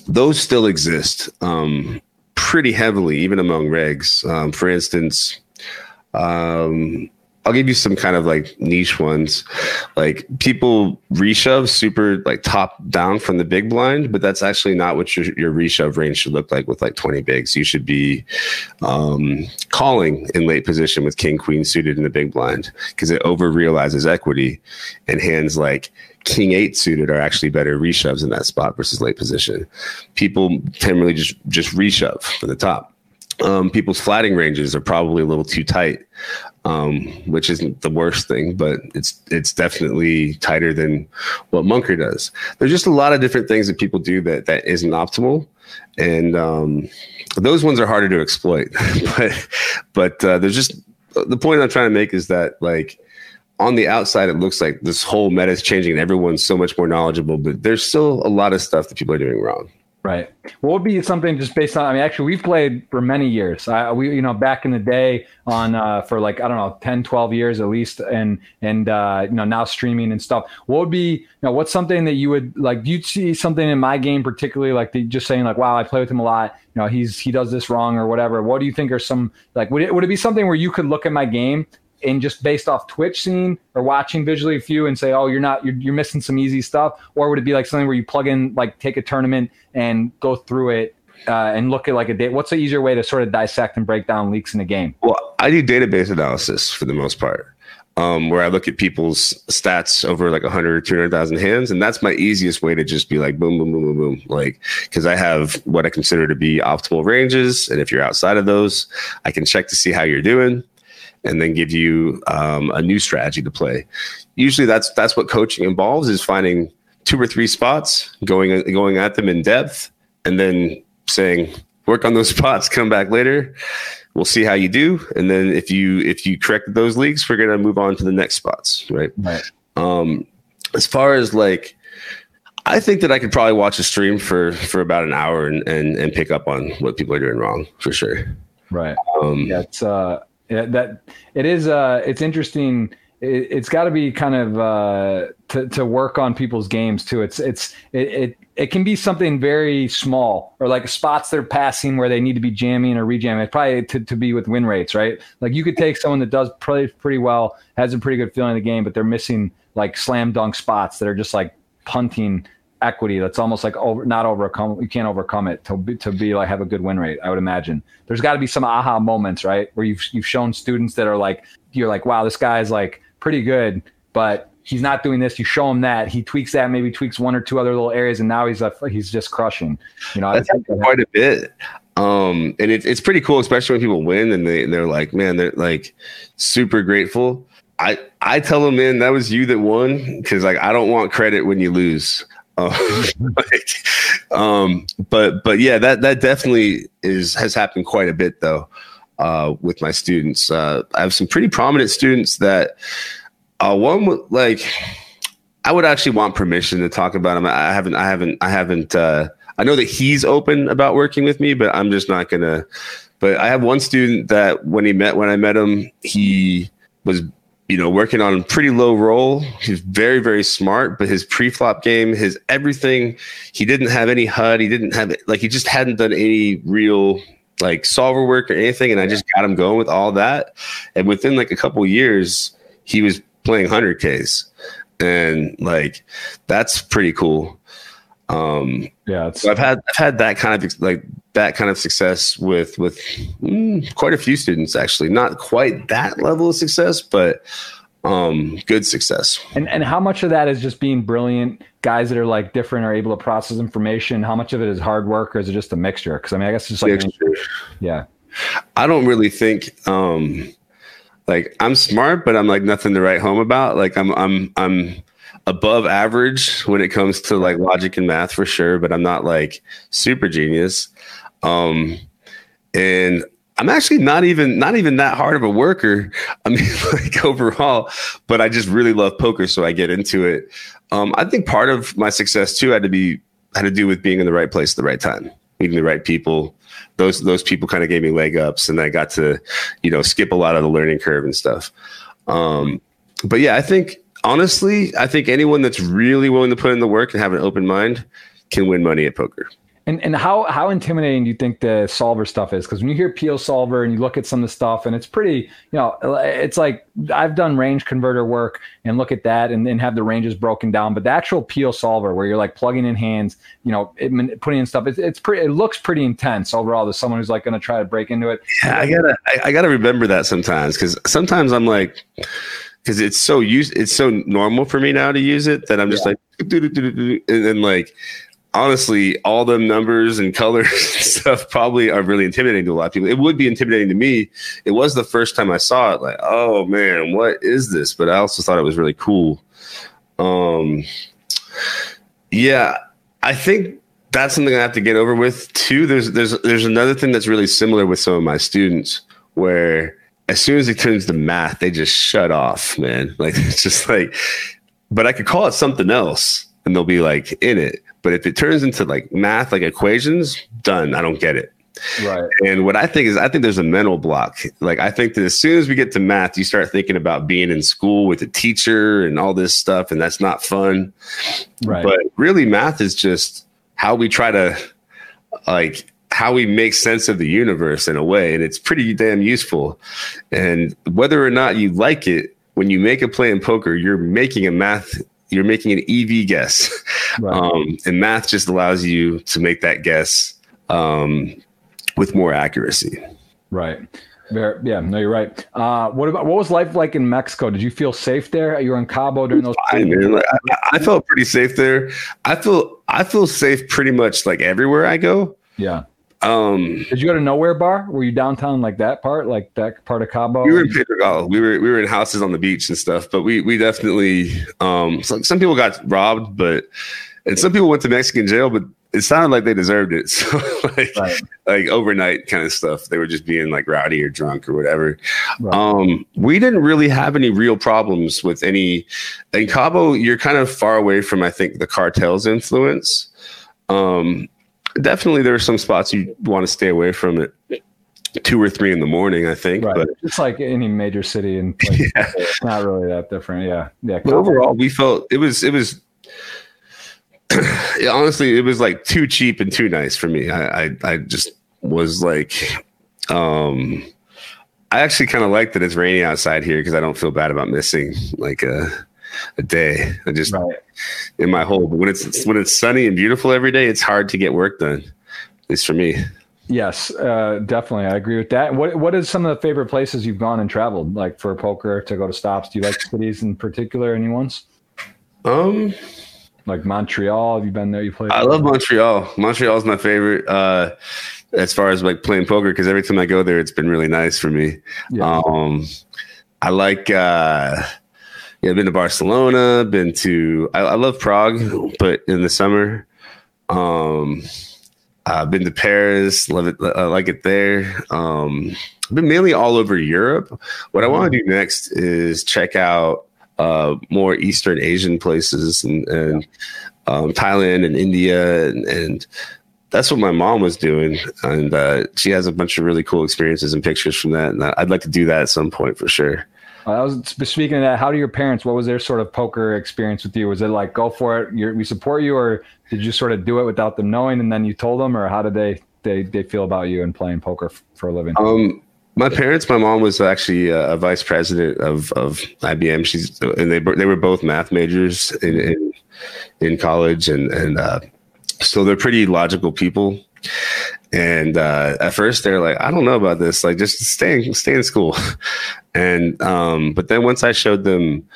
those still exist um, pretty heavily, even among regs. Um, for instance, um, I'll give you some kind of like niche ones. Like people reshove super like top down from the big blind, but that's actually not what your, your reshove range should look like with like 20 bigs. You should be um, calling in late position with king queen suited in the big blind because it over realizes equity and hands like king eight suited are actually better reshoves in that spot versus late position. People tend generally just just reshove from the top. Um, people's flatting ranges are probably a little too tight, um, which isn't the worst thing, but it's it's definitely tighter than what Monker does. There's just a lot of different things that people do that that isn't optimal, and um, those ones are harder to exploit. but but uh, there's just the point I'm trying to make is that like on the outside, it looks like this whole meta is changing and everyone's so much more knowledgeable, but there's still a lot of stuff that people are doing wrong. Right. What would be something just based on? I mean, actually, we've played for many years. I, we, you know, back in the day on uh, for like I don't know, 10, 12 years at least, and and uh, you know now streaming and stuff. What would be, you know, what's something that you would like? Do you see something in my game particularly, like the, just saying like, wow, I play with him a lot. You know, he's he does this wrong or whatever. What do you think are some like? Would it would it be something where you could look at my game and just based off Twitch scene or watching visually a few and say, oh, you're not, you're, you're missing some easy stuff? Or would it be like something where you plug in, like take a tournament and go through it uh, and look at like a date? What's the easier way to sort of dissect and break down leaks in a game? Well, I do database analysis for the most part. Um, where I look at people's stats over like 100 or 200,000 hands. And that's my easiest way to just be like, boom, boom, boom, boom, boom. Like, because I have what I consider to be optimal ranges. And if you're outside of those, I can check to see how you're doing and then give you um, a new strategy to play. Usually, that's that's what coaching involves: is finding two or three spots, going going at them in depth, and then saying, "Work on those spots. Come back later. We'll see how you do." And then if you if you correct those leaks, we're gonna move on to the next spots. Right. Right. Um, as far as like I think that I could probably watch a stream for for about an hour and and, and pick up on what people are doing wrong for sure. Right. Um, yeah, it's uh, yeah, that it is. Uh, it's interesting. It, has got to be kind of uh, to to work on people's games too. It's it's it, it it can be something very small or like spots they're passing where they need to be jamming or rejamming. It's probably to, to be with win rates, right? Like you could take someone that does play pretty well, has a pretty good feeling in the game, but they're missing like slam dunk spots that are just like punting equity that's almost like over not overcome you can't overcome it to be, to be like have a good win rate i would imagine. There's got to be some aha moments right? Where you've you've shown students that are like you're like wow this guy's like pretty good but he's not doing this. You show him that he tweaks that maybe tweaks one or two other little areas and now he's a, he's just crushing you know? That's quite a bit. Um and it, it's pretty cool especially when people win and they they're like man they're like super grateful. I I tell them, man, that was you that won because like I don't want credit when you lose. Uh, like, um, but but yeah, that that definitely is has happened quite a bit though uh, with my students. Uh, I have some pretty prominent students that uh, one like. I would actually want permission to talk about him. I haven't. I haven't. I haven't. Uh, I know that he's open about working with me, but I'm just not gonna. But I have one student that when he met when I met him, he was you know, working on a pretty low roll. He's very, very smart, but his pre-flop game, his everything, he didn't have any HUD. He didn't have like he just hadn't done any real like solver work or anything. And I just got him going with all that. And within like a couple years, he was playing hundred Ks. And like that's pretty cool. Um yeah, so I've had I've had that kind of like that kind of success with with mm, quite a few students actually. Not quite that level of success, but um, good success. And and how much of that is just being brilliant guys that are like different are able to process information? How much of it is hard work, or is it just a mixture? Because I mean, I guess it's just like mixture. yeah. I don't really think um, like I'm smart, but I'm like nothing to write home about. Like I'm I'm I'm above average when it comes to like logic and math for sure, but I'm not like super genius. Um, and I'm actually not even not even that hard of a worker. I mean, like overall, but I just really love poker, so I get into it. Um, I think part of my success too had to be had to do with being in the right place at the right time, meeting the right people. Those those people kind of gave me leg ups, and I got to, you know, skip a lot of the learning curve and stuff. Um, but yeah, I think honestly, I think anyone that's really willing to put in the work and have an open mind can win money at poker. And and how how intimidating do you think the solver stuff is? Because when you hear Pio solver and you look at some of the stuff, and it's pretty, you know, it's like I've done range converter work and look at that and then have the ranges broken down. But the actual Pio solver, where you're like plugging in hands, you know, it, putting in stuff, it's, it's pretty. It looks pretty intense overall. To someone who's like going to try to break into it. Yeah, I gotta I, I gotta remember that sometimes because sometimes I'm like because it's so used it's so normal for me now to use it that I'm just yeah. like and then like honestly, all the numbers and colors and stuff probably are really intimidating to a lot of people. It would be intimidating to me. It was the first time I saw it, like, oh man, what is this? But I also thought it was really cool. Um, yeah, I think that's something I have to get over with too. There's there's there's another thing that's really similar with some of my students where as soon as it turns to math, they just shut off, man. Like it's just like, but I could call it something else and they'll be like in it But if it turns into like math, like equations, done. I don't get it. Right. And what I think is, I think there's a mental block. Like, I think that as soon as we get to math, you start thinking about being in school with a teacher and all this stuff, and that's not fun. Right. But really, math is just how we try to, like, how we make sense of the universe in a way. And it's pretty damn useful. And whether or not you like it, when you make a play in poker, you're making a math, you're making an EV guess. Right. Um, and math just allows you to make that guess um, with more accuracy. Right. Very, yeah, no, you're right. Uh, what about what was life like in Mexico? Did you feel safe there? You were in Cabo during those. Fine. Like, I, I felt pretty safe there. I feel I feel safe pretty much like everywhere I go. Yeah. Um, Did you go to Nowhere Bar? Were you downtown like that part, like that part of Cabo? we were in Pedregal. We were we were in houses on the beach and stuff. But we we definitely um, some some people got robbed, but and some people went to Mexican jail, but it sounded like they deserved it. So like Right. like overnight kind of stuff. They were just being like rowdy or drunk or whatever. Right. Um, we didn't really have any real problems with any. In Cabo, you're kind of far away from I think the cartel's influence. Um, definitely, there are some spots you want to stay away from it two or three in the morning. I think, Right. but Just like any major city, and like, Yeah. it's not really that different. Yeah. Yeah. But overall, we felt it was it was yeah, honestly, it was like too cheap and too nice for me. I I, I just was like, um, I actually kind of like that it's rainy outside here because I don't feel bad about missing like a a day. I just Right. in my hole. But when it's when it's sunny and beautiful every day, it's hard to get work done. At least for me. Yes, uh, definitely. I agree with that. What What is some of the favorite places you've gone and traveled, like for poker to go to stops? Do you like cities in particular? Any ones Um, like Montreal? Have you been there? You played? I love Montreal. Montreal is my favorite. Uh, as far as like playing poker, because every time I go there, it's been really nice for me. Yeah. Um, I like, uh, yeah, I've been to Barcelona, been to, I, I love Prague, but in the summer, um, I've been to Paris, love it, I like it there. Um, I've been mainly all over Europe. What I want to do next is check out uh, more Eastern Asian places and, and um, Thailand and India and, and that's what my mom was doing, and uh, she has a bunch of really cool experiences and pictures from that. And I'd like to do that at some point for sure. I was speaking of that. How do your parents? What was their sort of poker experience with you? Was it like go for it? You're, we support you, or did you sort of do it without them knowing, and then you told them, or how did they they they feel about you and playing poker f- for a living? Um, my parents, my mom was actually a, a vice president of, of IBM. She's and they they were both math majors in in, in college, and and uh, so they're pretty logical people. And uh, at first, they're like, "I don't know about this. Like, just stay stay in school." And um, but then once I showed them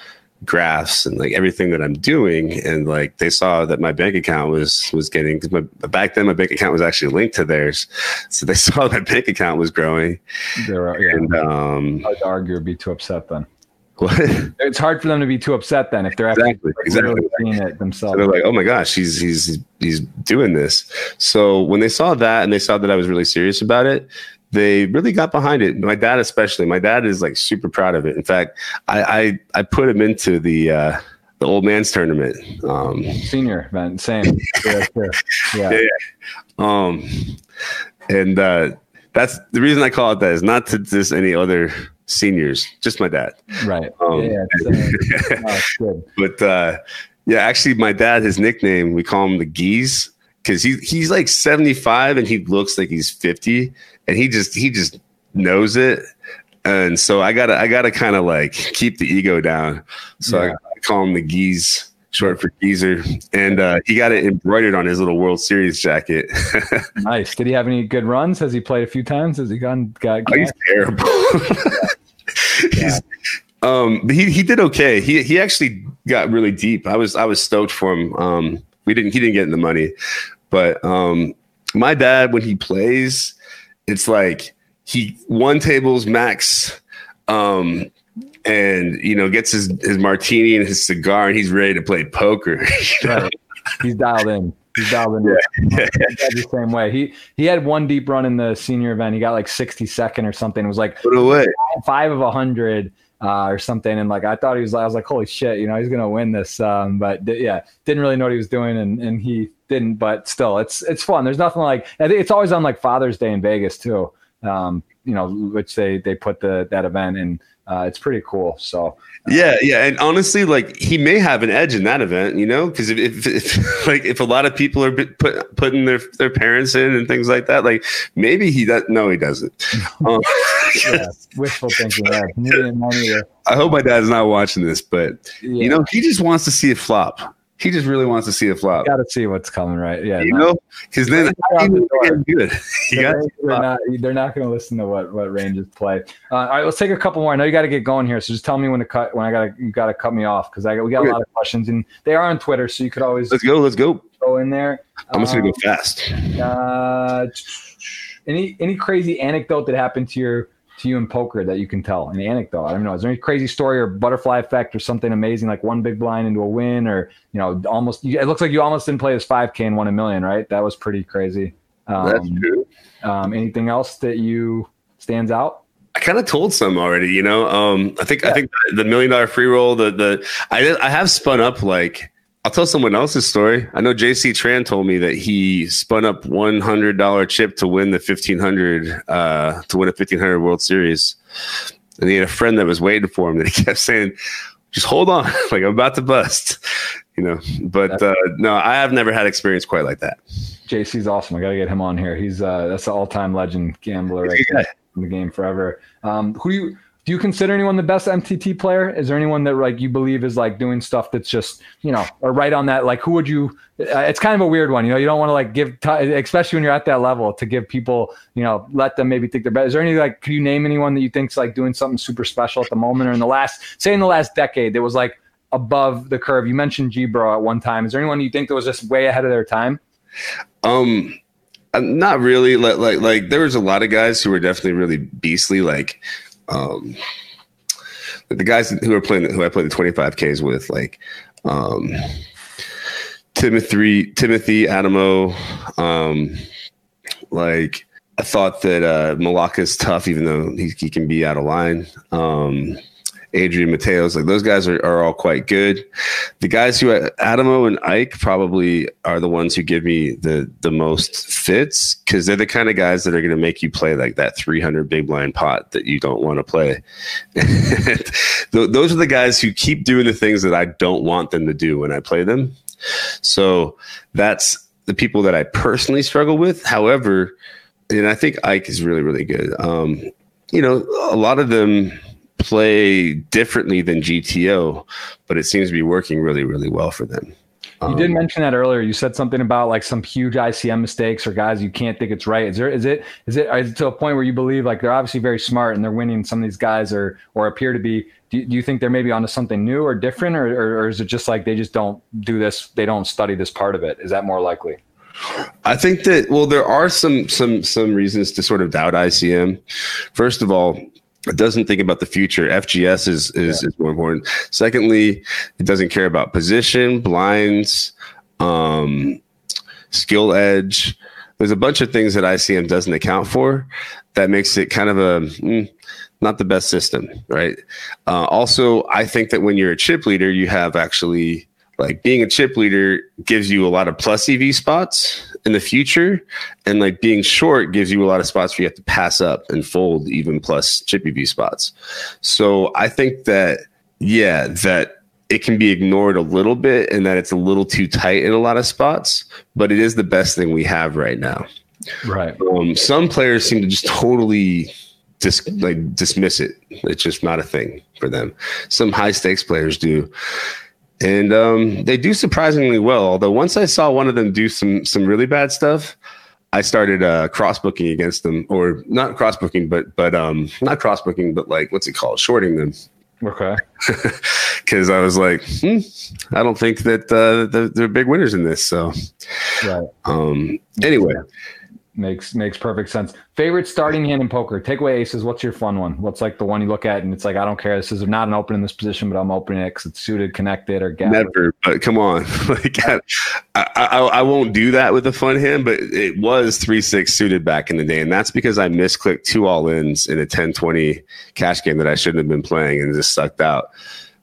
graphs and like everything that I'm doing, and like they saw that my bank account was was getting because back then my bank account was actually linked to theirs, so they saw my bank account was growing. They were, yeah, And um, hard to argue or be too upset then. what? It's hard for them to be too upset then if they're actually Exactly, exactly. really seeing it So themselves. they're like, "Oh my gosh, he's he's he's doing this." So when they saw that and they saw that I was really serious about it, they really got behind it. My dad, especially, my dad is like super proud of it. In fact, I I, I put him into the uh, the old man's tournament. Um, Senior event, same. Yeah, sure. yeah. Yeah. um, and uh, that's the reason I call it that is not to just any other seniors, just my dad. right. Um, yeah, it's, uh, no, it's good. But uh, yeah, actually, my dad, his nickname, we call him the Geese because he he's like seventy five and he looks like he's fifty, and he just he just knows it. And so I gotta I gotta kind of like keep the ego down. So Yeah. I call him the Geese, short for geezer, and uh, he got it embroidered on his little World Series jacket. Nice. Did he have any good runs? Has he played a few times? Has he gone got? Oh, he's terrible. he's, um, but he he did okay. He he actually got really deep. I was I was stoked for him. Um, we didn't he didn't get in the money, but um, my dad when he plays, it's like he one tables max. Um, and you know gets his his martini and his cigar and he's ready to play poker. Right. He's dialed in. He's dialed in. Yeah. the same way. He he had one deep run in the senior event. He got like 62nd or something. It was like Put away. five of a hundred uh, or something. And like I thought he was, I was like, holy shit, you know, he's gonna win this. Um, but th- yeah, didn't really know what he was doing, and and he didn't. But still, it's it's fun. There's nothing like it's always on like Father's Day in Vegas too. Um, you know, which they they put the that event and uh, it's pretty cool. So yeah, yeah, and honestly, like he may have an edge in that event, you know, because if, if, if, like if a lot of people are put, putting their their parents in and things like that, like maybe he does. No, he doesn't. Um, yeah, wishful thinking. Yeah. I hope my dad's not watching this, but yeah. you know, he just wants to see it flop. He just really wants to see it flop. Got to see what's coming, right? Yeah, you know, because then the good. they're, not, they're not going to listen to what what Rangers play. Uh, all right, let's take a couple more. I know you got to get going here, so just tell me when to cut. When I got to you got to cut me off because I we got okay. a lot of questions and they are on Twitter, so you could always let's go. Let's go. Go in there. I'm just gonna go um, fast. Uh, any any crazy anecdote that happened to your to you in poker that you can tell? An anecdote? I don't know. Is there any crazy story or butterfly effect or something amazing like one big blind into a win or you know almost? It looks like you almost didn't play as five k and won a million, right? That was pretty crazy. Um, That's true. Um, anything else that you stands out? I kind of told some already, you know. Um, I think yeah. I think the million dollar free roll, the the I I have spun up like I'll tell someone else's story. I know JC Tran told me that he spun up one hundred dollar chip to win the fifteen hundred uh, to win a fifteen hundred World Series, and he had a friend that was waiting for him that he kept saying, "Just hold on, like I'm about to bust," you know. But uh, no, I have never had experience quite like that. JC's awesome. I got to get him on here. He's uh, that's an all time legend gambler right in the game forever. Um, who do you do you consider anyone the best MTT player? Is there anyone that like you believe is like doing stuff that's just you know or right on that? Like who would you? Uh, it's kind of a weird one. You know, you don't want to like give, t- especially when you're at that level, to give people you know let them maybe think they're better. Is there any like? can you name anyone that you think's like doing something super special at the moment or in the last say in the last decade that was like above the curve? You mentioned G Bro at one time. Is there anyone you think that was just way ahead of their time? Um, uh, not really. Like like like there was a lot of guys who were definitely really beastly. Like um, the guys who are playing, who I played the 25Ks with, like um, Timothy, Timothy Adams, um, like I thought that uh, Malacca's tough, even though he, he can be out of line. Um, Adrian Mateos, like those guys are, are all quite good. The guys who Adams and Ike probably are the ones who give me the the most fits because they're the kind of guys that are going to make you play like that 300 big blind pot that you don't want to play. those are the guys who keep doing the things that I don't want them to do when I play them. So that's the people that I personally struggle with. However, and I think Ike is really, really good. Um, you know, a lot of them play differently than GTO, but it seems to be working really, really well for them. You did um, mention that earlier. You said something about like some huge ICM mistakes or guys you can't think it's right. Is there is it is it, is it to a point where you believe like they're obviously very smart and they're winning? Some of these guys are or appear to be. Do, do you think they're maybe onto something new or different, or, or, or is it just like they just don't do this? They don't study this part of it. Is that more likely? I think that well, there are some some some reasons to sort of doubt ICM. First of all, it doesn't think about the future. FGS is is, yeah. is more important. Secondly, it doesn't care about position, blinds, um, skill edge. There's a bunch of things that ICM doesn't account for that makes it kind of a mm, not the best system, right? Uh, also, I think that when you're a chip leader, you have actually like being a chip leader gives you a lot of plus EV spots in the future. And like being short gives you a lot of spots where you have to pass up and fold even plus chippy EV spots. So I think that, yeah, that it can be ignored a little bit and that it's a little too tight in a lot of spots, but it is the best thing we have right now. Right. Um, some players seem to just totally dis- like dismiss it. It's just not a thing for them. Some high stakes players do and um, they do surprisingly well. Although once I saw one of them do some some really bad stuff, I started uh, cross booking against them, or not cross booking, but but um, not cross booking, but like what's it called, shorting them. Okay. Because I was like, hmm, I don't think that uh, they're, they're big winners in this. So, right. Um. Anyway, Makes makes perfect sense. Favorite starting hand in poker. Take away aces. What's your fun one? What's like the one you look at and it's like I don't care. This is not an open in this position, but I'm opening it because it's suited, connected, or gap. Never, but come on, like I, I, I, won't do that with a fun hand. But it was three six suited back in the day, and that's because I misclicked two all ins in a 10-20 cash game that I shouldn't have been playing and just sucked out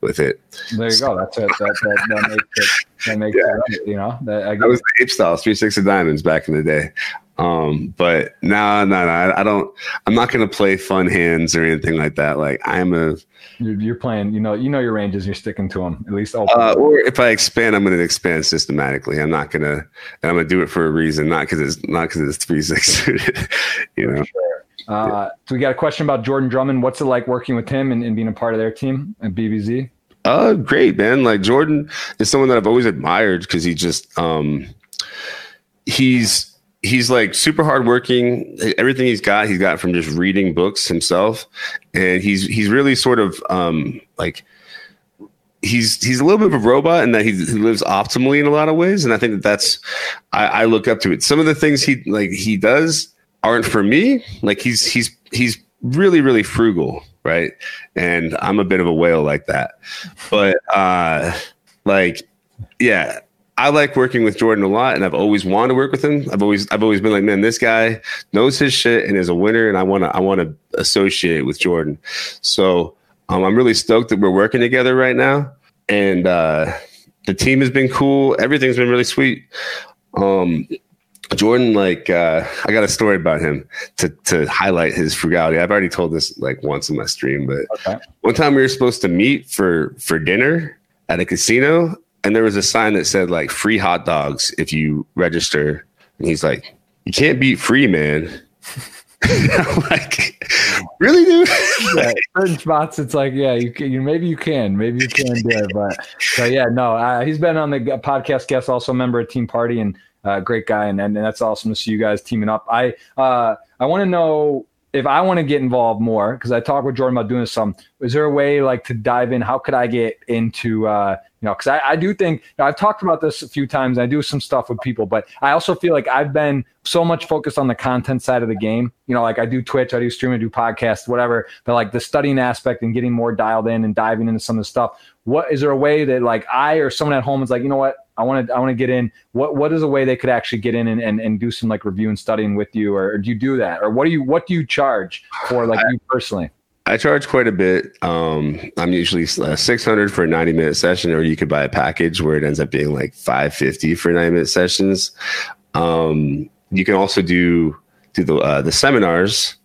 with it. There you go. That's it. That, that, that makes it. That makes yeah. it. You know, that, I, I was the ape style three six of diamonds back in the day. Um, but no, no, no, I don't. I'm not going to play fun hands or anything like that. Like I'm a. You're, playing. You know. You know your ranges. You're sticking to them. At least. Uh, or if I expand, I'm going to expand systematically. I'm not going to. I'm going to do it for a reason, not because it's not because it's three six. you know. Sure. Uh, so we got a question about Jordan Drummond. What's it like working with him and, and being a part of their team at BBZ? Uh, great, man. Like Jordan is someone that I've always admired because he just um, he's he's like super hardworking. Everything he's got, he's got from just reading books himself, and he's he's really sort of um, like he's he's a little bit of a robot in that he, he lives optimally in a lot of ways, and I think that that's I, I look up to it. Some of the things he like he does aren't for me. Like he's he's he's really really frugal, right? And I'm a bit of a whale like that, but uh, like yeah I like working with Jordan a lot, and I've always wanted to work with him. I've always I've always been like, man, this guy knows his shit and is a winner, and I want to I want to associate with Jordan. So um, I'm really stoked that we're working together right now, and uh, the team has been cool. Everything's been really sweet. Um, Jordan, like, uh, I got a story about him to to highlight his frugality. I've already told this like once in my stream, but okay. one time we were supposed to meet for for dinner at a casino, and there was a sign that said like free hot dogs if you register. And he's like, you can't beat free, man. I'm like, really, dude? yeah, certain spots, it's like, yeah, you can, you maybe you can, maybe you can do it, but, but yeah, no, uh, he's been on the podcast guest, also a member of Team Party, and uh, great guy, and, and, and that's awesome to see you guys teaming up. I uh, I want to know if I want to get involved more because I talked with Jordan about doing some. Is there a way like to dive in? How could I get into uh, you know, because I, I do think you know, I've talked about this a few times. I do some stuff with people, but I also feel like I've been so much focused on the content side of the game. You know, like I do Twitch, I do stream, I do podcasts, whatever. But like the studying aspect and getting more dialed in and diving into some of the stuff. What is there a way that like I or someone at home is like, you know what, I want to I want to get in. What what is a way they could actually get in and, and, and do some like review and studying with you, or, or do you do that, or what do you what do you charge for like I, you personally? I charge quite a bit. Um, I'm usually uh, 600 for a 90 minute session, or you could buy a package where it ends up being like 550 for 90 minute sessions. Um, you can also do do the uh, the seminars.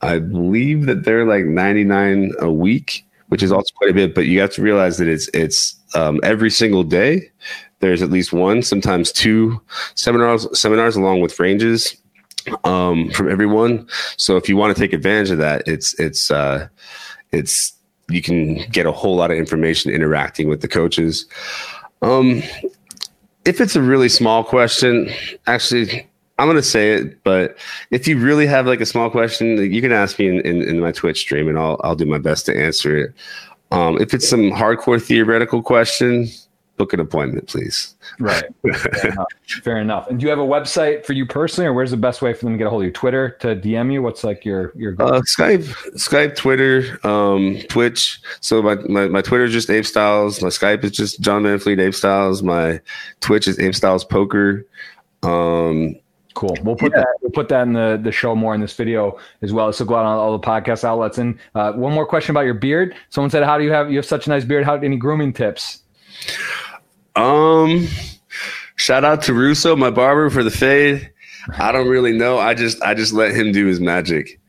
I believe that they're like 99 a week, which is also quite a bit. But you have to realize that it's it's um, every single day. There's at least one, sometimes two seminars seminars along with ranges um, from everyone. So if you want to take advantage of that, it's it's uh, it's you can get a whole lot of information interacting with the coaches. Um, if it's a really small question, actually, I'm to say it, but if you really have like a small question, you can ask me in, in, in my Twitch stream and I'll, I'll do my best to answer it. Um, if it's some hardcore theoretical question, book an appointment, please. Right. Fair enough. Fair enough. And do you have a website for you personally, or where's the best way for them to get a hold of you? Twitter to DM you? What's like your your uh, Skype, Skype, Twitter, um, Twitch. So my, my my Twitter is just Ape Styles. My Skype is just Jon Van Fleet Ape Styles. My Twitch is Ape Styles Poker. Um, Cool. We'll put yeah. that. We'll put that in the the show more in this video as well. So go out on all the podcast outlets. And uh, one more question about your beard. Someone said, "How do you have you have such a nice beard? How any grooming tips?" Um, shout out to Russo, my barber, for the fade. I don't really know. I just I just let him do his magic.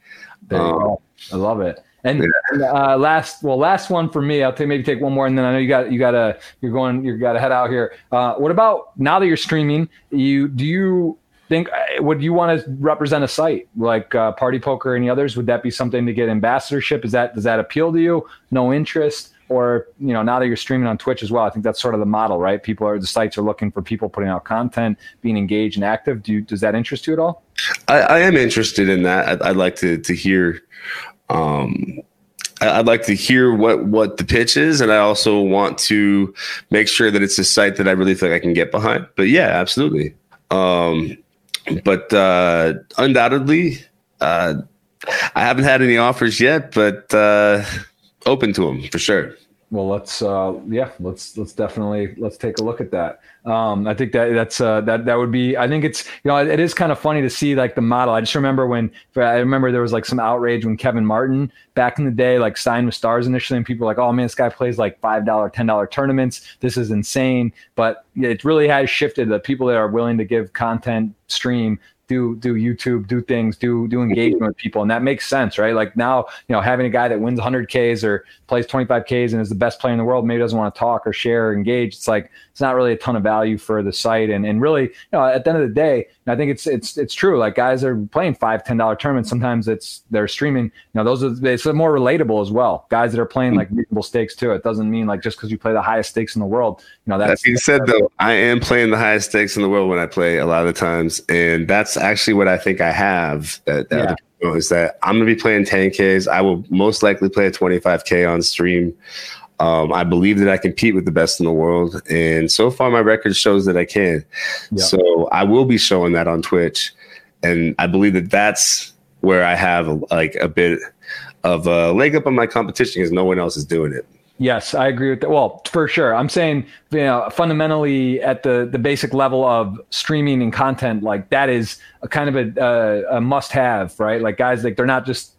Um, I love it. And, yeah. and uh, last, well, last one for me. I'll take, maybe take one more, and then I know you got you got to you're going you got to head out here. Uh, what about now that you're streaming? You do you think uh, would you want to represent a site like uh, Party Poker or any others? Would that be something to get ambassadorship? Is that does that appeal to you? No interest? Or you know now that you're streaming on twitch as well i think that's sort of the model right people are the sites are looking for people putting out content being engaged and active do you, does that interest you at all i, I am interested in that i'd, I'd like to to hear um I'd like to hear what what the pitch is, and I also want to make sure that it's a site that I really like I can get behind. But yeah, absolutely. Um, but uh, undoubtedly, uh, I haven't had any offers yet, but uh, open to them for sure. Well, let's uh, yeah, let's let's definitely let's take a look at that. Um, I think that that's uh, that that would be. I think it's you know it is kind of funny to see like the model. I just remember when I remember there was like some outrage when Kevin Martin back in the day like signed with Stars initially, and people were like, oh man, this guy plays like five dollar, ten dollar tournaments. This is insane. But it really has shifted. The people that are willing to give content stream do do YouTube, do things, do do engagement with people, and that makes sense, right? Like now, you know, having a guy that wins 100 Ks or plays 25 Ks and is the best player in the world, maybe doesn't want to talk or share or engage. It's like it's not really a ton of value for the site, and and really, you know, at the end of the day, I think it's it's it's true. Like guys are playing five, ten dollar tournaments. Sometimes it's they're streaming. You know, those are it's more relatable as well. Guys that are playing hmm. like reasonable stakes too. It doesn't mean like just because you play the highest stakes in the world. Know, that's, that being said, though, I am playing the highest stakes in the world when I play a lot of the times, and that's actually what I think I have. That, that yeah. is that I'm going to be playing 10Ks. I will most likely play a 25K on stream. Um, I believe that I compete with the best in the world, and so far my record shows that I can. Yeah. So I will be showing that on Twitch, and I believe that that's where I have like a bit of a leg up on my competition because no one else is doing it. Yes, I agree with that. Well, for sure. I'm saying, you know, fundamentally at the the basic level of streaming and content, like that is a kind of a, a, a must have, right? Like guys, like they're not just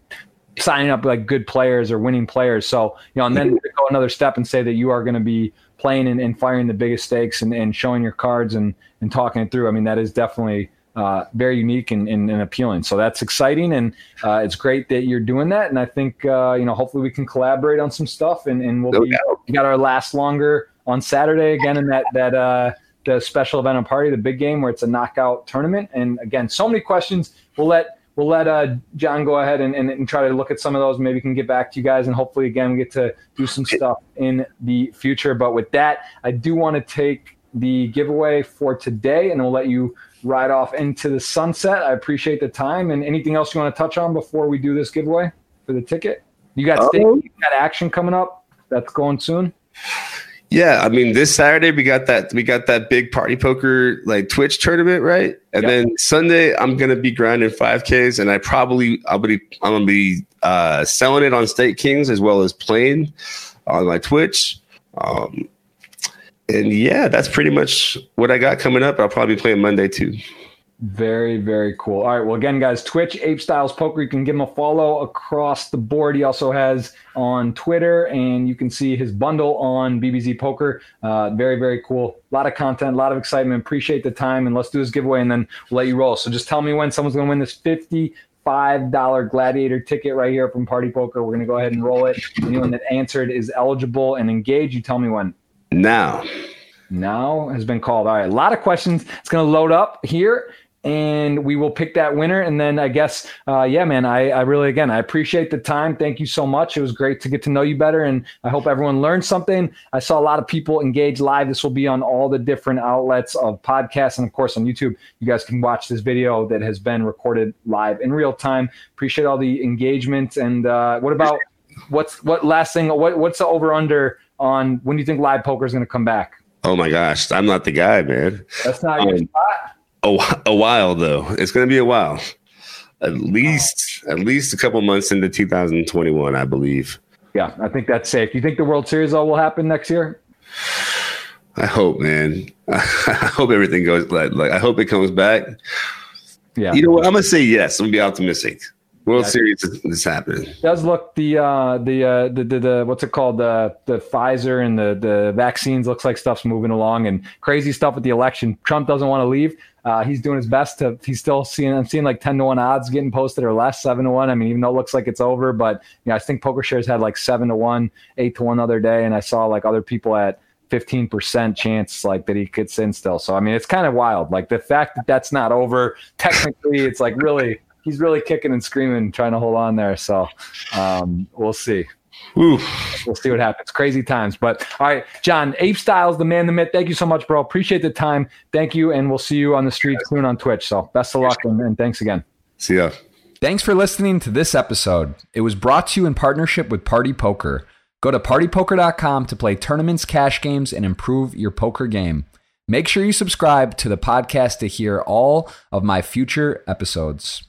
signing up like good players or winning players. So, you know, and then mm-hmm. go another step and say that you are going to be playing and, and, firing the biggest stakes and, and showing your cards and, and talking it through. I mean, that is definitely uh, very unique and, and, and, appealing. So that's exciting. And uh, it's great that you're doing that. And I think, uh, you know, hopefully we can collaborate on some stuff and, and we'll be, we got our last longer on Saturday again in that, that, uh, the special event and party, the big game where it's a knockout tournament. And again, so many questions. We'll let we'll let uh, Jon go ahead and, and, and, try to look at some of those. Maybe we can get back to you guys, and hopefully, again, we get to do some stuff in the future. But with that, I do want to take the giveaway for today, and we'll let you ride off into the sunset. I appreciate the time. And anything else you want to touch on before we do this giveaway for the ticket? You got, um, you got action coming up that's going soon. Yeah, I mean, this Saturday we got that we got that big party poker like Twitch tournament, right? And yep. then Sunday I'm gonna be grinding five Ks, and I probably I'll be I'm gonna be uh, selling it on StakeKings as well as playing on my Twitch. Um, and yeah, that's pretty much what I got coming up. I'll probably be playing Monday too. Very, very cool. All right. Well, again, guys, Twitch, Ape Styles Poker. You can give him a follow across the board. He also has on Twitter, and you can see his bundle on BBZ Poker. Uh, very, very cool. A lot of content, a lot of excitement. Appreciate the time, and let's do this giveaway, and then we'll let you roll. So just tell me when someone's going to win this 50 five dollar gladiator ticket right here from Party Poker. We're gonna go ahead and roll it. Anyone that answered is eligible and engaged. You tell me when. Now. Now has been called. All right, a lot of questions. It's gonna load up here and we will pick that winner. And then I guess, uh, yeah, man, I, I really, again, I appreciate the time. Thank you so much. It was great to get to know you better. And I hope everyone learned something. I saw a lot of people engage live. This will be on all the different outlets of podcasts. And of course, on YouTube, you guys can watch this video that has been recorded live in real time. Appreciate all the engagement. And uh, what about what's what last thing? What, what's the over under on when do you think live poker is going to come back? Oh my gosh, I'm not the guy, man. That's not um, your spot a, a while though. It's going to be a while. At least at least a couple months into 2021, I believe. Yeah, I think that's safe. Do you think the World Series all will happen next year? I hope, man. I hope everything goes like, like I hope it comes back. Yeah. You know what? I'm gonna say yes. I'm gonna be optimistic. World yeah, Series is, happening. Does look the uh, the, uh, the the the what's it called the the Pfizer and the the vaccines looks like stuff's moving along and crazy stuff with the election. Trump doesn't want to leave. Uh, he's doing his best to. He's still seeing. I'm seeing like ten to one odds getting posted or less, seven to one. I mean, even though it looks like it's over, but you know, I think PokerShares had like seven to one, eight to one other day, and I saw like other people at 15% chance like that he could sin still. So I mean, it's kind of wild. Like the fact that that's not over. Technically, it's like really he's really kicking and screaming, trying to hold on there. So um, we'll see. We'll see what happens. Crazy times. But all right, Jon, Ape Styles, the man, the myth. Thank you so much, bro. Appreciate the time. Thank you. And we'll see you on the street soon on Twitch. So best of luck and, and thanks again. See ya. Thanks for listening to this episode. It was brought to you in partnership with Party Poker. Go to partypoker.com to play tournaments, cash games, and improve your poker game. Make sure you subscribe to the podcast to hear all of my future episodes.